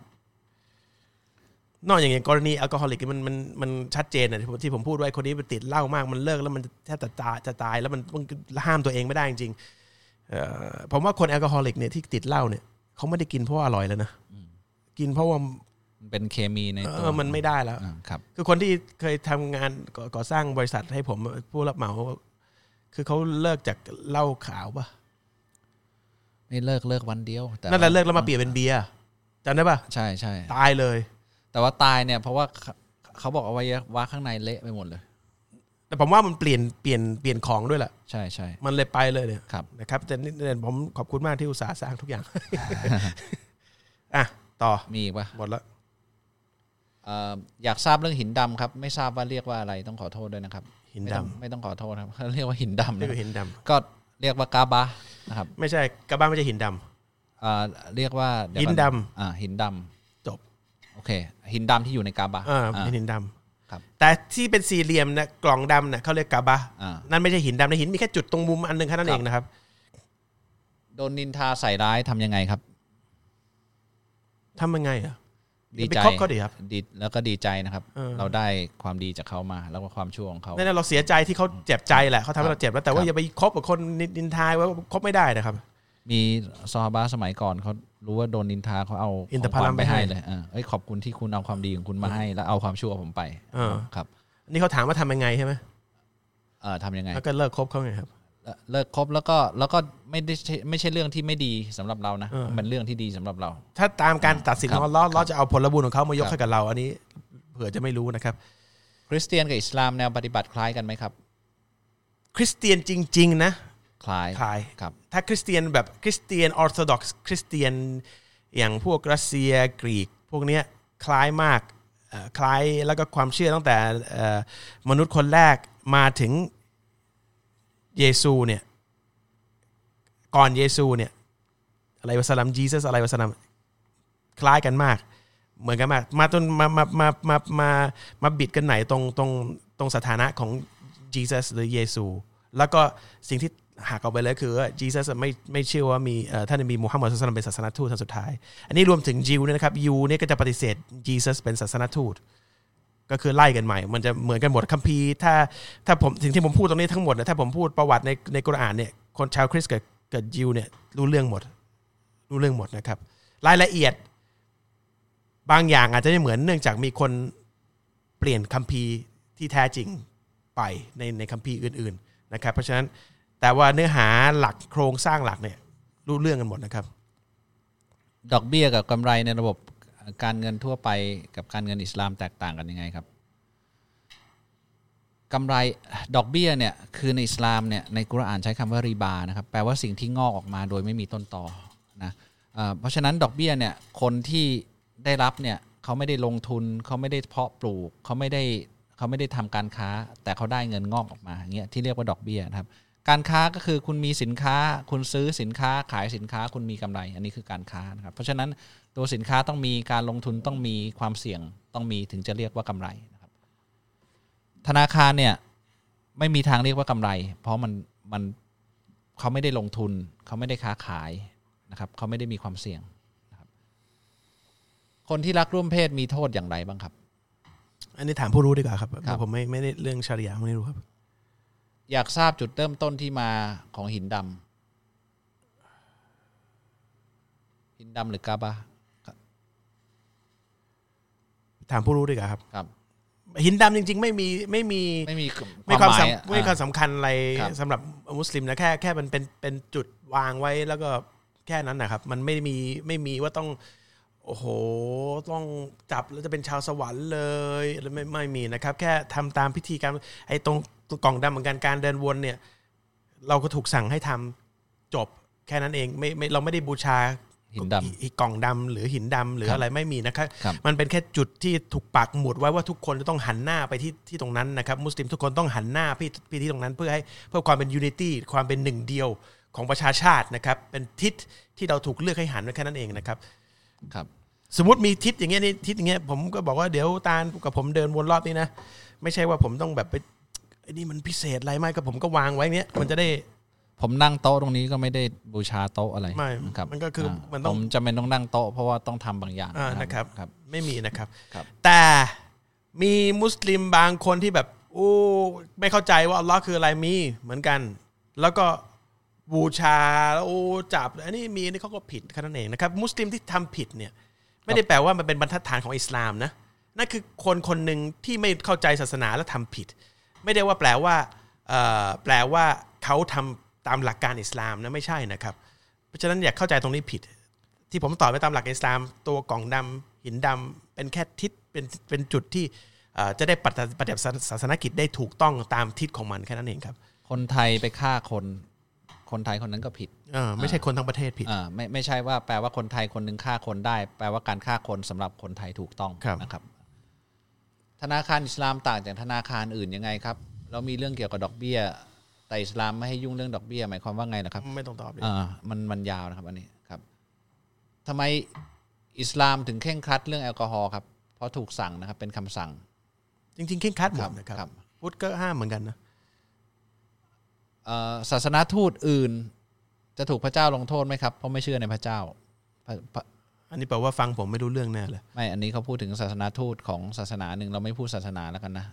นอกจากอย่างกรณีแอลกอฮอลิกมันมันมันชัดเจนนะที่ผมที่ผมพูดไว้คนนี้มันติดเหล้ามากมันเลิกแล้วมันแทบจะตายจะตายแล้วมันมันห้ามตัวเองไม่ได้จริงๆเอ่อผมว่าคนแอลกอฮอลิกเนี่ยที่ติดเหล้าเนี่ยเขาไม่ได้กินเพราะว่าอร่อยแล้วนะกินเพราะว่ามันเป็นเคมีในเอตัวอมันไม่ได้แล้วอ่าครับ คือคนที่เคยทำงานก่อก่อสร้างบริษัทให้ผมผู้รับเหมา คือเขาเลิกจากเหล้าขาวป่ะไม่เลิกเลิกวันเดียวแต่นั่นแหละเลิกแล้วมาเปลี่ยนเป็นเบียร์จำได้ป่ะใช่ใช่ตายเลย แต่ว่าตายเนี่ยเพราะว่าเขาเขาบอกเอาไว้ว่าข้างในเละไปหมดเลย แต่ผมว่ามันเปลี่ยนเปลี่ยนเปลี่ยนของด้วยแหละใช่ใช่มันเลยไปเลยเนี่ยครับนะครับแต่นี่เนี่ยผมขอบคุณมากที่อุตส่าห์สร้างทุกอย่างอะต่อมีอีกปะหมดแล้วเอ่ออยากทราบเรื่องหินดำครับ ไม่ทราบว่าเรียกว่าอะไรต้องขอโทษด้วยนะครับ หินไม่ดต้องไม่ต้องขอโทษครับเรียกว่าหินดำำนี่นะคือหินดก็เรียกว่ากาบะนะครับำไม่ใช่กระบ้านไม่ใช่หินดอ่าเรียกว่าเยวหินก่อดอ่าหินดำจบโอ เค หินดำที่อยู่ในกาบะำอ่าอ่าเป็นหินดครับำแต่ที่เป็นสี่เหลี่ยมนะกล่องดำนะเขาเรียกกระบะอ่านั่นไม่ใช่หินดำนะหินมีแค่จุดตรงมุมอันหนึงแค่นั้นครัเอบงนะครับ โดนนินทาใส่ร้ายทำยังไงครับทำยังไงอะดีไปใจคบเขาดิครับดีแล้วก็ดีใจนะครับเออเราได้ความดีจากเขามา แล้วก็ความชั่วของเขานั่นนะเราเสียใจที่เขาเจ็บใจแหละเขาทำให้เราเจ็บแล้วแต่ว่าอย่าไปคบกับคนนินทายว่าคบไม่ได้นะครับ มีซอฮาบะสมัยก่อนเขารู้ว่าโดนนินทาเขาเอาอินทของผลัมขวัญไปไปให้ให้เลยเออเอ้ยขอบคุณที่คุณเอาความดีของคุณมาให้ แล้วเอาความชั่วผมไปเออครับ นี่เขาถามว่าทำยังไงใช่ไหมเออทำยังไงแล้วก็เลิกคบเขาไงครับเอ่อเลิกคบแล้วก็แล้วก็ไม่ได้ใช่ไม่ใช่เรื่องที่ไม่ดีสำหรับเรานะเออมันเรื่องที่ดีสำหรับเรา ถ้าตามการตัดสินคขรัอบงอัลเลอฮ์ครับเราจะเอาผลบุญของเขามายกครับให้กับเรา อันนี้ เผื่อจะไม่รู้นะครับ คริสเตียนกับอิสลามแนวปฏิบัติคล้ายกันไหมครับ คริสเตียนจริง ๆ นะ คล้ายคล้ายครับถ้าคริสเตียนแบบคริสเตียนออร์โธดอกซ์คริสเตียนอย่างพวกรัสเซียกรีก พวกเนี้ยคล้ายมากเอ่อคล้ายแล้วก็ความเชื่อตั้งแต่เอ่อมนุษย์คนแรกมาถึงเยซูเนี่ยก่อนเยซูเนี่ยอะไรวะสลัมจีซัสอะไรวะสลัมคล้ายกันมาก เหมือนกันมากมาจนมามามามามามาบิดกันไหนตรงตรงตรงสถานะของ Jesus หรือเยซู แล้วก็สิ่งที่ หักออกไปเลยคือว่า Jesus ไม่ไม่เชื่อว่ามีท่านนบีมูฮัมหมัดสุลตัลลัมเป็นศาสนทูตท่านสุดท้าย อันนี้รวมถึงยิวเนี่ยนะครับยิวเนี่ยก็จะปฏิเสธ Jesus เป็นศาสนทูตก็คือไล่กันใหม่ มันจะเหมือนกันหมดคัมภีร์ถ้าถ้าผมสิ่งที่ผมพูดตรงนี้ทั้งหมดนะถ้าผมพูดประวัติในในกุรอานเนี่ยคนชาวคริสต์กับกับยิวเนี่ยรู้เรื่องหมด รู้เรื่องหมดนะครับ รายละเอียด บางอย่างอาจจะไม่เหมือนเนื่องจากมีคนเปลี่ยนคัมภีร์ที่แท้จริงไปในในคัมภีร์อื่น ๆ นะครับ เพราะฉะนั้น แต่ว่าเนื้อหาหลักโครงสร้างหลักเนี่ยรู้เรื่องกันหมดนะครับ ดอกเบี้ยกับกำไรในระบบการเงินทั่วไปกับการเงินอิสลามแตกต่างกันยังไงครับกำไรดอกเบี้ยเนี่ยคือในอิสลามเนี่ยในกุรอานใช้คำว่ารีบานะครับแปลว่าสิ่งที่งอกออกมาโดยไม่มีต้นตอนะเอเพราะฉะนั้นดอกเบี้ยเนี่ยคนที่ได้รับเนี่ยเขาไม่ได้ลงทุนเขาไม่ได้เพาะปลูกเขาไม่ได้เขาไม่ได้ทำการค้า แต่เขาได้เงินงอกออกมาอย่างเงี้ยที่เรียกว่าดอกเบี้ยนะครับ การค้าก็คือคุณมีสินค้า คุณซื้อสินค้าขายสินค้าคุณมีกำไร อันนี้คือการค้านะครับ เพราะฉะนั้นตัวสินค้าต้องมีการลงทุนต้องมีความเสี่ยงต้องมีถึงจะเรียกว่ากำไรนะครับ ธนาคารเนี่ยไม่มีทางเรียกว่ากำไร เพราะมันมันเขาไม่ได้ลงทุน เขาไม่ได้ค้าขายนะครับ เขาไม่ได้มีความเสี่ยงนะครับ คนที่รักร่วมเพศมีโทษอย่างไรบ้างครับ อันนี้ถามผู้รู้ดีกว่าครับครับผมไม่ไม่ได้เรื่องชาริยาไม่รู้ครับ อยากทราบจุดเริ่มต้นที่มาของหินดำหินดำหรือกาบะถามผู้รู้ดีกว่าครับครับ หินดำจริง ๆ ไม่มีไม่มีไม่มีไม่ความหยสำไม่ความอ่าสำคัญอะไรครับสำหรับมุสลิมนะแค่แค่มันเป็นเป็นจุดวางไว้แล้วก็แค่นั้นนะครับ มันไม่มีไม่มีว่าต้อง โอ้โห ต้องจับแล้วจะเป็นชาวสวรรค์เลยแล้วไม่ไม่มีนะครับ แค่ทำตามพิธีการไอ้ตรง กล่องดำเหมือนกันการเดินวนเนี่ย เราก็ถูกสั่งให้ทำจบแค่นั้นเองไม่ไม่เราไม่ได้บูชาหินดำอีกกล่องดำหรือหินดำหรือครับอะไรไม่มีนะครับครับ มันเป็นแค่จุดที่ถูกปักหมุดไว้ว่าทุกคนจะต้องหันหน้าไปที่ที่ตรงนั้นนะครับ มุสลิมทุกคนต้องหันหน้าไปไปที่ตรงนั้น เพื่อให้เพื่อความเป็นยูนิตี้ความเป็นหนึ่งเดียวของประชาชาตินะครับ เป็นทิศที่เราถูกเลือกให้หันไว้แค่นั้นเองนะครับครับสมมติมีทิศอย่างเงี้ยนี่ทิศอย่างเงี้ยผมก็บอกว่าเดี๋ยวตาลกับผมเดินวนรอบนี้นะ ไม่ใช่ว่าผมต้องแบบไป ไอ้นี่มันพิเศษอะไรไหมก็ผมก็วางไว้เนี้ยมันจะได้ ผมนั่งโต๊ะตรงนี้ก็ไม่ได้บูชาโต๊ะอะไรไม่ครับมันก็คืออ่ามันต้องผมจำเป็นต้องนั่งโต๊ะเพราะว่าต้องทำบางอย่างอ่านะครับครับ ไม่มีนะครับครับ แต่มีมุสลิมบางคนที่แบบโอ้ไม่เข้าใจว่าอัลลอฮ์คืออะไรมีเหมือนกัน แล้วก็บูชาแล้วโอ้จับอันนี้มีอันนี่เขาก็ผิดแค่นั้นเองนะครับ มุสลิมที่ทำผิดเนี่ย ไม่ได้แปลว่ามันเป็นบรรทัดฐานของอิสลามนะนั่นคือคนคนหนึ่งที่ไม่เข้าใจศาสนาและทำผิด ไม่ได้ว่าแปลว่าเอ่อแปลว่าเขาทำตามหลักการอิสลามนะไม่ใช่นะครับ เพราะฉะนั้นอย่าเข้าใจตรงนี้ผิด ที่ผมตอบไปตามหลักอิสลาม ตัวกล่องดำหินดำเป็นแค่ทิศเป็นเป็นจุดที่เอ่อจะได้ปฏิปฏิบัติศาสนกิจได้ถูกต้องตามทิศของมันแค่นั้นเองครับ คนไทยไปฆ่าคนคนไทยคนนั้นก็ผิดเออไม่ใช่คนทั้งประเทศผิดอ่าไม่ไม่ใช่ว่าแปลว่าคนไทยคนหนึ่งฆ่าคนได้ แปลว่าการฆ่าคนสำหรับคนไทยถูกต้องครับนะครับ ธนาคารอิสลามต่างจากธนาคารอื่นยังไงครับเรามีเรื่องเกี่ยวกับดอกเบี้ย แต่อิสลามไม่ให้ยุ่งเรื่องดอกเบี้ยหมายความว่าไงนะครับ ไม่ต้องตอบเลยอ่ามันมันยาวนะครับอันนี้ครับทำไมอิสลามถึงเข่งครัดเรื่องแอลกอฮอล์ครับเพราะถูกสั่งนะครับ เป็นคำสั่ง จริงๆเข่งครัดหมครัดบนะครับครับพุทธก็ห้ามเหมือนกันนะเอ่อศาสนาทูตอื่น จะถูกพระเจ้าลงโทษไหมครับเพราะไม่เชื่อในพระเจ้าพระพระ อันนี้แปลว่าฟังผมไม่รู้เรื่องแน่เลยไม่อันนี้เขาพูดถึงศาสนาทูตของศาสนาหนึ่งเราไม่พูดศาสนาแล้วกันนะ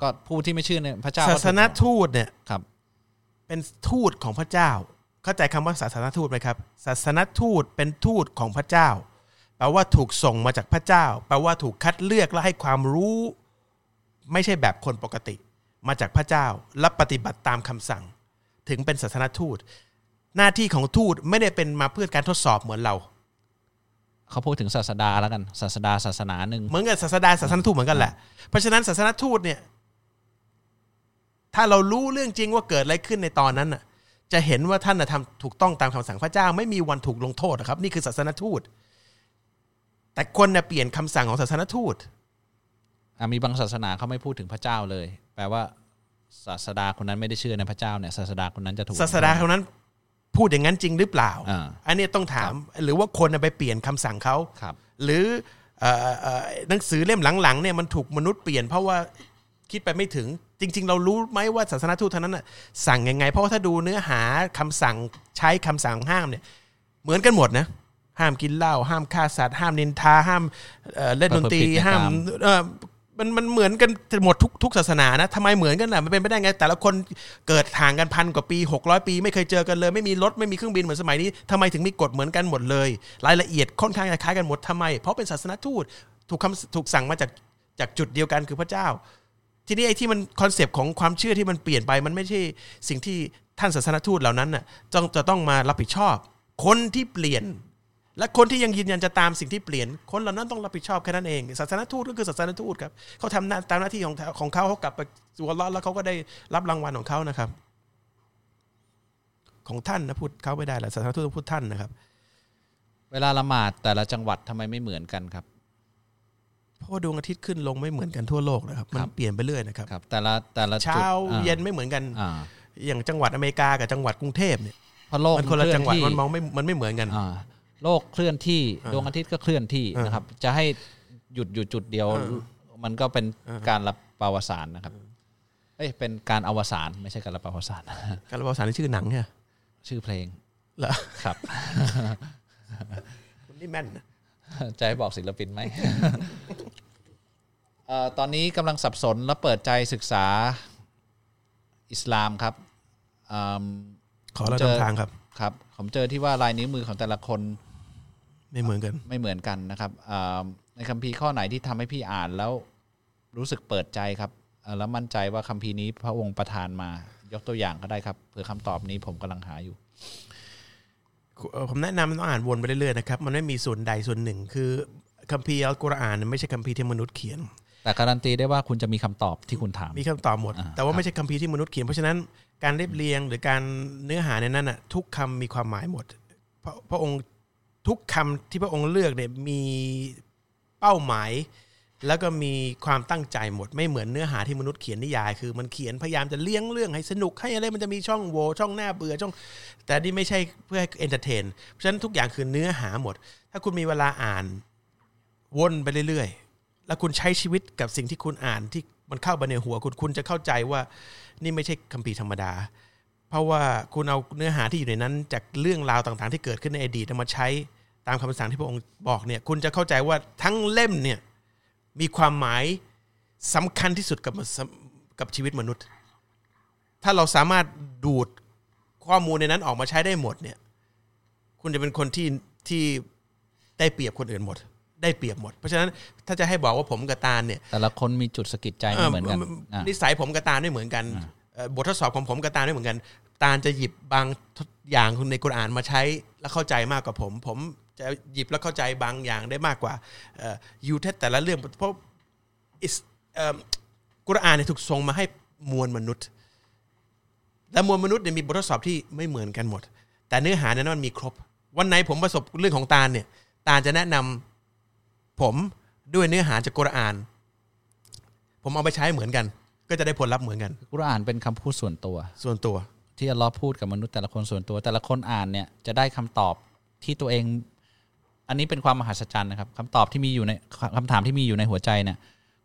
ก็ผู้ที่ไม่เชื่อในพระเจ้าก็ศาถูกสนทูตเนี่ยครับ เป็นทูตของพระเจ้า เข้าใจคำว่าศาสนทูตไหมครับ ศาสนทูตเป็นทูตของพระเจ้าแปลว่าถูกส่งมาจากพระเจ้าแปลว่าถูกคัดเลือกและให้ความรู้ ไม่ใช่แบบคนปกติ มาจากพระเจ้าและปฏิบัติตามคำสั่ง ถึงเป็นศาสนทูต หน้าที่ของทูตไม่ได้เป็นมาเพื่อการทดสอบเหมือนเรา เขาพูดถึงศาสดาแล้วกันศาสดาศาสนาหนึ่งเหมือนกับศาสดาศาสนทูตเหมือนกันแหละ เพราะฉะนั้นศาสนทูตเนี่ย ถ้าเรารู้เรื่องจริงว่าเกิดอะไรขึ้นในตอนนั้นน่ะ จะเห็นว่าท่านน่ะทำถูกต้องตามคำสั่งพระเจ้า ไม่มีวันถูกลงโทษนะครับ นี่คือศาสนทูต แต่คนเนี่ยเปลี่ยนคำสั่งของศาสนทูตอะมีบางศาสนาเขาไม่พูดถึงพระเจ้าเลย แปลว่าศาสดาคนนั้นไม่ได้เชื่อในพระเจ้าเนี่ยศาสดาคนนั้นจะถูกศาสดาคนนั้น พูดอย่างนั้นจริงหรือเปล่าอ่าอันนี้ต้องถามหรือว่าคนน่ะไปเปลี่ยนคำสั่งเขาครับหรือเอ่อเอ่อหนังสือเล่มหลังๆเนี่ยมันถูกมนุษย์เปลี่ยนเพราะว่าคิดไปไม่ถึง จริง ๆ เรารู้ไหมว่าศาสนาทูตท่านนั้นน่ะสั่งยังไง เพราะว่าถ้าดูเนื้อหาคำสั่งใช้คำสั่งห้ามเนี่ยเหมือนกันหมดนะห้ามกินเหล้าห้ามฆ่าสัตว์ห้ามนินทาห้ามเอ่อเล่นดนตรีประพฤติผิดในกามห้ามเอ่อ มันมันเหมือนกันหมดทุกทุกศาสนานะทำไมเหมือนกันล่ะมันเป็นไปได้ไง แต่ละคนเกิดห่างกันพันกว่าปี 600 ปี ไม่เคยเจอกันเลย ไม่มีรถไม่มีเครื่องบินเหมือนสมัยนี้ทำไมถึงมีกฎเหมือนกันหมดเลย รายละเอียดค่อนข้างจะคล้ายกันหมดทำไม เพราะเป็นศาสนทูตถูกคำถูกสั่งมาจากจากจุดเดียวกันคือพระเจ้า ทีนี้ไอ้ที่มันคอนเซปต์ของความเชื่อที่มันเปลี่ยนไปมันไม่ใช่สิ่งที่ท่านศาสนทูตเหล่านั้นน่ะต้องจะต้องมารับผิดชอบ คนที่เปลี่ยน และคนที่ยังยืนยันจะตามสิ่งที่เปลี่ยน คนเหล่านั้นต้องรับผิดชอบแค่นั้นเอง ศาสนทูตก็คือศาสนทูตครับเขาทำหน้าตามหน้าที่ของของเขาเขากลับไปสู่อัลเลอฮ์แล้วเขาก็ได้รับรางวัลของเขานะครับ ของท่านนะพูดเขาไม่ได้แหละศาสนทูตต้องพูดท่านนะครับ เวลาละหมาดแต่ละจังหวัดทำไมไม่เหมือนกันครับเพราะว่าดวงอาทิตย์ขึ้นลงไม่เหมือนกันทั่วโลกนะครับ มันครับเปลี่ยนไปเรื่อยนะครับครับแต่ละแต่ละจุดเช้าอ่เย็นไม่เหมือนกันอ่าอย่างจังหวัดอเมริกากับจังหวัดกรุงเทพเนี่ยเพราะโลกมันคนละเคลื่อจังหวัดที่มันมองไม่มันไม่เหมือนกันอ่า โลกเคลื่อนที่อ่าดวงอาทิตย์ก็เคลื่อนที่อ่านนะครับ จะให้หยุดอยู่จุดเดียวอ่ามันก็เป็นอ่าการรับปาวสารนะครับ เอ้ยเป็นการอวสานไม่ใช่การรับปาวสารการระบาดสารนี่ชื่อหนังเนี่ยชื่อเพลงเหรอครับคุณนี่แม่นนะจะให้บอกศิลปินไหมเอ่อตอนนี้กำลังสับสนและเปิดใจศึกษาอิสลามครับอืมขอเราเจอนำทางครับครับ ผมเจอที่ว่าลายนิ้วมือของแต่ละคน ไม่เหมือนกัน ไม่เหมือนกันนะครับอ่าในคัมภีร์ข้อไหนที่ทำให้พี่อ่านแล้วรู้สึกเปิดใจครับเอ่อแล้วมั่นใจว่าคัมภีร์นี้พระองค์ประทานมา ยกตัวอย่างก็ได้ครับเผื่อคำตอบนี้ผมกำลังหาอยู่เอ่อผมแนะนำต้องอ่านวนไปเรื่อยๆนะครับมันไม่มีส่วนใดส่วนหนึ่ง คือคัมภีร์อัลกุรอานเนี่ยไม่ใช่คัมภีร์ที่มนุษย์เขียน แต่การันตีได้ว่าคุณจะมีคำตอบที่คุณถาม มีคำตอบหมดอ่าแต่ว่าไม่ใช่คัมภีร์ที่มนุษย์เขียน เพราะฉะนั้นการเรียบเรียงหรือการเนื้อหาในนั้นน่ะทุกคำมีความหมายหมดพระพระองค์ ทุกคำที่พระองค์เลือกเนี่ยมีเป้าหมาย แล้วก็มีความตั้งใจหมดไม่เหมือนเนื้อหาที่มนุษย์เขียนนิยาย คือมันเขียนพยายามจะเลี้ยงเรื่องให้สนุกให้อะไรมันจะมีช่องโหว่ช่องน่าเบื่อช่อง แต่นี่ไม่ใช่เพื่อให้ entertain เพราะฉะนั้นทุกอย่างคือเนื้อหาหมด ถ้าคุณมีเวลาอ่านวนไปเรื่อยๆ แล้วคุณใช้ชีวิตกับสิ่งที่คุณอ่านที่มันเข้าไปในหัวคุณคุณจะเข้าใจว่านี่ไม่ใช่คัมภีร์ธรรมดา เพราะว่าคุณเอาเนื้อหาที่อยู่ในนั้น จากเรื่องราวต่างๆ ที่เกิดขึ้นในอดีตเอามาใช้ตามคำสั่งที่พระองค์บอกเนี่ย คุณจะเข้าใจว่าทั้งเล่มเนี่ยมีความหมายสำคัญที่สุดกับกับชีวิตมนุษย์ ถ้าเราสามารถดูดข้อมูลในนั้นออกมาใช้ได้หมดเนี่ย คุณจะเป็นคนที่ที่ได้เปรียบคนอื่นหมด ได้เปรียบหมด เพราะฉะนั้นถ้าจะให้บอกว่าผมกับตาลเนี่ย แต่ละคนมีจุดสะกิดใจไม่เหมือนกันอะนิสัยผมกับตาลไม่เหมือนกันเอ่อ บททดสอบของผมกับตาลไม่เหมือนกัน ตาลจะหยิบบางอย่างในกุรอานมาใช้แล้วเข้าใจมากกว่าผม ผมจะหยิบแล้วเข้าใจบางอย่างได้มากกว่าอยู่ที่ test แต่ละเรื่องเพราะอิสเอ่อกุรอานเนี่ยถูกส่งมาให้มวลมนุษย์ และมวลมนุษย์เนี่ยมีบททดสอบที่ไม่เหมือนกันหมด แต่เนื้อหานั้นมันมีครบ วันไหนผมประสบเรื่องของตาลเนี่ย ตาลจะแนะนำผมด้วยเนื้อหาจากกุรอาน ผมเอาไปใช้เหมือนกัน ก็จะได้ผลลัพธ์เหมือนกันกุรอานเป็นคำพูดส่วนตัว ส่วนตัว ที่อัลลอฮ์พูดกับมนุษย์แต่ละคนส่วนตัว แต่ละคนอ่านเนี่ยจะได้คำตอบที่ตัวเอง อันนี้เป็นความมหัศจรรย์นะครับคำตอบที่มีอยู่ในคำถามที่มีอยู่ในหัวใจเนี่ย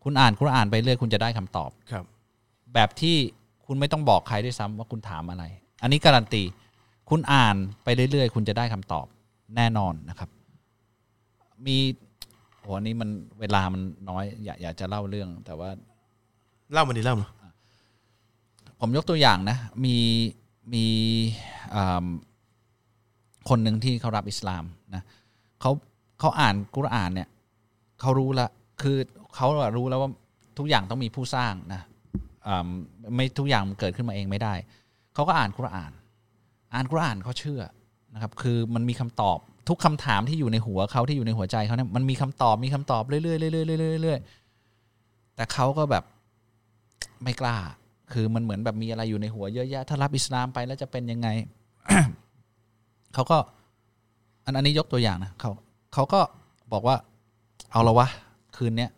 คุณอ่านกุรอานไปเรื่อยคุณจะได้คำตอบ ครับ แบบที่คุณไม่ต้องบอกใครด้วยซ้ำว่าคุณถามอะไร อันนี้การันตี คุณอ่านไปเรื่อยๆ คุณจะได้คำตอบแน่นอนนะครับ มีโอ้อันนี้มันเวลามันน้อย อยากอยากจะเล่าเรื่อง แต่ว่า เล่ามาดิเล่ามาผมยกตัวอย่างนะ มีมีคนหนึ่งที่เขารับอิสลามนะเขาเขาอ่านกุรอานเนี่ยเขารู้ละคือเขารู้แล้วว่าทุกอย่างต้องมีผู้สร้างนะไม่ทุกอย่างมันเกิดขึ้นมาเองไม่ได้ เขาก็อ่านกุรอาน อ่านกุรอานเขาเชื่อนะครับ คือมันมีคำตอบทุกคำถามที่อยู่ในหัวเขาที่อยู่ในหัวใจเขาเนี่ยมันมีคำตอบมีคำตอบเรื่อยๆเรื่อยๆเรื่อยๆเรื่อยๆแต่เขาก็แบบ ไม่กล้า คือมันเหมือนแบบมีอะไรอยู่ในหัวเยอะแยะถ้ารับอิสลามไปแล้วจะเป็นยังไงเขาก็ อันอันนี้ยกตัวอย่างนะเขาเขาก็บอกว่า เอาละวะ คืนเนี้ย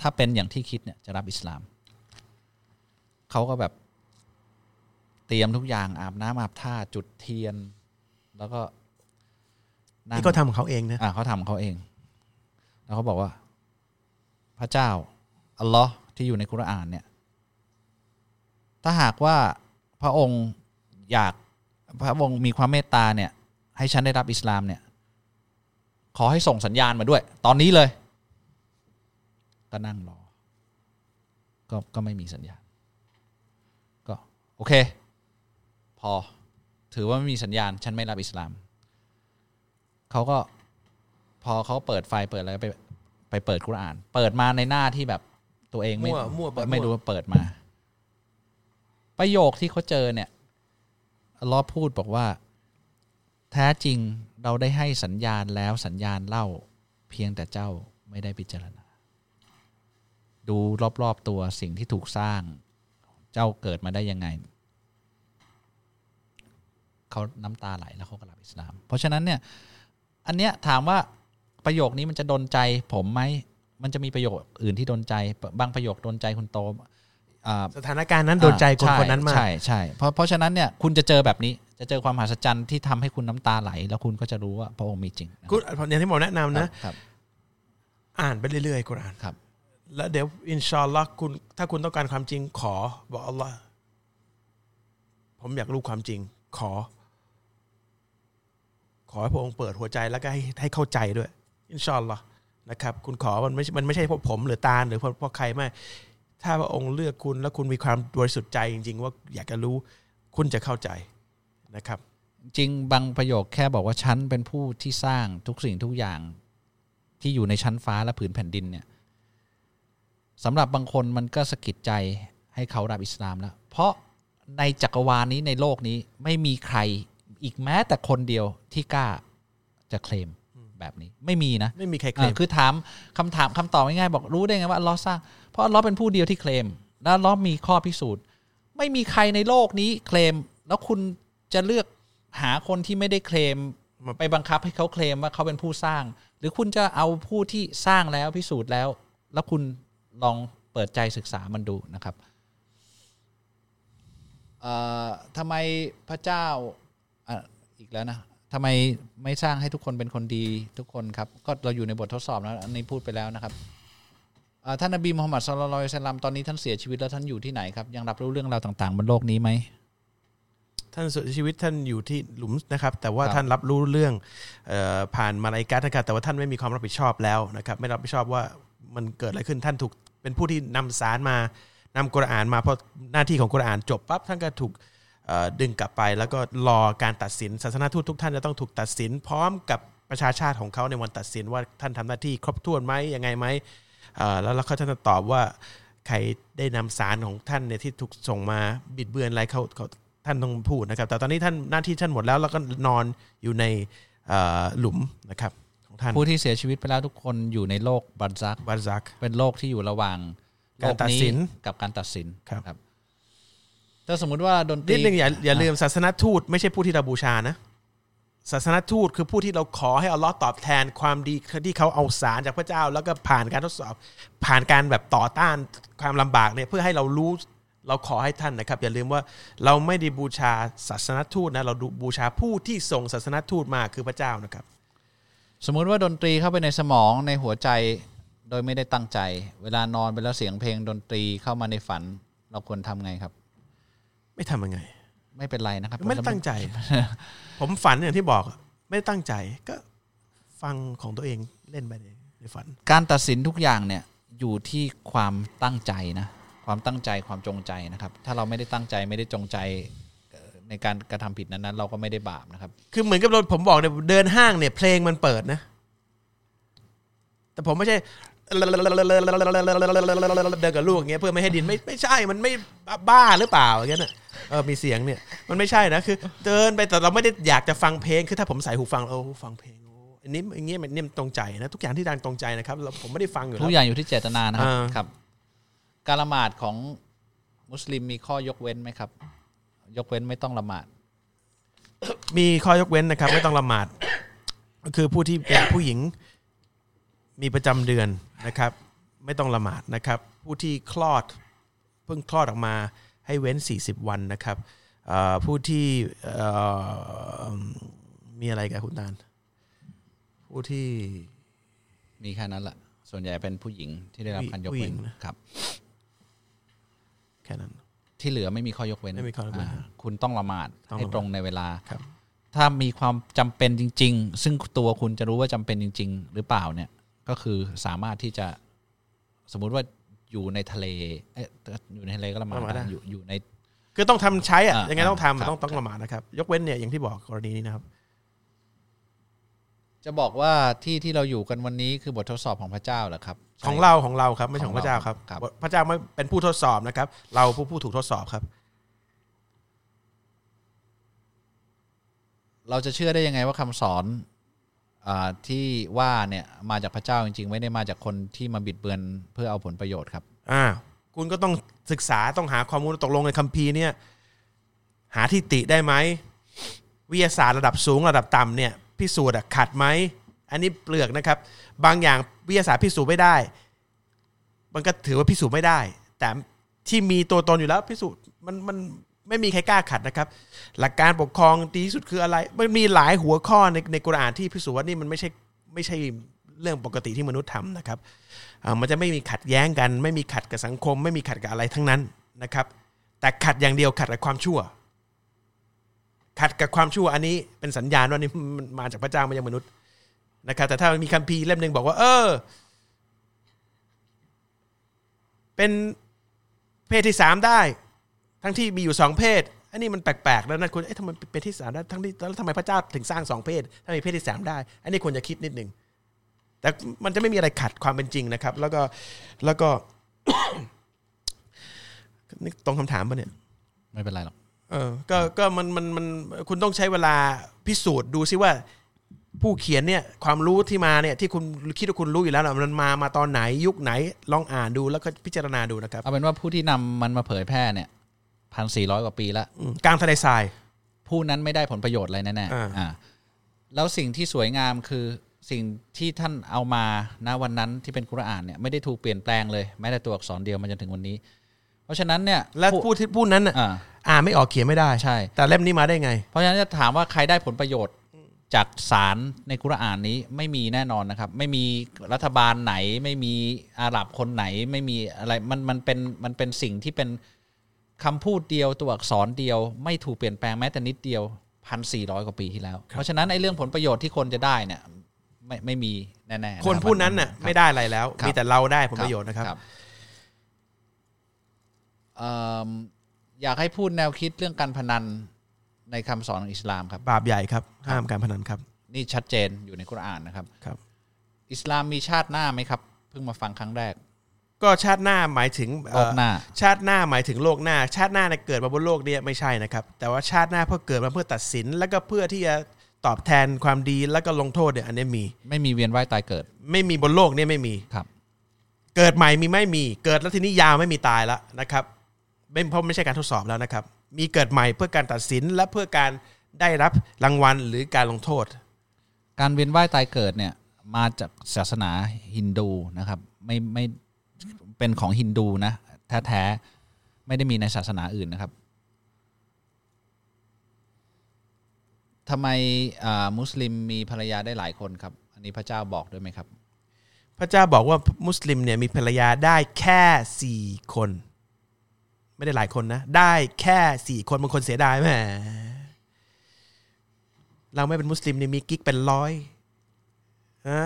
ถ้าเป็นอย่างที่คิดเนี่ยจะรับอิสลามเขาก็แบบ เตรียมทุกอย่างอาบน้ำอาบท่าจุดเทียน แล้วก็นั่งนี่ก็ทำของเขาเองนะอ่าเขาทำเขาเอง แล้วเขาบอกว่า พระเจ้าอัลลอฮ์ ที่อยู่ในคุรานเนี่ย ถ้าหากว่าพระองค์อยากพระองค์มีความเมตตาเนี่ย ให้ฉันได้รับอิสลามเนี่ย ขอให้ส่งสัญญาณมาด้วย ตอนนี้เลย ก็นั่งรอ ก็ก็ไม่มีสัญญาณ ก็โอเค พอถือว่าไม่มีสัญญาณ ฉันไม่รับอิสลาม เขาก็พอเขาเปิดไฟเปิดอะไรไปไปเปิดกุราน เปิดมาในหน้าที่แบบ ตัวเองไม่มั่วมั่วเปิดไม่มั่วรู้ว่าเปิดมา ประโยคที่เขาเจอเนี่ยอัลลอฮ์พูดบอกว่า แท้จริงเราได้ให้สัญญาณแล้วสัญญาณเล่า เพียงแต่เจ้าไม่ได้พิจารณา ดูรอบๆตัวสิ่งที่ถูกสร้าง เจ้าเกิดมาได้ยังไง เขาน้ำตาไหลแล้วเขาก็รับอิสลาม เพราะฉะนั้นเนี่ย อันเนี้ยถามว่าประโยคนี้มันจะดนใจผมไหม มันจะมีประโยคอื่นที่ดนใจ บางประโยคดนใจคุณโตอ่าสถานการณ์นั้นโดนใจคนช่คนนั้นมากใช่ใช่เพราะเพราะฉะนั้นเนี่ยคุณจะเจอแบบนี้จะเจอความมหัศจรรย์ที่ทำให้คุณน้ำตาไหล แล้วคุณก็จะรู้ว่าพระองค์มีจริงนะกูอย่างที่ผมแนะนำนะครับอ่านไปเรื่อยๆกุรอานครับ แล้วเดี๋ยวอินชาอัลลอฮ์คุณถ้าคุณต้องการความจริงขอบอกอัลลอฮ์ผมอยากรู้ความจริง ขอ ขอให้พระองค์เปิดหัวใจแล้วก็ให้ให้เข้าใจด้วย อินชาอัลลอฮ์ นะครับคุณขอมันไม่ช่มันไม่ใช่เพราะผมหรือตาหรือเพราะเพราะใครไม่ถ้าพระองค์เลือกคุณแล้วคุณมีความบริสุทธิ์ใจจริง ๆ ว่าอยากจะรู้คุณจะเข้าใจนะครับ จริงบางประโยคแค่บอกว่าฉันเป็นผู้ที่สร้างทุกสิ่งทุกอย่าง ที่อยู่ในชั้นฟ้าและผืนแผ่นดินเนี่ยสำหรับบางคนมันก็สะกิดใจให้เขารับอิสลามแล้ว เพราะในจักรวาลนี้ในโลกนี้ไม่มีใครอีกแม้แต่คนเดียวที่กล้าจะเคลม แบบนี้ ไม่มีนะ ไม่มีใครเคลอ่ามคือถามคำถามคำตอบง่ายๆบอกรู้ได้ไงว่าอัลลอฮ์สร้าง เพราะอัลลอฮ์เป็นผู้เดียวที่เคลม แล้วอัลลอฮ์มีข้อพิสูจน์ ไม่มีใครในโลกนี้เคลม แล้วคุณจะเลือกหาคนที่ไม่ได้เคลมมาไปบังคับให้เขาเคลมว่าเขาเป็นผู้สร้าง หรือคุณจะเอาผู้ที่สร้างแล้วพิสูจน์แล้ว แล้วคุณลองเปิดใจศึกษามันดูนะครับเอ่อทำไมพระเจ้าอะอีกแล้วนะ ทำไมไม่สร้างให้ทุกคนเป็นคนดีทุกคนครับ ก็เราอยู่ในบททดสอบแล้วอันนี้พูดไปแล้วนะครับอ่าท่านนบีมุฮัมมัดสุลลัลลอฮุอะลัยฮิวะสัลลัมตอนนี้ท่านเสียชีวิตแล้วท่านอยู่ที่ไหนครับ ยังรับรู้เรื่องราวต่างๆบนโลกนี้ไหมท่านเสียชีวิตท่านอยู่ที่หลุมนะครับ แต่ว่าครับท่านรับรู้เรื่องเออผ่านมาลาอิกัสนะครับแต่ว่าท่านไม่มีความรับผิดชอบแล้วนะครับ ไม่รับผิดชอบว่ามันเกิดอะไรขึ้นท่านถูกเป็นผู้ที่นำสารมานำกุรอานมาเพราะหน้าที่ของกุรอานจบปั๊บท่านก็ถูกเอ่อ ดึงกลับไปแล้วก็รอการตัดสินศาสนาทูตทุกท่านจะต้องถูกตัดสิน พร้อมกับประชาชาติของเขาในวันตัดสินว่าท่านทำหน้าที่ครบถ้วนไหมยังไงไหมเอ่อแล้วแล้วเขาจะตอบว่าใครได้นำสารของท่านเนี่ยที่ถูกส่งมาบิดเบือนอะไรเขาเขาท่านต้องพูดนะครับ แต่ตอนนี้ท่านหน้าที่ท่านหมดแล้ว แล้วก็นอนอยู่ในเอ่อหลุมนะครับของท่านผู้ที่เสียชีวิตไปแล้วทุกคนอยู่ในโลกบัรซักบาซักเป็นโลกที่อยู่ระหว่างการตัดสินโลกกับการตัดสินครับ ถ้าสมมุติว่าดนตรีนิดนึงอย่าอย่าลืมศาสนทูตไม่ใช่ผู้ที่เราบูชานะศาสนทูตคือผู้ที่เราขอให้อัลลอฮ์ตอบแทนความดีที่เขาเอาสารจากพระเจ้า แล้วก็ผ่านการทดสอบ ผ่านการแบบต่อต้านความลำบากเนี่ยเพื่อให้เรารู้เราขอให้ท่านนะครับ อย่าลืมว่าเราไม่ได้บูชาศาสนทูตนะเราดูบูชาผู้ที่ส่งศาสนทูตมาคือพระเจ้านะครับ สมมุติว่าดนตรีเข้าไปในสมองในหัวใจโดยไม่ได้ตั้งใจ เวลานอนไปแล้วเสียงเพลงดนตรีเข้ามาในฝัน เราควรทำไงครับ ไม่ทำยังไง ไม่เป็นไรนะครับไม่ได้ตั้งใจ ผมฝันอย่างที่บอกไม่ได้ตั้งใจก็ฟังของตัวเองเล่นไปในในฝัน การตัดสินทุกอย่างเนี่ยอยู่ที่ความตั้งใจนะความตั้งใจความจงใจนะครับ ถ้าเราไม่ได้ตั้งใจไม่ได้จงใจเอ่อในการกระทำผิดนั้นๆเราก็ไม่ได้บาปนะครับ คือเหมือนกับเราผมบอกเนี่ยเดินห้างเนี่ยเพลงมันเปิดนะ แต่ผมไม่ใช่เดินกับลูกอย่างเงี้ยเพื่อไม่ให้ดินไม่ไม่ใช่มันไม่บ้าหรือเปล่าอย่างเงี้ยนะ เออมีเสียงเนี่ย มันไม่ใช่นะคือเดินไปแต่เราไม่ได้อยากจะฟังเพลงคือถ้าผมใส่หูฟังโอ้ฟังเพลงโอ้อันนี้อย่างเงี้ยมันเนี่ยมันตรงใจนะทุกอย่างที่ดังตรงใจนะครับเราผมไม่ได้ฟังอยู่ทุแล้กวอย่างอยู่ที่เจตนานะครับอ่าครับ การละหมาดของมุสลิมมีข้อยกเว้นไหมครับ ยกเว้นไม่ต้องละหมาด มีข้อยกเว้นนะครับ ไม่ต้องละหมาดก็คือผู้ที่เป็นผู้หญิงมีประจำเดือนนะครับ ไม่ต้องละหมาดนะครับ ผู้ที่คลอดเพิ่งคลอดออกมา ให้เว้น 40 วันนะครับเอ่อผู้ที่เอ่อมีอะไรกับคุณตาลผู้ที่มีแค่นั้นแหละส่วนใหญ่เป็นผู้หญิงที่ได้รับการยกผู้หเว้ญินงนะครับ แค่นั้น ที่เหลือไม่มีข้อยกเว้นไม่มีข้อยกเว้นาคุณต้องละหมาดต้องละหมาดให้ตรงในเวลาครับ ถ้ามีความจำเป็นจริง ๆ ซึ่งตัวคุณจะรู้ว่าจำเป็นจริง ๆ หรือเปล่าเนี่ย ก็คือสามารถที่จะสมมุติว่า อยู่ในทะเลเอ๊ะอยู่ในทะเลก็ละหมาดได้อยู่อยู่ใน คือต้องทำใช้อะอ่ายังไงต้องครับ ทำต้องต้องละหมาดนะครับ ยกเว้นเนี่ยอย่างที่บอกกรณีนี้นะครับ จะบอกว่าที่ที่เราอยู่กันวันนี้คือบททดสอบของพระเจ้าเหรอครับ ของเราของเราครับไม่ใช่ของของพระเจ้าครับ ครับ พระเจ้าไม่เป็นผู้ทดสอบนะครับ เราผู้ผู้ถูกทดสอบครับ เราจะเชื่อได้ยังไงว่าคำสอนอา ที่ว่าเนี่ยมาจากพระเจ้าจริง ๆ ไม่ได้มาจากคนที่มาบิดเบือนเพื่อเอาผลประโยชน์ครับอ่าคุณก็ต้องศึกษาต้องหาข้อมูลตกลงในคัมภีร์เนี่ยหาที่ติได้ไหมวิทยาศาสตร์ระดับสูงระดับต่ำเนี่ยพิสูจน์อะขัดไหมอันนี้เปลือกนะครับ บางอย่างวิทยาศาสตร์พิสูจน์ไม่ได้ มันก็ถือว่าพิสูจน์ไม่ได้ แต่ที่มีตัวตนอยู่แล้วพิสูจน์มันมัน ไม่มีใครกล้าขัดนะครับ หลักการปกครองดีที่สุดคืออะไร มันมีหลายหัวข้อในในกุรอานที่พิสูจน์ว่านี่มันไม่ใช่ไม่ใช่เรื่องปกติที่มนุษย์ทำนะครับมันจะไม่มีขัดแย้งกัน ไม่มีขัดกับสังคม ไม่มีขัดกับอะไรทั้งนั้นนะครับ แต่ขัดอย่างเดียวขัดกับความชั่ว ขัดกับความชั่วอันนี้เป็นสัญญาณว่านี่มันมาจากพระเจ้าไม่ใช่มนุษย์นะครับ แต่ถ้ามีคัมภีร์เล่มหนึ่งบอกว่า เออ เป็นเพศที่สามได้ ทั้งที่มีอยู่สองเพศอันนี้มันแปลกๆแล้วนะคุณเอ๊ะทำไมเป็นเพศที่สามได้ทั้งที่แล้วทำไมพระเจ้าถึงสร้างสองเพศถ้ามีเพศที่สามได้ อันนี้ควรจะคิดนิดหนึ่งแต่มันจะไม่มีอะไรขัดความเป็นจริงนะครับ แล้วก็แล้วก็นี่ตรงคำถามปะเนี่ย ไม่เป็นไรหรอกเออก็ก็มันมันมันคุณต้องใช้เวลาพิสูจน์ดูซิว่า ผู้เขียนเนี่ยความรู้ที่มาเนี่ยที่คุณคิดว่าคุณรู้อยู่แล้วน่ะมันมามาตอนไหนยุคไหนลองอ่านดูแล้วก็พิจารณาดูนะครับเอาเป็นว่าผู้ที่นำมันมาเผยแพร่เนี่ย พันสี่ร้อยกว่าปีแล้วอืมกลางทะเลทราย ผู้นั้นไม่ได้ผลประโยชน์อะไรแน่อ่าๆอ่าแล้วสิ่งที่สวยงามคือสิ่งที่ท่านเอามาณวันนั้นที่เป็นกุรอานเนี่ยไม่ได้ถูกเปลี่ยนแปลงเลยแม้แต่ตัวอักษรเดียวมาจนถึงวันนี้ เพราะฉะนั้นเนี่ยและผู้ที่ผู้นั้นน่ะอ่าอ่านไม่ออกเขียนไม่ได้ใช่ แต่เล่มนี้มาได้ไง เพราะฉะนั้นจะถามว่าใครได้ผลประโยชน์จากสารในกุรอานนี้ไม่มีแน่นอนนะครับ ไม่มีรัฐบาลไหน ไม่มีอาหรับคนไหน ไม่มีอะไรมันมันเป็นมันเป็นสิ่งที่เป็น คำพูดเดียวตัวอักษรเดียว ไม่ถูกเปลี่ยนแปลงแม้แต่นิดเดียวพันสี่ร้อยกว่าปีที่แล้ว เพราะฉะนั้นไอ้เรื่องผลประโยชน์ที่คนจะได้เนี่ยไม่ไม่มีแน่ๆะคนรับผู้นั้นน่ะครับไม่ได้อะไรแล้วครับมีแต่เราได้ผลประโยชน์นะครับเอิ่มอยากให้พูดแนวคิดเรื่องการพนันในคำสอนของอิสลามครับ บาปใหญ่ครับห้ามการพนันครับ นี่ชัดเจนอยู่ในกุรอานนะครับครับ อิสลามมีชาติหน้าไหมครับ เพิ่งมาฟังครั้งแรก ก็ชาติหน้าหมายถึงโลกหน้าเอ่อชาติหน้าหมายถึงโลกหน้า ชาติหน้าเนี่ยเกิดมาบนโลกเนี่ยไม่ใช่นะครับ แต่ว่าชาติหน้าเพื่อเกิดมาเพื่อตัดสิน แล้วก็เพื่อที่จะตอบแทนความดีแล้วก็ลงโทษเนี่ยอันนี้มี ไม่มีเวียนว่ายตายเกิด ไม่มีบนโลกเนี่ยไม่มีครับ เกิดใหม่มีไม่มีเกิดแล้วทีนี้ยาวไม่มีตายแล้วนะครับไม่เพราะไม่ใช่การทดสอบแล้วนะครับ มีเกิดใหม่เพื่อการตัดสินและเพื่อการได้รับรางวัลหรือการลงโทษ การเวียนว่ายตายเกิดเนี่ยมาจากศาสนาฮินดูนะครับ ไม่ไม่ เป็นของฮินดูนะแท้ๆไม่ได้มีในศาสนาอื่นนะครับทำไมมุสลิมมีภรรยาได้หลายคนครับ อันนี้พระเจ้าบอกด้วยไหมครับ พระเจ้าบอกว่ามุสลิมเนี่ยมีภรรยาได้แค่สี่คน ไม่ได้หลายคนนะ ได้แค่สี่คนบางคนเสียดายแหมเราไม่เป็นมุสลิมเนี่ยมีกิ๊กเป็นร้อยฮะ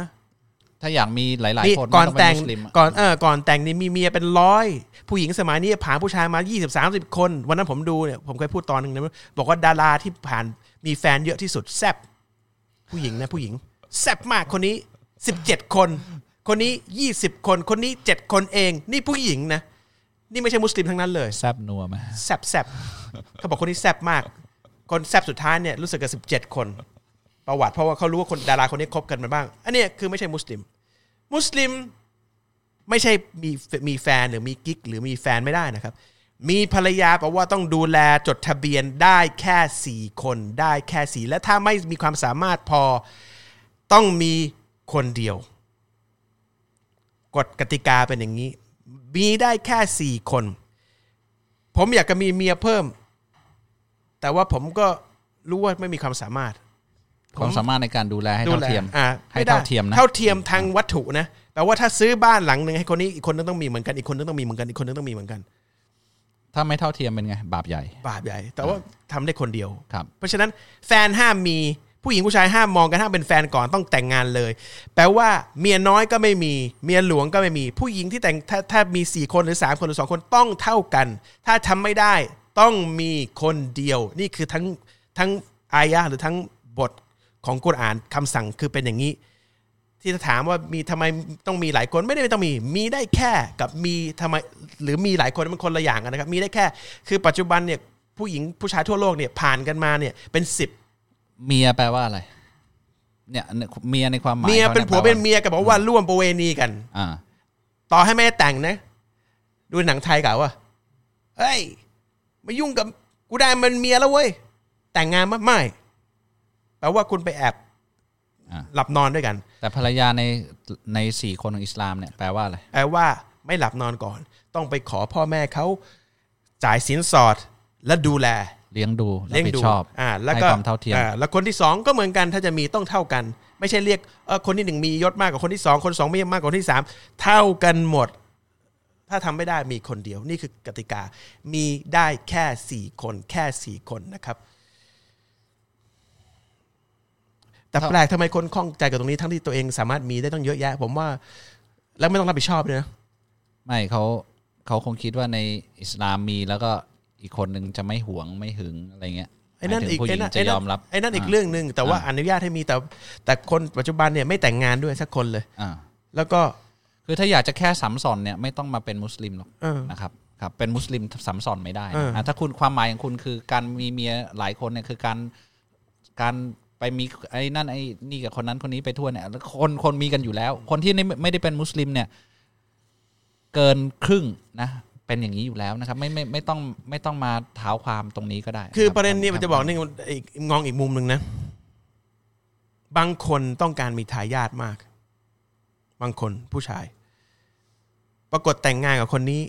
ถ้าอยากมีหลายนี่ๆคนก่อนไม่แต่เป็งมุสลิมอะก่อนเออก่อนแต่งนี่มีเมียเป็นร้อย ผู้หญิงสมัยนี้ผ่านผู้ชายมา 20 30 คน วันนั้นผมดูเนี่ยผมเคยพูดตอนหนึ่งนะบอกว่าดาราที่ผ่านมีแฟนเยอะที่สุดแซบผู้หญิงนะผู้หญิงแซบมากคนนี้ 17 คน คนนี้ 20 คนคนนี้ 7 คนเอง นี่ผู้หญิงนะ นี่ไม่ใช่มุสลิมทั้งนั้นเลยแซบนัวไหมแซบแซบเขาบอกคนนี้แซบมาก คนแซบสุดท้ายเนี่ยรู้สึกกับสิบเจ็ดคน ประวัติเพราะว่าเขารู้ว่าคนดาราคนนี้คบกันมาบ้าง อันนี้คือไม่ใช่มุสลิม มุสลิมไม่ใช่มีมีแฟนหรือมีกิ๊กหรือมีแฟนไม่ได้นะครับ มีภรรยาแปลว่าต้องดูแลจดทะเบียนได้แค่สี่คนได้แค่สี่และถ้าไม่มีความสามารถพอต้องมีคนเดียวกฎกติกาเป็นอย่างนี้ มีได้แค่สี่คน ผมอยากจะมีเมียเพิ่ม แต่ว่าผมก็รู้ว่าไม่มีความสามารถ ความสามารถในการดูแลให้ดูเท่าแลเทียมอ่าให้ไได้เท่าเทียมนะเท่าเทียมทางวัตถุนะแปลว่าถ้าซื้อบ้านหลังหนึ่งให้คนนี้อีกคนนึงต้องมีเหมือนกันอีกคนนึงต้องมีเหมือนกันอีกคนนึงต้องมีเหมือนกัน ถ้าไม่เท่าเทียมเป็นไง บาปใหญ่ บาปใหญ่ แต่ว่าทำได้คนเดียวครับ เพราะฉะนั้นแฟนห้ามมีผู้หญิงผู้ชายห้ามมองกันห้ามเป็นแฟนก่อนต้องแต่งงานเลย แปลว่าเมียน้อยก็ไม่มีเมียหลวงก็ไม่มี ผู้หญิงที่แต่งถ้าถ้ามีสี่คนหรือสามคนหรือสองคนต้องเท่ากัน ถ้าทำไม่ได้ต้องมีคนเดียว นี่คือทั้งทั้งอายะห์หรือทั้งบท ของกุรอานคำสั่งคือเป็นอย่างนี้ ที่จะถามว่ามีทำไมต้องมีหลายคนไม่ได้ไม่ต้องมี มีได้แค่กับมีทำไมหรือมีหลายคนมันคนละอย่างกันนะครับ มีได้แค่ คือปัจจุบันเนี่ยผู้หญิงผู้ชายทั่วโลกเนี่ยผ่านกันมาเนี่ยเป็นสิบเมียแปลว่าอะไร เนี่ยเมียในความหมายเมียขาเป็นผัวแลาเป็นเมียกับบอกว่าร่วมประเวณีกัน อ่า ต่อให้ไม่ได้แต่งนะ ดูหนังไทยกล่าวว่าเฮ้ยมายุ่งกับกูได้มันเมียแล้วเว้ยแต่งงานมั้ยไม่ แปลว่าคุณไปแอบอ่าหลับนอนด้วยกัน แต่ภรรยาในในสี่คนของอิสลามเนี่ยแปลว่าอะไรแปลว่าไม่หลับนอนก่อน ต้องไปขอพ่อแม่เขาจ่ายสินสอดและดูแลเลี้ยงดูรับเลี้ยงผิดดูชอบอ่าแล้วก็ให้ความเท่าเทียมอ่แล้วคนที่สองก็เหมือนกันถ้าจะมีต้องเท่ากัน ไม่ใช่เรียกเออคนที่หนึ่งมียศมากกว่าคนที่สองคนสองมีมากกว่าคนที่สามเท่ากันหมด ถ้าทำไม่ได้มีคนเดียว นี่คือกติกา มีได้แค่สี่คนแค่สี่คนนะครับ แต่แปลกทำไมคนข้องใจกับตรงนี้ทั้งที่ตัวเองสามารถมีได้ต้องเยอะแยะ ผมว่าแล้วไม่ต้องรับผิดชอบเลยนะไม่เขาเขาคงคิดว่าในอิสลามมีแล้วก็อีกคนหนึ่งจะไม่หวงไม่หึงอะไรเงี้ยไอ้นั่นหมายถึงอีกผู้หไอ้ญิงนั่นจะไอ้ยนั่อนมรับไอ้นั่นอีกอ่าเรื่องหนึ่งแต่ว่าอ่าอนุญาตให้มีแต่ แต่คนปัจจุบันเนี่ยไม่แต่งงานด้วยสักคนเลยอ่าแล้วก็คือถ้าอยากจะแค่สัมสอนเนี่ยไม่ต้องมาเป็นมุสลิมหรอกเออนะครับครับเป็นมุสลิมสัมสอนไม่ได้เอออะถ้าคุณความหมายของคุณคือการมีเมียหลายคนเนี่ยคือการการ ไปมีไอ้นั่นไอ้นี่กับคนนั้นคนนี้ไปทั่วเนี่ยแล้วคนคนมีกันอยู่แล้ว คนที่ไม่ไม่ได้เป็นมุสลิมเนี่ย เกินครึ่งนะเป็นอย่างนี้อยู่แล้วนะครับ ไม่ไม่ไม่ต้องไม่ต้องมาเท้าความตรงนี้ก็ได้ คือคบประเด็นนี้คมันจะบอกนี่อีกมองอีกมุมหนึ่งนะบางคนต้องการมีทายาทมาก บางคนผู้ชาย ปรากฏแต่งงานกับคนนี้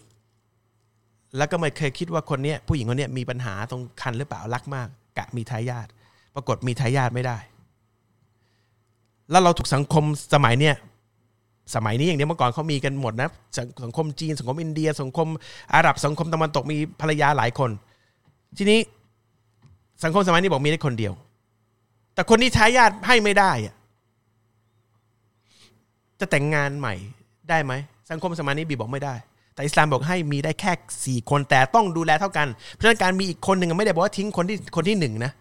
แล้วก็ไม่เคยคิดว่าคนเนี้ยผู้หญิงคนเนี้ยมีปัญหาตรงคันหรือเปล่ารักมาก กะมีทายาท ปรากฏมีทายาทไม่ได้ แล้วเราถูกสังคมสมัยเนี้ยสมัยนี้อย่างเดียวเมื่อก่อนเขามีกันหมดนะสังสังคมจีนสังคมอินเดีย สังคมอาหรับสังคมตะวันตกมีภรรยาหลายคน ทีนี้สังคมสมัยนี้บอกมีได้คนเดียว แต่คนที่ทายาทให้ไม่ได้อะจะแต่งงานใหม่ได้ไหมสังคมสมัยนี้บีบอกไม่ได้ แต่อิสลามบอกให้มีได้แค่สี่คนแต่ต้องดูแลเท่ากัน เพราะฉะนั้นการมีอีกคนหนึ่งไม่ได้บอกว่าทิ้งคนที่คนที่หนึ่งนะ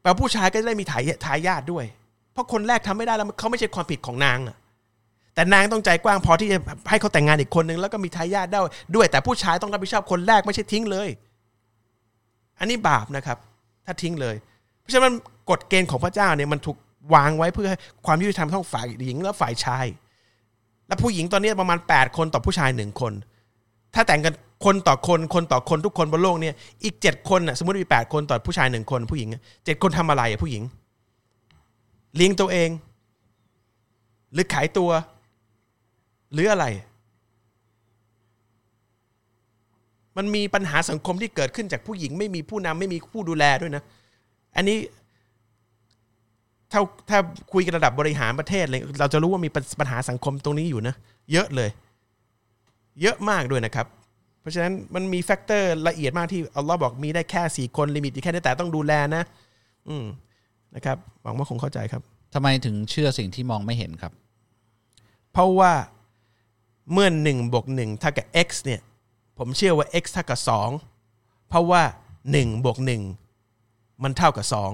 แปลว่าผู้ชายก็จะได้มีทายทายาทด้วย เพราะคนแรกทำไม่ได้แล้วเขาไม่ใช่ความผิดของนางอะแต่นางต้องใจกว้างพอที่จะให้เขาแต่งงานอีกคนหนึ่งแล้วก็มีทายาทได้ด้วย แต่ผู้ชายต้องรับผิดชอบคนแรกไม่ใช่ทิ้งเลย อันนี้บาปนะครับ ถ้าทิ้งเลย เพราะฉะนั้นกฎเกณฑ์ของพระเจ้าเนี่ยมันถูกวางไว้เพื่อความยุติธรรมทั้งฝ่ายหญิงและฝ่ายชาย และผู้หญิงตอนนี้ประมาณ 8 คนต่อผู้ชายหนึ่งคน ถ้าแต่งกัน คนต่อคนคนต่อคนทุกคนบนโลกเนี่ยอีกเจ็ดคนน่ะสมมติมีแปดคนต่อผู้ชายหนึ่งคนผู้หญิงเจ็ดคนทำอะไรอะผู้หญิงเลี้ยงตัวเอง หรือขายตัว หรืออะไร มันมีปัญหาสังคมที่เกิดขึ้นจากผู้หญิง ไม่มีผู้นำไม่มีผู้ดูแลด้วยนะ อันนี้ถ้าถ้าคุยกันระดับบริหารประเทศเลยเราจะรู้ว่ามีปัญหาสังคมตรงนี้อยู่นะ เยอะเลย เยอะมากด้วยนะครับ เพราะฉะนั้นมันมี factor ละเอียดมากที่อัลลอฮ์บอกมีได้แค่สี่คน limit อยู่แค่นี้แต่ต้องดูแลนะ อืมนะครับหวังว่าคงเข้าใจครับทำไมถึงเชื่อสิ่งที่มองไม่เห็นครับ เพราะว่าเมื่อหนึ่งบวกหนึ่งเท่ากับ x เนี่ย ผมเชื่อว่า x เท่ากับสองเพราะว่าหนึ่งบวกหนึ่งมันเท่ากับสอง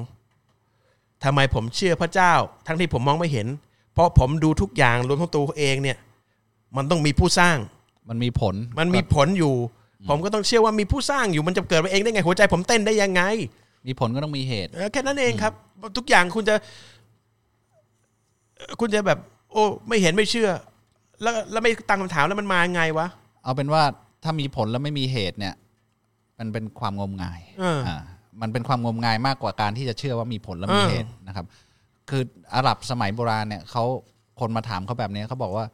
ทำไมผมเชื่อพระเจ้า ทั้งที่ผมมองไม่เห็น เพราะผมดูทุกอย่างรวมทั้งตัวเองเนี่ย มันต้องมีผู้สร้าง มันมีผล มันมีผลอยู่ ผมก็ต้องเชื่อว่ามีผู้สร้างอยู่มันจะเกิดมาเองได้ไง หัวใจผมเต้นได้ยังไง มีผลก็ต้องมีเหตุเออแค่นั้นเองครับ ทุกอย่างคุณจะ คุณจะแบบ โอ้ ไม่เห็นไม่เชื่อ แล้วแล้วไม่ตั้งคำถามแล้วมันมาไงวะเอาเป็นว่าถ้ามีผลแล้วไม่มีเหตุเนี่ย มันเป็นความงมงายเอออ่ามันเป็นความงมงายมากกว่าการที่จะเชื่อว่ามีผลแล้วมีเออเหตุนะครับ คืออาหรับสมัยโบราณเนี่ยเขาคนมาถามเขาแบบนี้เขาบอกว่า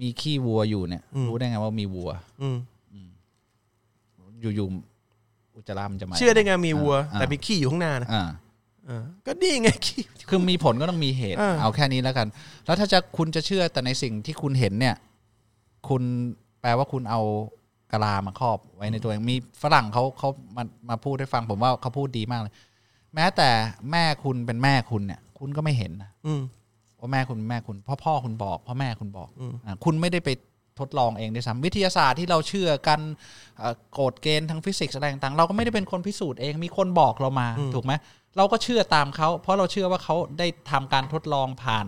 มีขี้วัวอยู่เนี่ย รู้ได้ไงว่ามีวัว อืมอยู่ๆอุจจาระมันจะมาเชื่อได้ไงมีวัวอ่าแต่มีขี้อยู่ข้างหน้านะอ่าเออก็นี่ไงขี้คือมีผลก็ต้องมีเหตุเออเอาแค่นี้แล้วกัน แล้วถ้าจะคุณจะเชื่อแต่ในสิ่งที่คุณเห็นเนี่ย คุณแปลว่าคุณเอากะลามาครอบไว้ในตัวเองมีฝรั่งเขาเขามามาพูดให้ฟังผมว่าเขาพูดดีมากเลย แม้แต่แม่คุณเป็นแม่คุณเนี่ย คุณก็ไม่เห็นนะอืม ว่าแม่คุณเป็นแม่คุณเพ่อพ่อคุณบอกพ่อแม่คุณบอกอืมอ่าคุณไม่ได้ไปทดลองเองด้วยซ้ำวิทยาศาสตร์ที่เราเชื่อกันเอ่อกฎเกณฑ์ทางฟิสิกส์อะไรต่างๆ เราก็ไม่ได้เป็นคนพิสูจน์เองมีคนบอกเรามาถูกไหมเราก็เชื่อตามเขาเพราะเราเชื่อว่าเขาได้ทำการทดลองผ่าน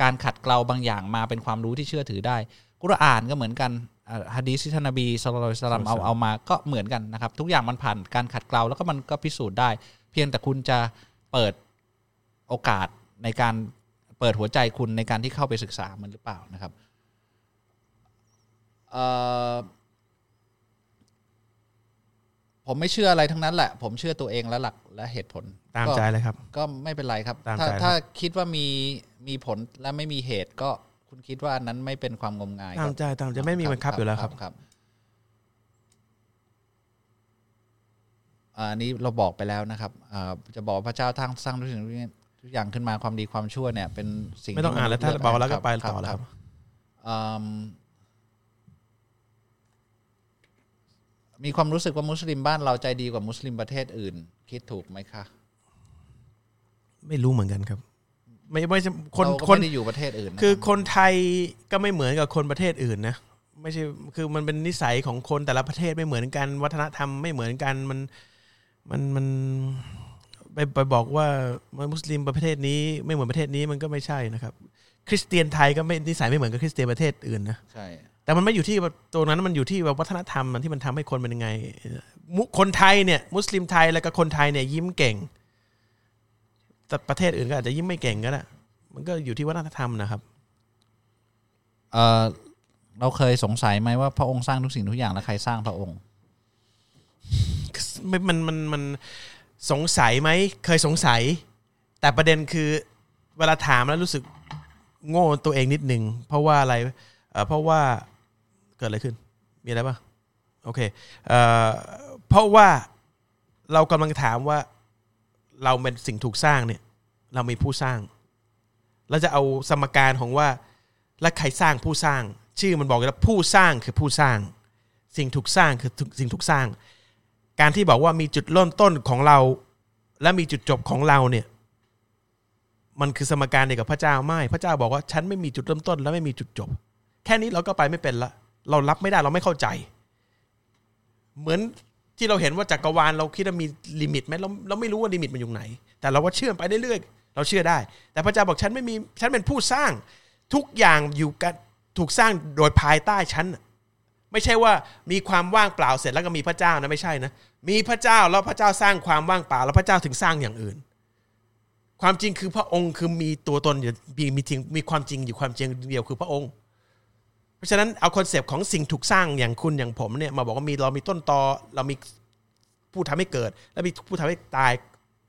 การขัดเกลาบางอย่างมาเป็นความรู้ที่เชื่อถือได้ กุรอานก็เหมือนกันอ่าฮะดีษที่ท่านนบีสุลต่านสลัมเอาเอามาก็เหมือนกันนะครับ ทุกอย่างมันผ่านการขัดเกลาแล้วก็มันก็พิสูจน์ได้ เพียงแต่คุณจะเปิดโอกาสในการ เปิดหัวใจคุณในการที่เข้าไปศึกษามันหรือเปล่านะครับเอ่อผมไม่เชื่ออะไรทั้งนั้นแหละ ผมเชื่อตัวเองและหลักและเหตุผล ตามก็ใจเลยครับ ก็ไม่เป็นไรครับตามถ้าใจครับถ้าคิดว่ามีมีผลและไม่มีเหตุก็คุณคิดว่าอันนั้นไม่เป็นความงมงาย ตามใจตามใจไม่มีบังคับอยู่แล้วครับครับอ่าอันนี้เราบอกไปแล้วนะครับอ่าจะบอกว่าพระเจ้าทั้งสร้างทุกสิ่งทุกอย่าง ทุกอย่างขึ้นมาความดีความชั่วเนี่ย เป็นสิ่งไม่ต้องอ่านแล้วถ้าที่มษย์บอกแล้วก็คไปรับต่อแล้วครับอืมมีความรู้สึกว่ามุสลิมบ้านเราใจดีกว่ามุสลิมประเทศอื่น คิดถูกไหมคะ ไม่รู้เหมือนกันครับ ไม่ไม่ใช่คนเราก็คนไม่ได้อยู่ประเทศอื่นนะคือรับคนไทยก็ไม่เหมือนกับคนประเทศอื่นนะไม่ใช่คือมันเป็นนิสัยของคนแต่ละประเทศไม่เหมือนกัน วัฒนธรรมไม่เหมือนกันมันมันมัน ไปไปบอกว่ามุสลิมประเทศนี้ไม่เหมือนประเทศนี้มันก็ไม่ใช่นะครับ คริสเตียนไทยก็ไม่นิสัยไม่เหมือนกับคริสเตียนประเทศอื่นนะใช่แต่มันไม่อยู่ที่ว่าตัวนั้นมันอยู่ที่ว่าวัฒนธรรมมันที่มันทำให้คนเป็นยังไงมุคนไทยเนี่ยมุสลิมไทยแล้วก็คนไทยเนี่ยยิ้มเก่ง แต่ประเทศอื่นก็อาจจะยิ้มไม่เก่งก็ได้มันก็อยู่ที่วัฒนธรรมนะครับเออเราเคยสงสัยไหมว่าพระองค์สร้างทุกสิ่งทุกอย่างแล้วใครสร้างพระองค์ไม่มันมันมัน สงสัยไหมเคยสงสัย แต่ประเด็นคือเวลาถามแล้วรู้สึกโง่ตัวเองนิดนึง เพราะว่าอะไรเพราะว่าเกิดอะไรขึ้น มีอะไรปะโอเคเพราะว่าเรากำลังถามว่าเราเป็นสิ่งถูกสร้างเนี่ย เรามีผู้สร้างเราจะเอาสมการของว่าและใครสร้างผู้สร้าง ชื่อมันบอกอยู่แล้วผู้สร้างคือผู้สร้าง สิ่งถูกสร้างคือสิ่งถูกสร้าง การที่บอกว่ามีจุดเริ่มต้นของเรา และมีจุดจบของเราเนี่ย มันคือสมการเดียวกับพระเจ้าไม่พระเจ้าบอกว่าฉันไม่มีจุดเริ่มต้น และไม่มีจุดจบ แค่นี้เราก็ไปไม่เป็นละเรารับไม่ได้เราไม่เข้าใจ เหมือนที่เราเห็นว่าจักรวาลเราคิดว่ามีลิมิตไหมเราเราไม่รู้ว่าลิมิตมันอยู่ไหน แต่เราก็เชื่อไปเรื่อยๆเราเชื่อได้ แต่พระเจ้าบอกฉันไม่มีฉันเป็นผู้สร้างทุกอย่างอยู่กันถูกสร้างโดยภายใต้ฉัน ไม่ใช่ว่ามีความว่างเปล่าเสร็จแล้วก็มีพระเจ้านะไม่ใช่นะมีพระเจ้าแล้วพระเจ้าสร้างความว่างเปล่า แล้วพระเจ้าถึงสร้างอย่างอื่น ความจริงคือพระองค์คือมีตัวตนอยู่มีมีจริงมีความจริงอยู่ความจริงเดียวคือพระองค์ เพราะฉะนั้นเอาคอนเซปต์ของสิ่งถูกสร้างอย่างคุณอย่างผมเนี่ยมาบอกว่ามีเรามีต้นตอเรามีผู้ทำให้เกิด และมีผู้ทำให้ตาย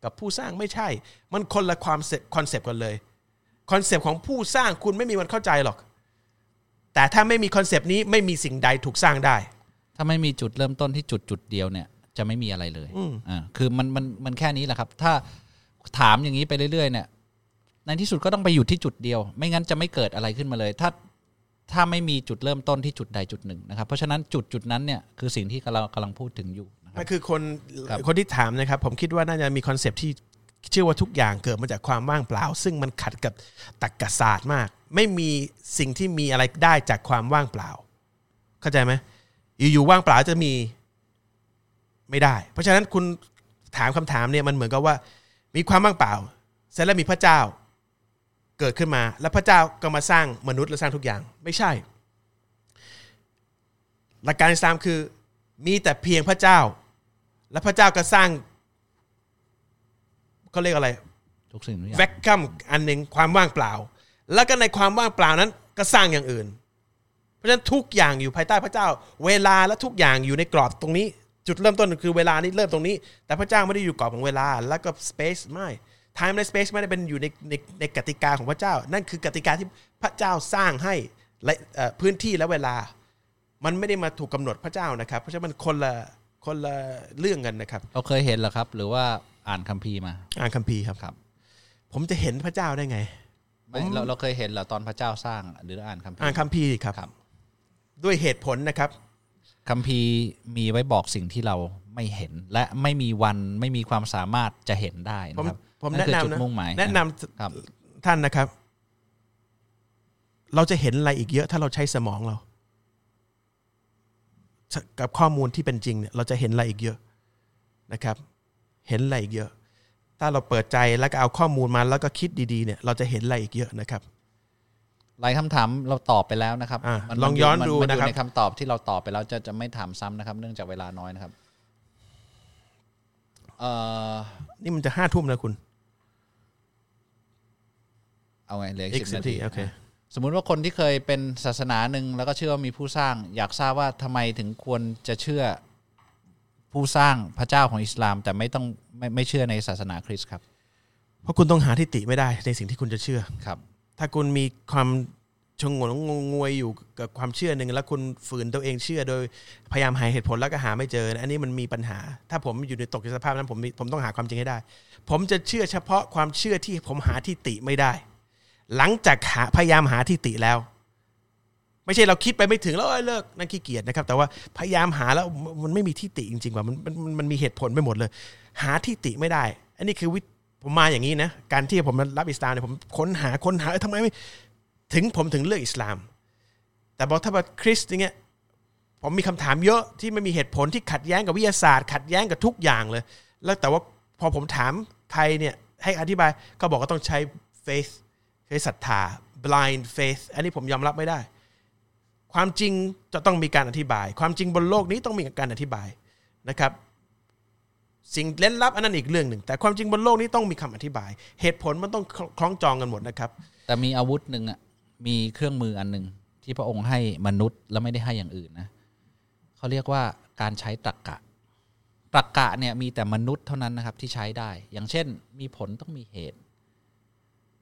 กับผู้สร้างไม่ใช่ มันคนละความคอนเซปต์กันเลยคอนเซปต์ของผู้สร้างคุณไม่มีวันเข้าใจหรอก แต่ถ้าไม่มีคอนเซปต์นี้ไม่มีสิ่งใดถูกสร้างได้ ถ้าไม่มีจุดเริ่มต้นที่จุดจุดเดียวเนี่ย จะไม่มีอะไรเลยอืมอ่าคือมันมันมันแค่นี้แหละครับ ถ้าถามอย่างนี้ไปเรื่อยๆเนี่ยในที่สุดก็ต้องไปอยู่ที่จุดเดียว ไม่งั้นจะไม่เกิดอะไรขึ้นมาเลย ถ้าถ้าไม่มีจุดเริ่มต้นที่จุดใดจุดหนึ่งนะครับ เพราะฉะนั้นจุดจุดนั้นเนี่ยคือสิ่งที่เรากำลังพูดถึงอยู่นะครับนั่นคือคนครับคนที่ถามนะครับ ผมคิดว่าน่าจะมีคอนเซปต์ที่ เชื่อว่าทุกอย่างเกิดมาจากความว่างเปล่า ซึ่งมันขัดกับตรรกศาสตร์มาก ไม่มีสิ่งที่มีอะไรได้จากความว่างเปล่า เข้าใจไหมอยู่ๆว่างเปล่าจะมีไม่ได้ เพราะฉะนั้นคุณถามคำถามเนี่ยมันเหมือนกับว่า มีความว่างเปล่าเสร็จแล้วมีพระเจ้า เกิดขึ้นมา แล้วพระเจ้าก็มาสร้างมนุษย์และสร้างทุกอย่าง ไม่ใช่ หลักการอิสลามคือ มีแต่เพียงพระเจ้า และพระเจ้าก็สร้าง เขาเรียกอะไรทุกสิ่งทุกอย่างแวคคัมอันหนึ่งความว่างเปล่า แล้วก็ในความว่างเปล่านั้นก็สร้างอย่างอื่น เพราะฉะนั้นทุกอย่างอยู่ภายใต้พระเจ้า เวลาและทุกอย่างอยู่ในกรอบตรงนี้ จุดเริ่มต้นคือเวลานี้เริ่มตรงนี้ แต่พระเจ้าไม่ได้อยู่กรอบของเวลา แล้วก็ space ไม่ time และ space ไม่ได้เป็นอยู่ในในในกติกาของพระเจ้า นั่นคือกติกาที่พระเจ้าสร้างให้และเอ่อพื้นที่และเวลา มันไม่ได้มาถูกกำหนดพระเจ้านะครับ เพราะฉะนั้นมันคนละคนละเรื่องกันนะครับ เราเคยเห็นเหรอครับ หรือว่า อ่านคัมภีร์มา อ่านคัมภีร์ครับครับ ผมจะเห็นพระเจ้าได้ไงไม่เราเราเคยเห็นเหรอตอนพระเจ้าสร้างหรืออ่านคัมภีอ่านร์คัมภีร์ครับครับ ด้วยเหตุผลนะครับคัมภีร์มีไว้บอกสิ่งที่เราไม่เห็น และไม่มีวันไม่มีความสามารถจะเห็นได้ผมนะครับผมนั่แนะนคือจุดนำนะมุ่งหมายแนะนำครับท่านนะครับ เราจะเห็นอะไรอีกเยอะ ถ้าเราใช้สมองเรา กับข้อมูลที่เป็นจริงเนี่ยเราจะเห็นอะไรอีกเยอะนะครับ เห็นอะไรอีกเยอะ ถ้าเราเปิดใจแล้วก็เอาข้อมูลมาแล้วก็คิดดีๆเนี่ยเราจะเห็นอะไรอีกเยอะนะครับ หลายคำถามเราตอบไปแล้วนะครับอะมัลองย้อนมัดูมันะครับอยู่ในคำตอบที่เราตอบไปแล้วจะจะไม่ถามซ้ำนะครับ เนื่องจากเวลาน้อยนะครับเอ่อนี่มันจะห้าทุ่มแล้วคุณ เอาไงเหลืออีอีกกสิสิบบนานาทีทีโอเค สมมุติว่าคนที่เคยเป็นศาสนาหนึ่งแล้วก็เชื่อว่ามีผู้สร้าง อยากทราบว่าทำไมถึงควรจะเชื่อ ผู้สร้างพระเจ้าของอิสลาม แต่ไม่ต้องไม่ไม่เชื่อในศาสนาคริสต์ครับ เพราะคุณต้องหาทิฏฐิไม่ได้ในสิ่งที่คุณจะเชื่อครับ ถ้าคุณมีความชงนงงวยอยู่กับความเชื่อหนึ่งแล้วคุณฝืนตัวเองเชื่อ โดยพยายามหาเหตุผลแล้วก็หาไม่เจอ อันนี้มันมีปัญหา ถ้าผมอยู่ในตกในสภาพนั้นผมมีผมต้องหาความจริงให้ได้ ผมจะเชื่อเฉพาะความเชื่อที่ผมหาทิฏฐิไม่ได้ หลังจากหาพยายามหาทิฏฐิแล้ว ไม่ใช่เราคิดไปไม่ถึงแล้วเลิกนั่นขี้เกียจนะครับ แต่ว่าพยายามหาแล้วมันไม่มีทิฏฐิจริงๆว่ามันมันมันมีเหตุผลไปหมดเลย หาทิฏฐิไม่ได้ อันนี้คือวิผมมาอย่างนี้นะการที่ผมรับอิสลามเนี่ยผมค้นหาค้นหาเอ้ยทำไมไม่ถึงผมถึงเลือกอิสลาม แต่บอกถ้าว่าคริสต์อย่างเงี้ยผมมีคำถามเยอะที่ไม่มีเหตุผลที่ขัดแย้งกับวิทยาศาสตร์ ขัดแย้งกับทุกอย่างเลย แล้วแต่ว่าพอผมถามใครเนี่ยให้อธิบายก็บอกว่าต้องใช้ faith ใช้ศรัทธา blind faith อันนี้ผมยอมรับไม่ได้ ความจริงจะต้องมีการอธิบาย ความจริงบนโลกนี้ต้องมีการอธิบายนะครับ สิ่งเล่นลับอันนั้นอีกเรื่องหนึ่ง แต่ความจริงบนโลกนี้ต้องมีคำอธิบาย เหตุผลมันต้องคล้องจองกันหมดนะครับ แต่มีอาวุธหนึ่งอะมีเครื่องมืออันหนึ่งที่พระองค์ให้มนุษย์แล้วไม่ได้ให้อย่างอื่นนะเขาเรียกว่าการใช้ตรรกะตรรกะเนี่ยมีแต่มนุษย์เท่านั้นนะครับที่ใช้ได้ อย่างเช่น มีผลต้องมีเหตุ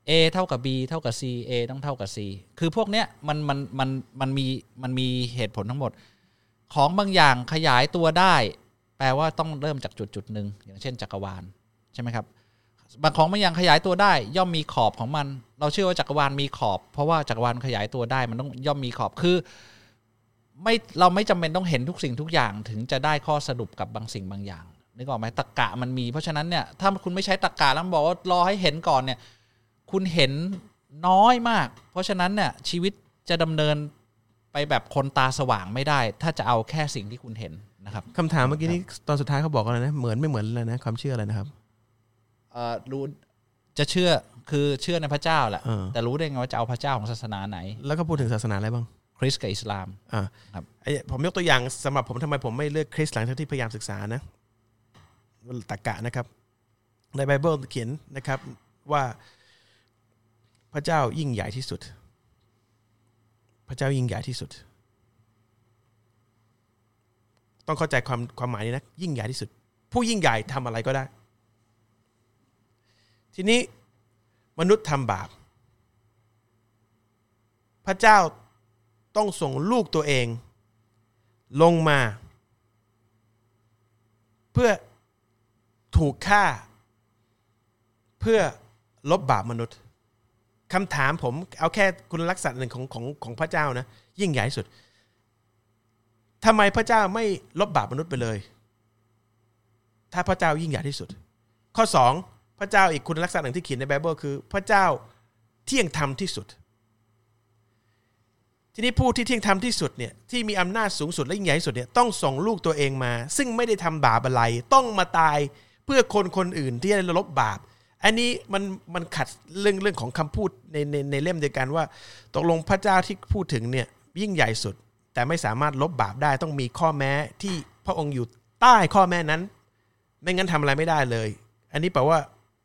A เท่ากับ B เท่ากับ C A ต้องเท่ากับ C คือพวกเนี้ยมันมันมันมันมีมันมีเหตุผลทั้งหมด ของบางอย่างขยายตัวได้ แปลว่าต้องเริ่มจากจุดจุดหนึ่งอย่างเช่นจักรวาลใช่ไหมครับบางของบางอย่างขยายตัวได้ ย่อมมีขอบของมัน เราเชื่อว่าจักรวาลมีขอบ เพราะว่าจักรวาลขยายตัวได้มันต้องย่อมมีขอบคือไม่เราไม่จำเป็นต้องเห็นทุกสิ่งทุกอย่างถึงจะได้ข้อสรุปกับบางสิ่งบางอย่างนึกออกไหมตรกกะมันมี เพราะฉะนั้นเนี่ยถ้าคุณไม่ใช้ตรกกะแล้วบอกว่ารอให้เห็นก่อนเนี่ย คุณเห็นน้อยมาก เพราะฉะนั้นเนี่ยชีวิตจะดำเนินไปแบบคนตาสว่างไม่ได้ ถ้าจะเอาแค่สิ่งที่คุณเห็นนะครับคำถามเมื่อกี้นี้ตอนสุดท้ายเขาบอกอะไรนะเหมือนไม่เหมือนอะไรนะความเชื่ออะไรนะครับเอ่อรู้จะเชื่อคือเชื่อในพระเจ้าแหละเออแต่รู้ได้ไงว่าจะเอาพระเจ้าของศาสนาไหน แล้วก็พูดถึงศาสนาอะไรบ้างคริสต์กับอิสลามอ่าครับไอ้ผมยกตัวอย่างสำหรับผมทำไมผมไม่เลือกคริสต์หลังจากที่พยายามศึกษานะตรกกะนะครับ ในไบเบิลเขียนนะครับว่าพ ระเจ้ายิ่งใหญ่ที่สุด พระเจ้ายิ่งใหญ่ที่สุด ต้องเข้าใจความความหมายนี้นะ ยิ่งใหญ่ที่สุด ผู้ยิ่งใหญ่ทำอะไรก็ได้ ทีนี้มนุษย์ทำบาป พระเจ้าต้องส่งลูกตัวเอง ลงมา เพื่อถูกฆ่า เพื่อลบบาปมนุษย์ คำถามผมเอาแค่คุณลักษณะหนึ่งของของของพระเจ้านะ ยิ่งใหญ่สุดทำไมพระเจ้าไม่ลบบาปมนุษย์ไปเลย ถ้าพระเจ้ายิ่งใหญ่ที่สุด ข้อสองพระเจ้าอีกคุณลักษณะหนึ่งที่เขียนในไบเบิลคือ พระเจ้าเที่ยงธรรมที่สุด ทีนี้ผู้ที่เที่ยงธรรมที่สุดเนี่ยที่มีอำนาจสูงสุดและยิ่งใหญ่ที่สุดเนี่ยต้องส่งลูกตัวเองมา ซึ่งไม่ได้ทำบาปอะไรต้องมาตายเพื่อคนคนอื่นที่จะลบบาป อันนี้มันมันขัดเรื่องเรื่องของคำพูดในในในเล่มเดียวกันว่า ตกลงพระเจ้าที่พูดถึงเนี่ยยิ่งใหญ่สุด แต่ไม่สามารถลบบาปได้ต้องมีข้อแม้ที่พระองค์อยู่ใต้ข้อแม้นั้น ไม่งั้นทำอะไรไม่ได้เลย อันนี้แปลว่า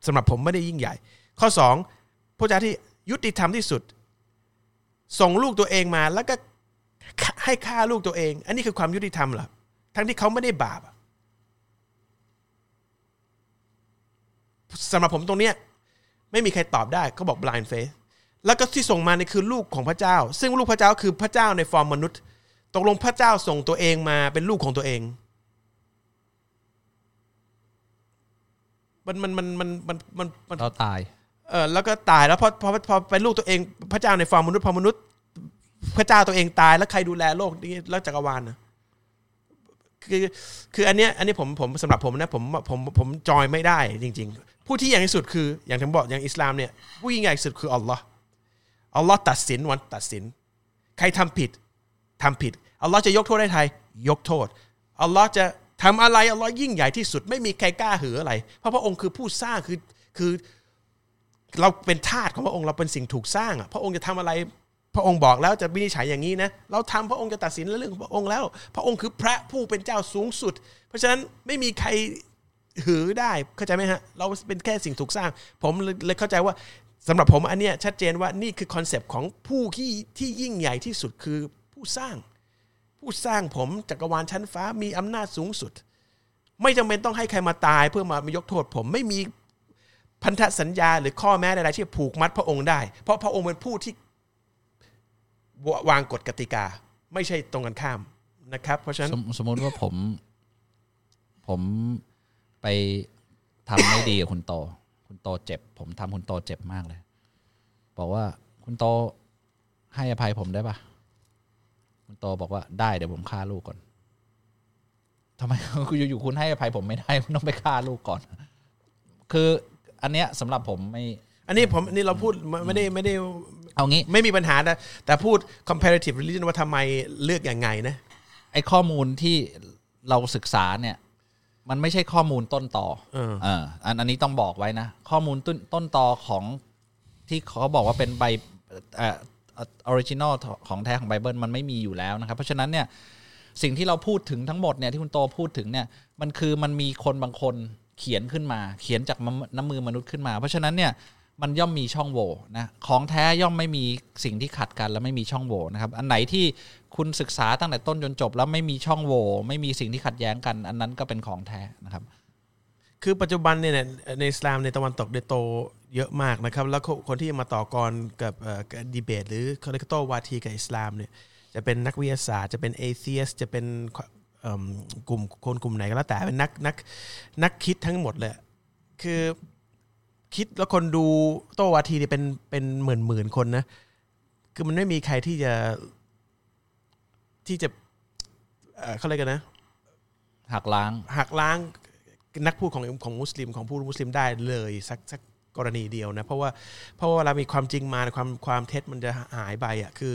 สำหรับผมไม่ได้ยิ่งใหญ่ ข้อสองพระเจ้าที่ยุติธรรมที่สุด ส่งลูกตัวเองมาแล้วก็ให้ฆ่าลูกตัวเอง อันนี้คือความยุติธรรมเหรอทั้งที่เขาไม่ได้บาปอะ สำหรับผมตรงเนี้ยไม่มีใครตอบได้เขาบอก blind faith แล้วก็ที่ส่งมานี่คือลูกของพระเจ้า ซึ่งลูกพระเจ้าคือพระเจ้าในฟอร์มมนุษย์ ตกลงพระเจ้าส่งตัวเองมาเป็นลูกของตัวเอง มันมันมันมันมันมันมันเราตาย เออแล้วก็ตายแล้วพอพอพอเป็นลูกตัวเอง พระเจ้าในฟอร์มมนุษย์พอมนุษย์ พระเจ้าตัวเองตายแล้วใครดูแลโลกนี้แล้วจักรวาลนะ คือคืออันเนี้ยอันนี้ผมผมสำหรับผมนะผมผมผมจอยไม่ได้จริง ๆ ผู้ที่ใหญ่ที่สุดคืออย่างที่ผมบอกอย่างอิสลามเนี่ยผู้ยิ่งใหญ่ที่สุดคืออัลลอฮ์อัลลอฮ์ตัดสินวันตัดสิน ใครทำผิดทำผิดอัลลอฮ์จะยกโทษให้ใครยกโทษอัลลอฮ์จะทำอะไรอัลลอฮ์ยิ่งใหญ่ที่สุดไม่มีใครกล้าหืออะไร เพราะพระองค์คือผู้สร้างคือคือ เราเป็นทาสของพระองค์เราเป็นสิ่งถูกสร้างอะพระองค์จะทำอะไร พระองค์บอกแล้วจะวินิจฉัยอย่างนี้นะ เราทำพระองค์จะตัดสินเรื่องของพระองค์แล้ว พระองค์คือพระผู้เป็นเจ้าสูงสุด เพราะฉะนั้นไม่มีใครหือได้เข้าใจไหมฮะ เราเป็นแค่สิ่งถูกสร้าง ผมเลยเข้าใจว่าสำหรับผมอันเนี้ยชัดเจนว่านี่คือคอนเซปต์ของผู้ที่ที่ยิ่งใหญ่ที่สุดคือผู้สร้าง ผู้สร้างผมจักรวาลชั้นฟ้ามีอำนาจสูงสุด ไม่จำเป็นต้องให้ใครมาตายเพื่อมามายกโทษผมไม่มีพันธสัญญาหรือข้อแม้ใดๆที่ผูกมัดพระองค์ได้ เพราะพระองค์เป็นผู้ที่ วางกฎกติกา ไม่ใช่ตรงกันข้ามนะครับ เพราะฉะนั้นสมสมมติว่าผม ผมไปทำไม่ดีกับคุณโต คุณโตเจ็บ ผมทำคุณโตเจ็บมากเลย บอกว่าคุณโตให้อภัยผมได้ปะคุณโตบอกว่าได้เดี๋ยวผมฆ่าลูกก่อนทำไมอยู่ๆคุณให้อภัยผมไม่ได้ คุณต้องไปฆ่าลูกก่อน คืออันเนี้ยสำหรับผมไม่ อันนี้ผมนี่เราพูดไม่ไม่ได้ไม่ได้เอางี้ไม่มีปัญหานะแต่พูด comparative religion ว่าทำไมเลือกอย่างไงนะไอ้ข้อมูลที่เราศึกษาเนี่ย มันไม่ใช่ข้อมูลต้นต่อเออเอออันอันนี้ต้องบอกไว้นะ ข้อมูลต้นต้นต่อของที่เขาบอกว่าเป็นใบเอ่อ original ของแท้ของไบเบิลมันไม่มีอยู่แล้วนะครับ เพราะฉะนั้นเนี่ยสิ่งที่เราพูดถึงทั้งหมดเนี่ยที่คุณโตพูดถึงเนี่ยมันคือมันมีคนบางคนเขียนขึ้นมา เขียนจากมะน้ำมือมนุษย์ขึ้นมา เพราะฉะนั้นเนี่ย มันย่อมมีช่องโหว่นะของแท้ย่อมไม่มีสิ่งที่ขัดกันและไม่มีช่องโหว่นะครับ อันไหนที่คุณศึกษาตั้งแต่ต้นจนจบ แล้วไม่มีช่องโหว่ไม่มีสิ่งที่ขัดแย้งกัน อันนั้นก็เป็นของแท้นะครับ คือปัจจุบันเนี่ยในอิสลามในตะวันตกได้โตเยอะมากนะครับ แล้วคนที่มาต่อกรกับดีเบต หรือเขาเรียกโตวาทีกับอิสลามเนี่ยจะเป็นนักวิทยาศาสตร์จะเป็นเอเ e ียสจะเป็นกลุ่มคนกลุ่มไหนก็แล้วแต่เป็นนักนักนักคิดทั้งหมดเลยคือ คิดแล้วคนดูโต้วาทีเนี่ยเป็นเป็นหมื่นหมื่นคนนะ คือมันไม่มีใครที่จะที่จะเอ่อเขาเรียกกันนะ หักล้าง หักล้างนักพูดของของมุสลิมของผู้มุสลิมได้เลยสักสักกรณีเดียวนะ เพราะว่าเพราะว่าเวลามีความจริงมาความความเท็จมันจะหายไปอะคือ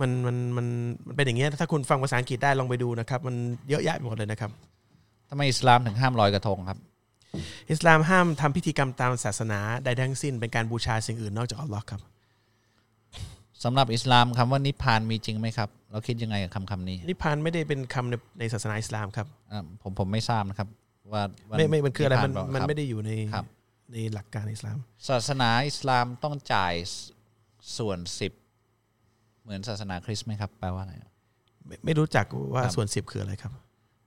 มันมันมันมันเป็นอย่างเงี้ยถ้าคุณฟังภาษาอังกฤษได้ลองไปดูนะครับ มันเยอะแยะไปหมดเลยนะครับทำไมอิสลามถึงห้ามลอยกระทงครับ อิสลามห้ามทำพิธีกรรมตามศาสนาใดทั้งสิ้นเป็นการบูชาสิ่งอื่นนอกจากอัลลอฮ์ครับสำหรับอิสลามคำว่านิพพานมีจริงไหมครับ เราคิดยังไงกับคำคำนี้ นิพพานไม่ได้เป็นคำในในศาสนาอิสลามครับอ่าผมผมไม่ทราบนะครับว่าว่าไม่ไม่มันคืออะไรมันพามันครับไม่ได้อยู่ในครับในหลักการอิสลาม ศาสนาอิสลามต้องจ่ายสส่วนสิบเหมือนศาสนาคริสต์ไหมครับแปลว่าอะไรไม่ไม่รู้จักว่าครับส่วนสิบคืออะไรครับ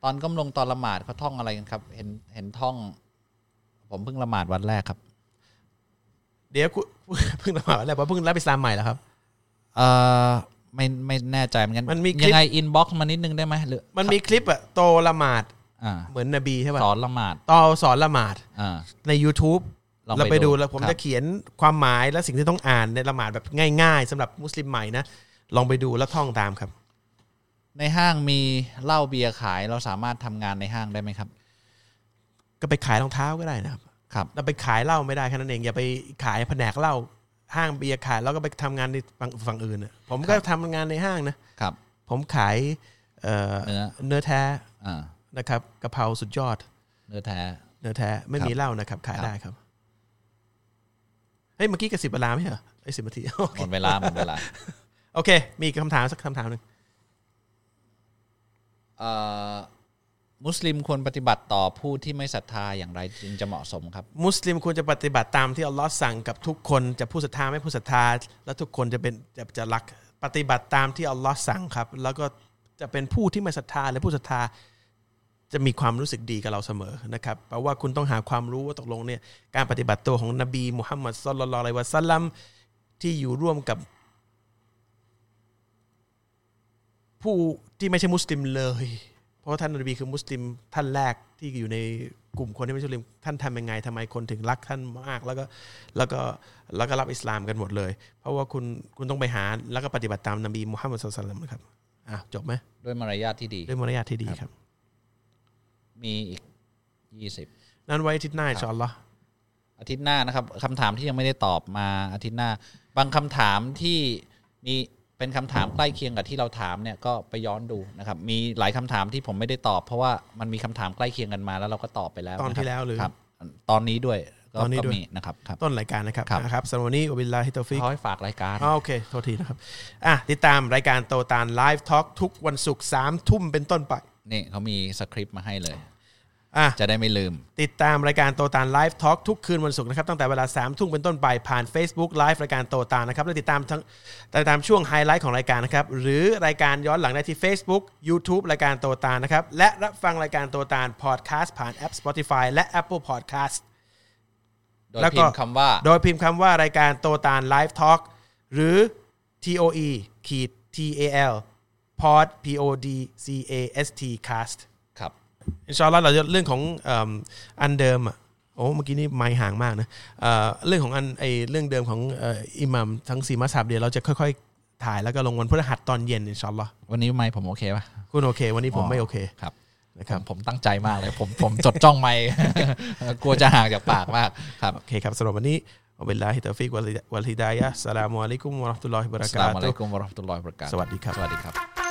ตอนก้มลงตอนละหมาดเขาท่องอะไรกันครับ เห็นเห็นท่อง ผมเพิ่งละหมาดวันแรกครับ เดี๋ยวคุณเพิ่งละหมาดอะไรเพราะเพิ่งรับอิสลามใหม่แล้วครับ เออไม่ไม่แน่ใจเหมือนกันมันมีคลิป ยังไงอินบ็อกซ์มานิดนึงได้ไหมหรือมันมีคลิปอะโตละหมาดอ่าเหมือนนบีใช่ป่ะสอนละหมาดตอสอนละหมาดอ่า ใน YouTube ลองเราไปไปดูดูแล้วผมครับ จะเขียนความหมายและสิ่งที่ต้องอ่านในละหมาดแบบง่ายๆสำหรับมุสลิมใหม่นะลองไปดูแล้วท่องตามครับ ในห้างมีเหล้าเบียร์ขายเราสามารถทำงานในห้างได้ไหมครับ ก็ไปขายรองเท้าก็ได้นะครับครับเราไปขายเหล้าไม่ได้แค่นั้นเองอย่าไปขายแผนกเหล้าห้างเบียร์ขายแล้วก็ไปทำงานในฝั่งฝั่งอื่นน่ะผมก็ทำงานในห้างนะครับ ผมขายเอ่อเนื้อเนื้อแท้อ่านะครับกะเพราสุดยอด เนื้อแท้เนื้อแท้ไม่ครับมีเหล้านะครับ ขายครับได้ครับเฮ้ยเมื่อกี้กระสิบเวลาไม่ใช่เหรอไอ้สิบนาทีโอเคหมดเวลาหมดเวลา โอเค มีอีกคำถามสักคำถามหนึ่งเอ่อ มุสลิมควรปฏิบัติต่อผู้ที่ไม่ศรัทธาอย่างไรจึงจะเหมาะสมครับ มุสลิมควรจะปฏิบัติตามที่อัลลอฮ์สั่งกับทุกคนจะผู้ศรัทธาไม่ผู้ศรัทธา แล้วทุกคนจะเป็นจะจะรักปฏิบัติตามที่อัลลอฮ์สั่งครับ แล้วก็จะเป็นผู้ที่ไม่ศรัทธาหรือผู้ศรัทธาจะมีความรู้สึกดีกับเราเสมอนะครับแปลว่าคุณต้องหาความรู้ว่าตกลงเนี่ยการปฏิบัติตัวของนบีมุฮัมมัดสุลลัลลอฮุอะลัยฮิวะซัลลัมที่อยู่ร่วมกับผู้ที่ไม่ใช่มุสลิมเลย ราะว่าท่านนบีคือมุสลิมท่านแรกที่อยู่ในกลุ่มคนที่ไม่ใช่มุสลิมท่านทำยังไงทำไมคนถึงรักท่านมากแล้วก็แล้วก็แล้วก็รับอิสลามกันหมดเลย เพราะว่าคุณคุณต้องไปหาแล้วก็ปฏิบัติตามนบีมุฮัมมัดสุลลัลลอฮุอะลัยฮิวะซัลลัมนะครับอะจบไหมด้วยมารยาทที่ดีด้วยมารยาทที่ดีครับ มีอีกยี่สิบนั้นไว้อาทิตย์หน้าอินชาอัลลอฮ์อาทิตย์หน้านะครับคำถามที่ยังไม่ได้ตอบมาอาทิตย์หน้า บางคำถามที่มี เป็นคำถามใกล้เคียงกับที่เราถามเนี่ยก็ไปย้อนดูนะครับ มีหลายคำถามที่ผมไม่ได้ตอบ เพราะว่ามันมีคำถามใกล้เคียงกันมาแล้วเราก็ตอบไปแล้วตอนที่แล้วหรือครับ ตอนนี้ด้วยก็ตอนนี้ด้วยก็มีนะครับครับต้นรายการนะครับครับนะครับสำหรับวันนี้วะบิลลาฮิเตาฟีกเขาให้ฝากรายการอ๋อโอเคโทษทีนะครับอะติดตามรายการโตตาน Live Talk ทุกวันศุกร์สามทุ่มเป็นต้นไปนี่เขามีสคริปต์มาให้เลยอะ จะได้ไม่ลืม ติดตามรายการโตตาน Live Talk ทุกคืนวันศุกร์นะครับตั้งแต่เวลาสามทุ่มเป็นต้นไปผ่าน Facebook Live รายการโตตานนะครับและติดตามทั้งติดตามช่วงไฮไลท์ของรายการนะครับหรือรายการย้อนหลังได้ที่ Facebook YouTube รายการโตตานนะครับและรับฟังรายการโตตานพอดแคสต์ผ่านแอป Spotify และ Apple Podcast โดยแล้วพิก็มพ์คำว่า โดยพิมพ์คำว่ารายการโตตานไลฟ์ทอล์กหรือ TOE ขีด TAL pod P O D C A S T cast ครับ อินชาอัลลอฮ์เราจะเรื่องของเอิ่มอันเดิมอะโอ้เมื่อกี้นี่ไม่ห่างมากนะเอ่อเรื่องของอันไอเรื่องเดิมของเอ่ออิหมัมทั้งสี่มัสฮับเดียวเราจะค่อยๆ ถ่ายแล้วก็ลงวันพฤหัสตอนเย็นอินชาอัลลอฮ์วันนี้ไม่ผมโอเคปะคุณโอเค วันนี้ผมไม่โอเคครับนะครับผมตั้งใจมากเลยผมผมจดจ้องไม่กลัวจะห่างจากปากมากครับโอเคครับสำหรับวันนี้อับิลลาฮิตาฟิกวัลฮิดายะห์สลามุอะลัยกุมวะเราะห์มะตุลลอฮิวะบะเราะอัสสลากามุอะตุลัยฮ์กุมวะเราะห์มะตุลลอฮิวะบะเราะกาตุฮ์สวัสดีครับสวัสดีครับ